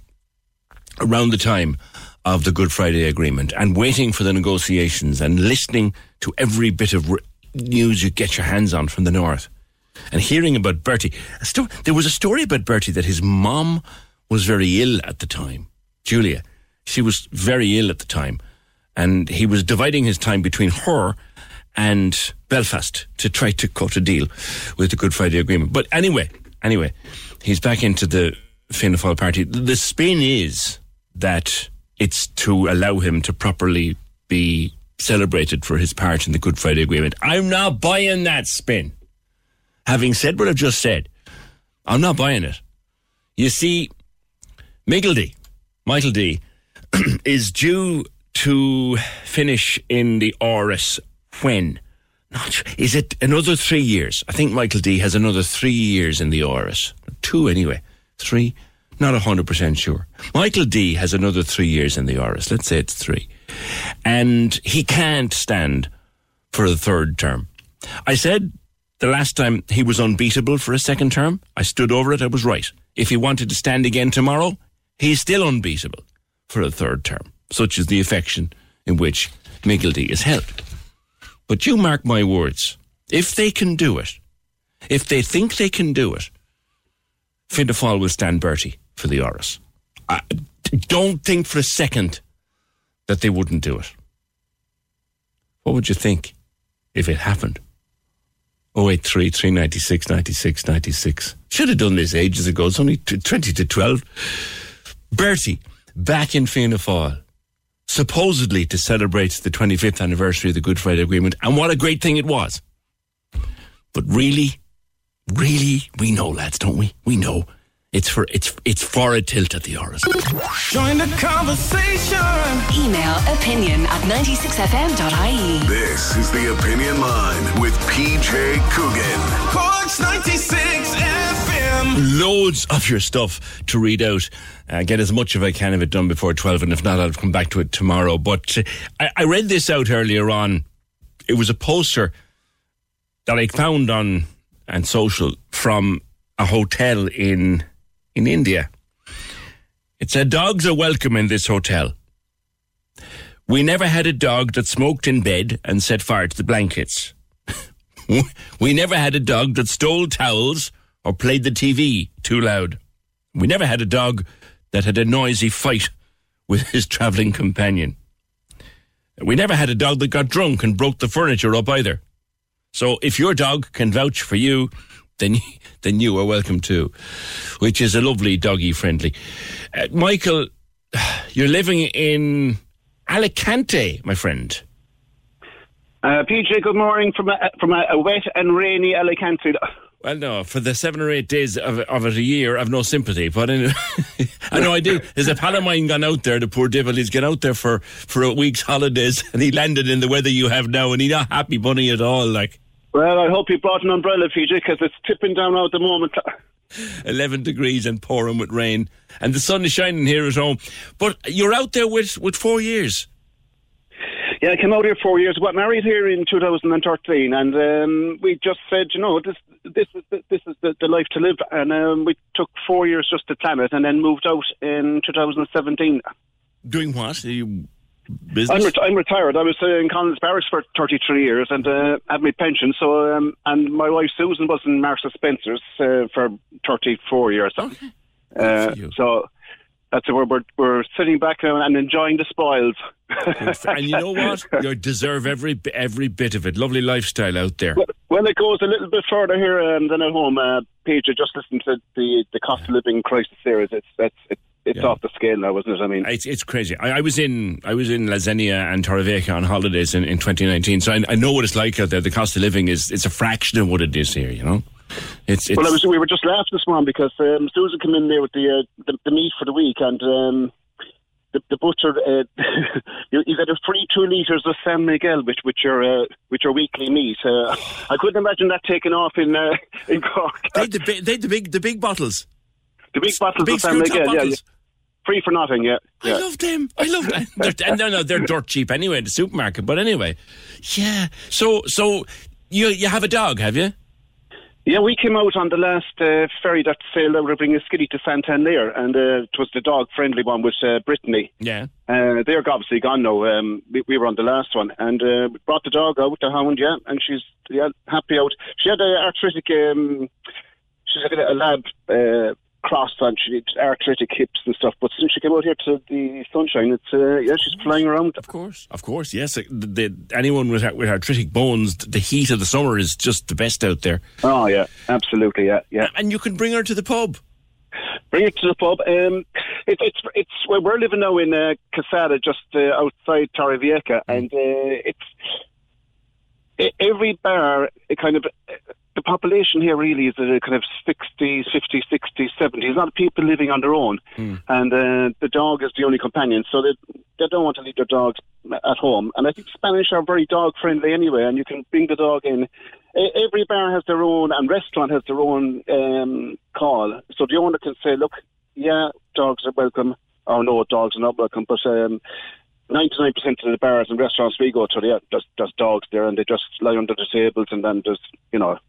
Speaker 7: around the time of the Good Friday Agreement and waiting for the negotiations and listening to every bit of re- news you get your hands on from the north and hearing about Bertie. Sto- there was a story about Bertie that his mom was very ill at the time. Julia, she was very ill at the time, and he was dividing his time between her and Belfast to try to cut a deal with the Good Friday Agreement. But anyway, anyway, he's back into the Fianna Fáil party. The spin is that it's to allow him to properly be celebrated for his part in the Good Friday Agreement. I'm not buying that spin. Having said what I've just said, I'm not buying it. You see, Miguel D, Michael D, is due to finish in the Áras when? Not is it another three years? I think Michael D has another three years in the Áras. Two anyway. Three? Not hundred percent sure. Michael D has another three years in the Áras. Let's say it's three. And he can't stand for the third term. I said the last time he was unbeatable for a second term. I stood over it. I was right. If he wanted to stand again tomorrow, he's still unbeatable for a third term. Such is the affection in which Miggledy is held. But you mark my words. If they can do it, if they think they can do it, Fianna Fáil will stand Bertie for the Áras. I don't think for a second that they wouldn't do it. What would you think if it happened? 083 396 96 96. Should have done this ages ago. It's only 20 to 12. Bertie, back in Fianna Fáil, supposedly to celebrate the 25th anniversary of the Good Friday Agreement. And what a great thing it was. But really, really, we know, lads, don't we? We know. It's for it's it's for a tilt at the Áras.
Speaker 27: Join the conversation.
Speaker 3: Email opinion at 96fm.ie.
Speaker 2: This is the Opinion Line with PJ Coogan.
Speaker 27: Corks 96 FM.
Speaker 7: Loads of your stuff to read out. Uh, get as much of I can of it done before 12, and if not, I'll come back to it tomorrow. But uh, I, I read this out earlier on. It was a poster that I found on and social from a hotel in in India. It said dogs are welcome in this hotel. We never had a dog that smoked in bed and set fire to the blankets. we never had a dog that stole towels or played the TV too loud. We never had a dog that had a noisy fight with his travelling companion. We never had a dog that got drunk and broke the furniture up either. So if your dog can vouch for you, then then you are welcome too, which is a lovely doggy friendly. Uh, Michael, you're living in Alicante, my friend.
Speaker 32: Uh, PJ, good morning from a, from a, a wet and rainy Alicante.
Speaker 7: Well, no, for the seven or eight days of, of it a year, I've no sympathy. But anyway, I know I do. There's a pal of mine gone out there, the poor devil. He's gone out there for, for a week's holidays and he landed in the weather you have now and he's not happy bunny at all. Like,
Speaker 32: Well, I hope you brought an umbrella, PJ, because it's tipping down now at the moment.
Speaker 7: 11 degrees and pouring with rain. And the sun is shining here at home. But you're out there with, with four years.
Speaker 32: Yeah, I came out here four years. Got married here in 2013, and um, we just said, you know, this this is the, this is the, the life to live, and um, we took four years just to plan it, and then moved out in 2017.
Speaker 7: Doing what? Are
Speaker 32: I'm,
Speaker 7: business?
Speaker 32: ret- I'm retired. I was uh, in Collins Barracks for 33 years and uh, had my pension. So, um, and my wife Susan was in Marshall Spencer's uh, for 34 years. Uh, so that's where we're we're sitting back and enjoying the spoils.
Speaker 7: and you know what? You deserve every every bit of it. Lovely lifestyle out there.
Speaker 32: Well, it goes a little bit further here um, than at home. Uh, Peter, just listen to the the cost of living crisis there. Is it's it's it's it's off the scale now, isn't it? I mean,
Speaker 7: it's it's crazy. I, I was in I was in La Zenia and Torrevieja on holidays in, in 2019, so I, I know what it's like out there. The cost of living is it's a fraction of what it is here. You know, it's, it's
Speaker 32: well, I was, we were just laughing this morning because um, Susan came in there with the, uh, the the meat for the week, and um, the, the butcher uh, you, you got a free two liters of San Miguel, which which are uh, which are weekly meat. Uh, I couldn't imagine that taking off in uh, in Cork.
Speaker 7: they had the, they had the big the big bottles.
Speaker 32: The big bottles
Speaker 7: big
Speaker 32: of San
Speaker 7: screw-top
Speaker 32: Miguel, yeah, yeah. Free for nothing, yeah.
Speaker 7: I love them. I love them. They're, no, no, they're dirt cheap anyway in the supermarket. But anyway, yeah. So, so you you have a dog, have you?
Speaker 32: Yeah, we came out on the last uh, ferry that sailed out of Skiddy to Santander, and uh, it was the dog-friendly one with uh, Brittany.
Speaker 7: Yeah.
Speaker 32: Uh, they're obviously gone now. Um, we, we were on the last one, and uh, we brought the dog out, the hound, yeah, and she's yeah happy out. She had a arthritic, um, she's like a, a lab uh, cross on. She had arthritic hips and stuff, but since she came out here to the sunshine, it's uh, yeah, she's flying around.
Speaker 7: Of course, of course, yes. The, the, anyone with with arthritic bones, the heat of the summer is just the best out there.
Speaker 32: Oh yeah, absolutely, yeah, yeah.
Speaker 7: And you can bring her to the pub.
Speaker 32: Bring it to the pub. Um, it, it's it's well, we're living now in uh, Quesada, just uh, outside Torrevieja, and uh, it's every bar. It kind of the population here really is a kind of 60s, 50s, 60s, 70s. A lot of people living on their own, and uh, the dog is the only companion. So they they don't want to leave their dogs at home. And I think Spanish are very dog friendly anyway, and you can bring the dog in. Every bar has their own, and restaurant has their own um, call. So the owner can say, "Look, yeah, dogs are welcome," or "No, dogs are not welcome." But um, 99% of the bars and restaurants we go to, yeah, there's, there's dogs there, and they just lie under the tables, and then there's, you know,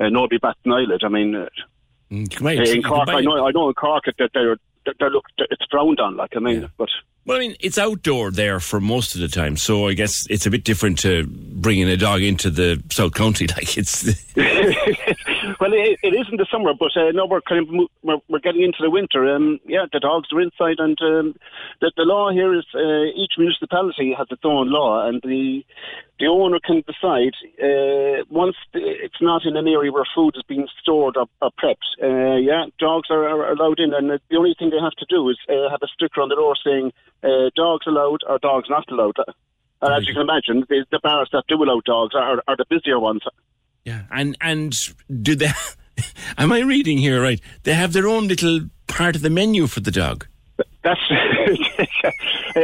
Speaker 32: uh, nobody bats an eyelid. I mean, uh,
Speaker 7: Right,
Speaker 32: in Cork, I know, I know in Cork that they're, they're, look, it's frowned on. Like I mean, but
Speaker 7: Well, I mean, it's outdoor there for most of the time, so I guess it's a bit different to bringing a dog into the South County. Like it's
Speaker 32: well, it, it is in the summer, but uh, no, we're kind of mo- we're, we're getting into the winter. Um, yeah, the dogs are inside, and um, the, the law here is uh, each municipality has its own law, and the the owner can decide uh, once the, it's not in an area where food is being stored or, or prepped. Uh, yeah, dogs are, are allowed in, and the only thing they have to do is uh, have a sticker on the door saying uh, "dogs allowed" or "dogs not allowed." And as you can imagine, the, the bars that do allow dogs are, are the busier ones.
Speaker 7: Yeah, and and do they? am I reading here right? They have their own little part of the menu for the dog.
Speaker 32: That's uh,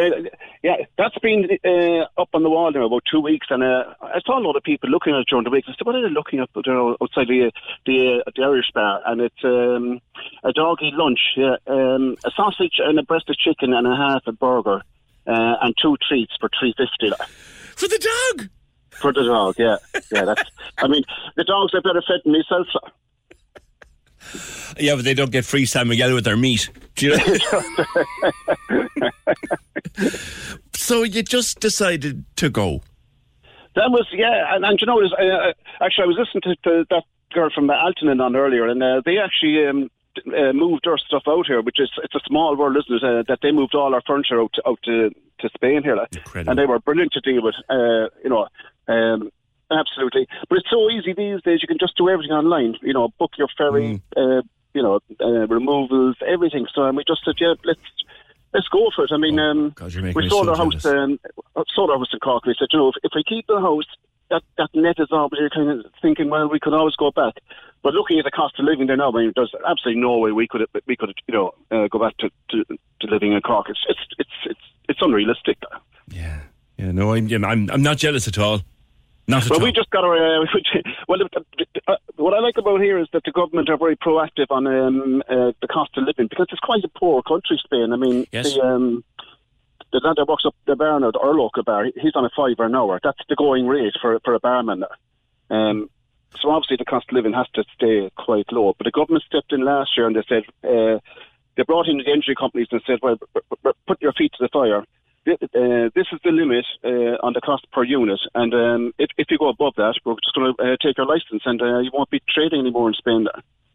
Speaker 32: yeah. That's been uh, up on the wall now about two weeks, and uh, I saw a lot of people looking at it during the week. I said, "What are they looking at there outside the the, uh, the Irish bar?" And it's um, a doggy lunch, yeah, um, a sausage and a breast of chicken and a half a burger, uh, and two treats for three fifty
Speaker 7: for the dog.
Speaker 32: For the dog, yeah, yeah. That's. I mean, the dogs are better fed than myself.
Speaker 7: Yeah, but they don't get free San Miguel with their meat. Do you know? so you just decided to go.
Speaker 32: That was yeah, and, and you know, was, uh, actually, I was listening to, to that girl from Aaltonen on earlier, and uh, they actually um, uh, moved their stuff out here, which is it's a small world, isn't it? Uh, that they moved all our furniture out to, out to, to Spain here, like. and they were brilliant to deal with. Uh, you know, um, absolutely. But it's so easy these days; you can just do everything online. You know, book your ferry. Uh, you know, uh, removals, everything. So um, we just said, yeah, let's let's go for it. I mean, um,
Speaker 7: you're
Speaker 32: we sold
Speaker 7: so
Speaker 32: our house, um, uh, sold our house in Cork. We said, you know, if, if we keep the house, that that net is always you're kind of thinking, well, we could always go back. But looking at the cost of living there now, I mean, there's absolutely no way we could we could you know uh, go back to, to, to living in Cork. It's it's it's it's it's unrealistic.
Speaker 7: Yeah, yeah. no, I'm you know, I'm I'm not jealous at all. Not
Speaker 32: Well, we just got our. Uh, well, uh, what I like about here is that the government are very proactive on um, uh, the cost of living because it's quite a poor country, Spain. I mean,
Speaker 7: Yes.
Speaker 32: the um, the lad that works up the bar now, our local bar, he's on a five an hour. That's the going rate for for a barman. Um, so obviously the cost of living has to stay quite low. But the government stepped in last year and they said uh, they brought in the energy companies and said, well, put your feet to the fire. Th- Uh, this is the limit uh, on the cost per unit, and um, if, if you go above that, we're just going to uh, take your license, and uh, you won't be trading anymore in Spain.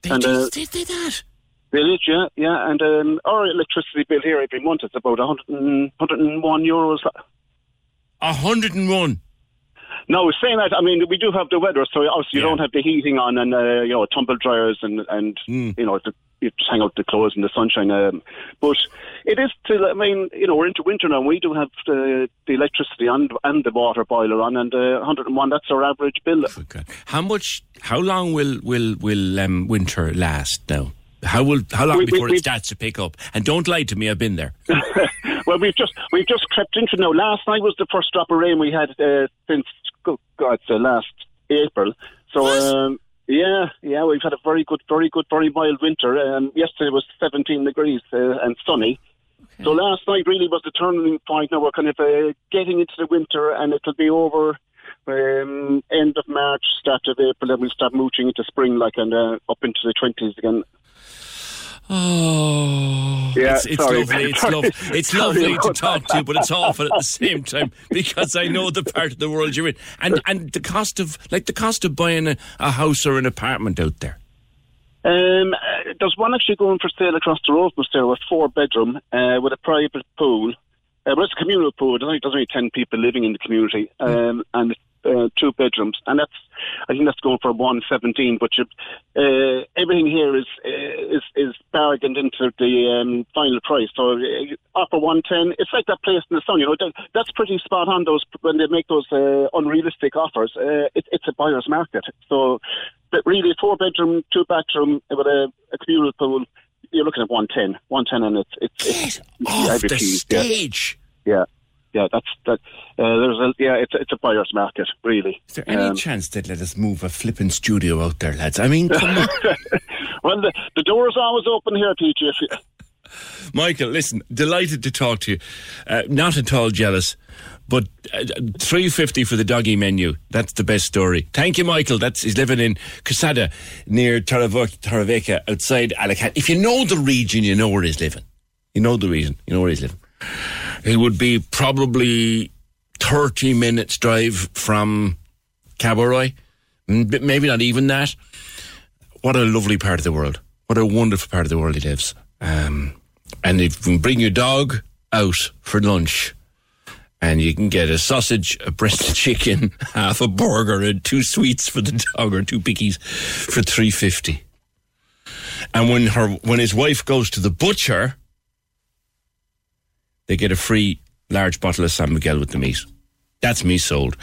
Speaker 32: and, uh,
Speaker 7: did they that?
Speaker 32: They did, yeah, yeah. And um, our electricity bill here every month is about 100 and, 101 euros.
Speaker 7: 101.
Speaker 32: No, saying that, I mean, we do have the weather, so obviously you don't have the heating on and, uh, you know, tumble dryers and, and
Speaker 7: Hmm.
Speaker 32: you know, the, you just hang out the clothes in the sunshine. Um, but it is still. I mean, you know, we're into winter now. We do have the, the electricity and and the water boiler on, and uh, 101. That's our average bill.
Speaker 7: How much? How long will will will um, winter last now? How will how long
Speaker 32: We-
Speaker 7: before
Speaker 32: we-
Speaker 7: it starts to pick up? And don't lie to me. I've been there.
Speaker 32: well, we've just we've just crept into now. Last night was the first drop of rain we had uh, since go- God, uh, last April. So um, yeah, yeah, we've had a very good, very good, very mild winter. Um, yesterday was 17 degrees uh, and sunny. So last night really was the turning point. Now we're kind of uh, getting into the winter, and it'll be over. Um, end of March, start of April, and we'll start mooching into spring, like and uh, up into the twenties again.
Speaker 7: Oh,
Speaker 32: Yeah,
Speaker 7: it's, it's lovely. It's,
Speaker 32: Sorry.
Speaker 7: lov- it's lovely to talk to you, but it's awful at the same time because I know the part of the world you're in, and and the cost of like the cost of buying a, a house or an apartment out there.
Speaker 32: Um, uh, there's one actually going for sale across the road from there, with four bedroom, uh, with a private pool. Uh, but it's a communal pool. There's only, there's only ten people living in the community, um, and uh, two bedrooms, and that's I think that's going for one seventeen. But you, uh, everything here is uh, is is bargained into the um, final price. So uh, offer one ten. It's like that place in the sun. You know, that, that's pretty spot on. Those when they make those uh, unrealistic offers, uh, it, it's a buyer's market. So, but really, four bedroom, two bathroom with a, a communal pool. You're looking at 110, 110, and it's it's, it's
Speaker 7: Off the
Speaker 32: Keys, yeah.
Speaker 7: stage.
Speaker 32: Yeah, yeah, that's that. Uh, there's a yeah, it's a, it's a buyer's market, really.
Speaker 7: Is there any
Speaker 32: Um,
Speaker 7: chance they'd let us move a flipping studio out there, lads? I mean, come on.
Speaker 32: well, the, the door's always open here, PJ. If you,
Speaker 7: Michael, listen, delighted to talk to you. Uh, not at all jealous, but uh, three fifty for the doggy menu. That's the best story. Thank you, Michael. That's he's living in Quesada near Torrevieja outside Alicante. If you know the region, you know where he's living. You know the region. You know where he's living. It would be probably thirty minutes drive from Cabo Roig. Mm, Maybe not even that. What a lovely part of the world. What a wonderful part of the world he lives. Um, and if you bring your dog out for lunch, and you can get a sausage, a breast of chicken, half a burger, and two sweets for the dog, or two pickies for three fifty. And when her when his wife goes to the butcher, they get a free large bottle of San Miguel with the meat. That's me sold.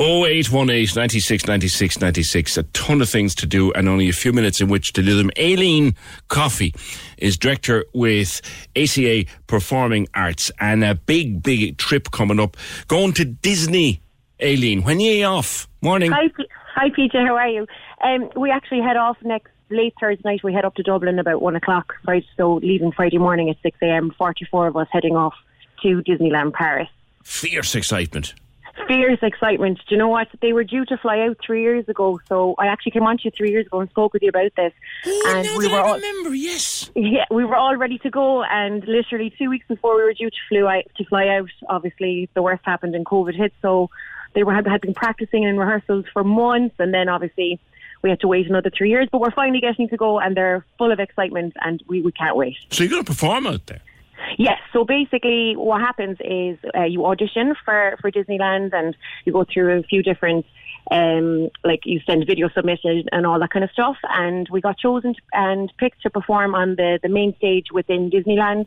Speaker 7: 0818 96 96 96. A ton of things to do and only a few minutes in which to do them. Aileen Coffey is director with ACA Performing Arts and a big, big trip coming up. Going to Disney, Aileen. When are you off? Morning.
Speaker 33: Hi, P- hi, PJ. How are you? Um, we actually head off next late Thursday night. We head up to Dublin about one o'clock. Friday, so leaving Friday morning at six a.m. Forty-four of us heading off to Disneyland Paris.
Speaker 7: Fierce excitement.
Speaker 33: Fierce excitement. Do you know what? They were due to fly out three years ago. So I actually came on to you three years ago and spoke with you about this. and we were all,
Speaker 7: remember, yes.
Speaker 33: Yeah, we were all ready to go, and literally two weeks before we were due to fly out, to fly out, obviously the worst happened and COVID hit. So they were had, had been practicing in rehearsals for months, and then obviously we had to wait another three years. But we're finally getting to go, and they're full of excitement, and we, we can't wait.
Speaker 7: So you're going to perform out there?
Speaker 33: Yes. So basically, what happens is uh, you audition for for Disneyland, and you go through a few different. Um, like you send video submitted and all that kind of stuff, and we got chosen and picked to perform on the the main stage within Disneyland.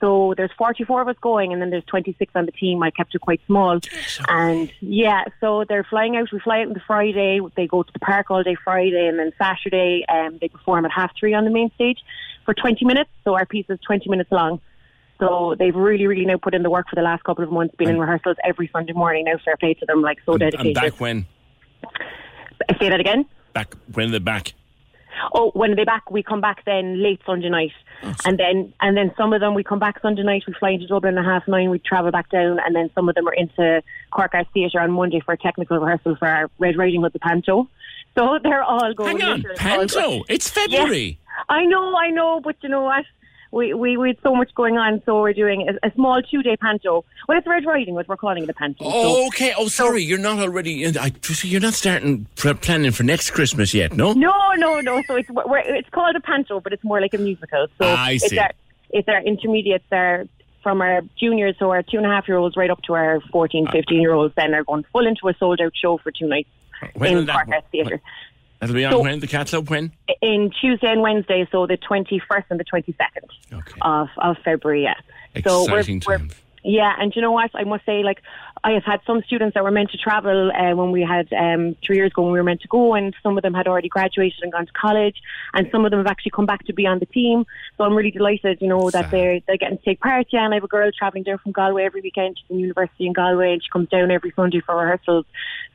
Speaker 33: So there's 44 of us going, and then there's 26 on the team. I kept it quite small, and yeah, so they're flying out. We fly out on the Friday. They go to the park all day Friday, and then Saturday, um, they perform at half three on the main stage for 20 minutes. So our piece is 20 minutes long. So they've really, really now put in the work for the last couple of months, been in rehearsals every Sunday morning. Now, fair play to them, like so
Speaker 7: And
Speaker 33: dedicated.
Speaker 7: back when?
Speaker 33: Say that again.
Speaker 7: Back when they're back.
Speaker 33: Oh, when are they back? We come back then late Sunday night, and then and then some of them we come back Sunday night. We fly into Dublin at half nine. We travel back down, and then some of them are into Cork Arts Theatre on Monday for a technical rehearsal for our Red Riding Hood the Panto. So they're all going.
Speaker 7: Hang on, Panto? It's February.
Speaker 33: Yes. I know, I know, but you know what? We, we, we had so much going on, so we're doing a, a small two day panto. Well, it's Red Riding Hood, we're calling it a panto.
Speaker 7: Oh,
Speaker 33: So-
Speaker 7: okay. Oh, sorry. You're not already. In, I, you're not starting pr- planning for next Christmas yet, no?
Speaker 33: No, no, no. So it's we're, it's called a panto, but it's more like a musical. So
Speaker 7: Ah, I
Speaker 33: it's
Speaker 7: see.
Speaker 33: our it's our intermediates there from our juniors, so our two and a half year olds, right up to our 14, 15 year olds. Then are going full into a sold out show for two nights
Speaker 7: When
Speaker 33: in
Speaker 7: that-
Speaker 33: Cork Arts Theatre.
Speaker 7: That'll be on
Speaker 33: So-
Speaker 7: when? The Catalogue when?
Speaker 33: in Tuesday and Wednesday, so the 21st and the 22nd of, of February, yeah. So we're,
Speaker 7: Exciting
Speaker 33: we're. Yeah, and you know what? I must say, like, I have had some students that were meant to travel uh, when we had um, three years ago when we were meant to go, and some of them had already graduated and gone to college, and some of them have actually come back to be on the team. So I'm really delighted, you know, that they're they're getting to take part. Yeah, and I have a girl traveling down from Galway every weekend. She's in university in Galway, and she comes down every Sunday for rehearsals.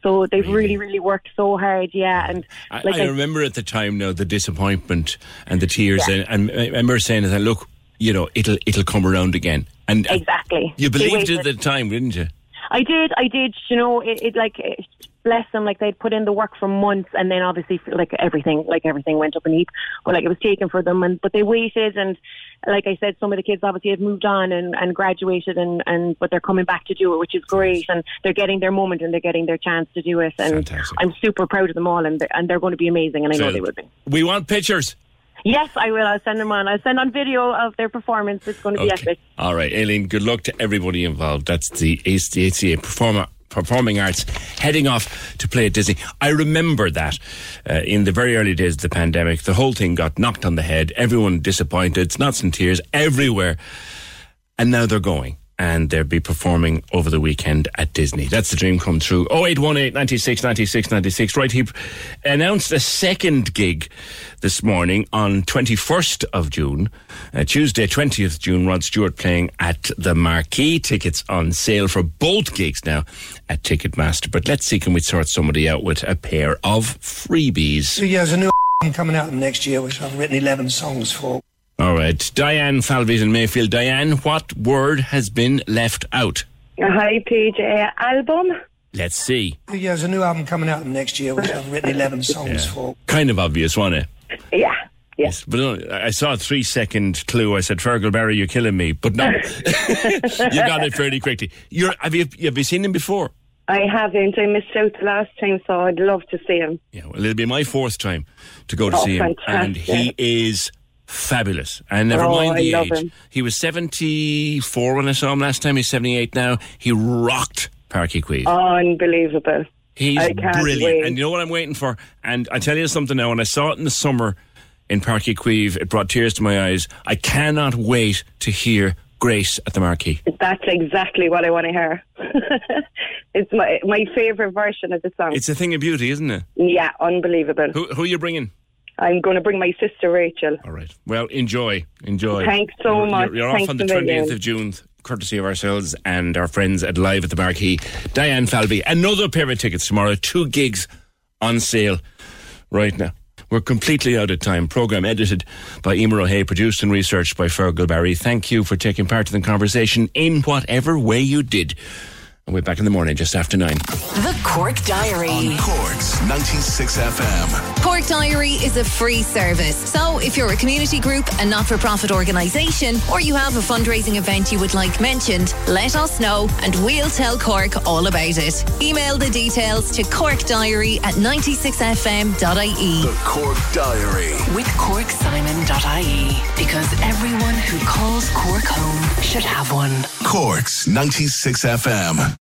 Speaker 33: So they've really, really worked so hard. Yeah, and
Speaker 7: I,
Speaker 33: like
Speaker 7: I remember at the time now the disappointment and the tears,
Speaker 33: Yeah.
Speaker 7: and, and I remember saying that, look, you know, it'll it'll come around again. And and
Speaker 33: Exactly.
Speaker 7: you believed it at the time, didn't you?
Speaker 33: I did, I did. You know, it, it like it, bless them. Like they'd put in the work for months, and then obviously like everything, like everything went up in heap. But like it was taken for them, and but they waited, and like I said, some of the kids obviously have moved on and and graduated, and and but they're coming back to do it, which is great, and they're getting their moment and they're getting their chance to do it, and I'm super proud of them all, and they're, and they're going to be amazing, and I know they will be.
Speaker 7: We want pictures.
Speaker 33: Yes, I will. I'll send them on. I'll send on video of their performance. It's going to be epic.
Speaker 7: All right, Aileen, good luck to everybody involved. That's the HCA Performer, Performing Arts heading off to play at Disney. I remember that uh, in the very early days of the pandemic, the whole thing got knocked on the head. Everyone disappointed, snots and tears everywhere. And now they're going. And they'll be performing over the weekend at Disney. That's the dream come true. 0818 96 96 96. Right, he announced a second gig this morning on 21st of June. Uh, Tuesday, 20th June, Rod Stewart playing at the Marquee. Tickets on sale for both gigs now at Ticketmaster. But let's see, can we sort somebody out with a pair of freebies?
Speaker 34: So yeah, there's a new coming out next year, which I've written 11 songs for.
Speaker 7: All right. Diane Falvey's in Mayfield. Diane, what word has been left out?
Speaker 34: Hi, PJ. Album?
Speaker 7: Let's see.
Speaker 34: Yeah, there's a new album coming out next year, which I've written 11 songs for.
Speaker 7: Kind of obvious, wasn't it?
Speaker 34: Yeah.
Speaker 7: Yes. But uh, I saw a three second clue. I said, Fergal Barry, you're killing me. But no, you got it fairly quickly. You're, have, you, have you seen him before?
Speaker 35: I haven't. I missed out the last time, so I'd love to see him.
Speaker 7: Yeah, well, it'll be my fourth time to go to
Speaker 35: Oh,
Speaker 7: see him. And he is fabulous. And never
Speaker 35: Oh,
Speaker 7: mind the age. He was 74 when I saw him last time. He's 78 now. He rocked Páirc Uí Chaoimh.
Speaker 35: Unbelievable.
Speaker 7: He's brilliant.
Speaker 35: wait.
Speaker 7: And you know what I'm waiting for? And I tell you something now, when I saw it in the summer in Páirc Uí Chaoimh, it brought tears to my eyes. I cannot wait to hear Grace at the Marquee.
Speaker 35: That's exactly what I want to hear. it's my my favourite version of the song.
Speaker 7: It's a thing of beauty, isn't it?
Speaker 35: yeah, unbelievable.
Speaker 7: Who, who are you bringing?
Speaker 35: I'm going to bring my sister Rachel.
Speaker 7: All right. Well, enjoy. Enjoy.
Speaker 35: Thanks so
Speaker 7: You're-
Speaker 35: much.
Speaker 7: You're, you're off on the
Speaker 35: a million.
Speaker 7: 20th of June, courtesy of ourselves and our friends at Live at the Marquee. Diane Falvey. Another pair of tickets tomorrow. Two gigs on sale right now. We're completely out of time. Program edited by Emer O'Hay, produced and researched by Fergal Barry. Thank you for taking part in the conversation in whatever way you did. And we're back in the morning just after nine.
Speaker 3: The Cork Diary.
Speaker 2: On Cork's 96 FM.
Speaker 36: Cork Diary is a free service. So if you're a community group, a not for profit organisation, or you have a fundraising event you would like mentioned, let us know and we'll tell Cork all about it. Email the details to corkdiary at 96fm.ie.
Speaker 2: The Cork Diary.
Speaker 3: With CorkSimon.ie. Because everyone who calls Cork home should have one.
Speaker 2: Cork's 96 FM.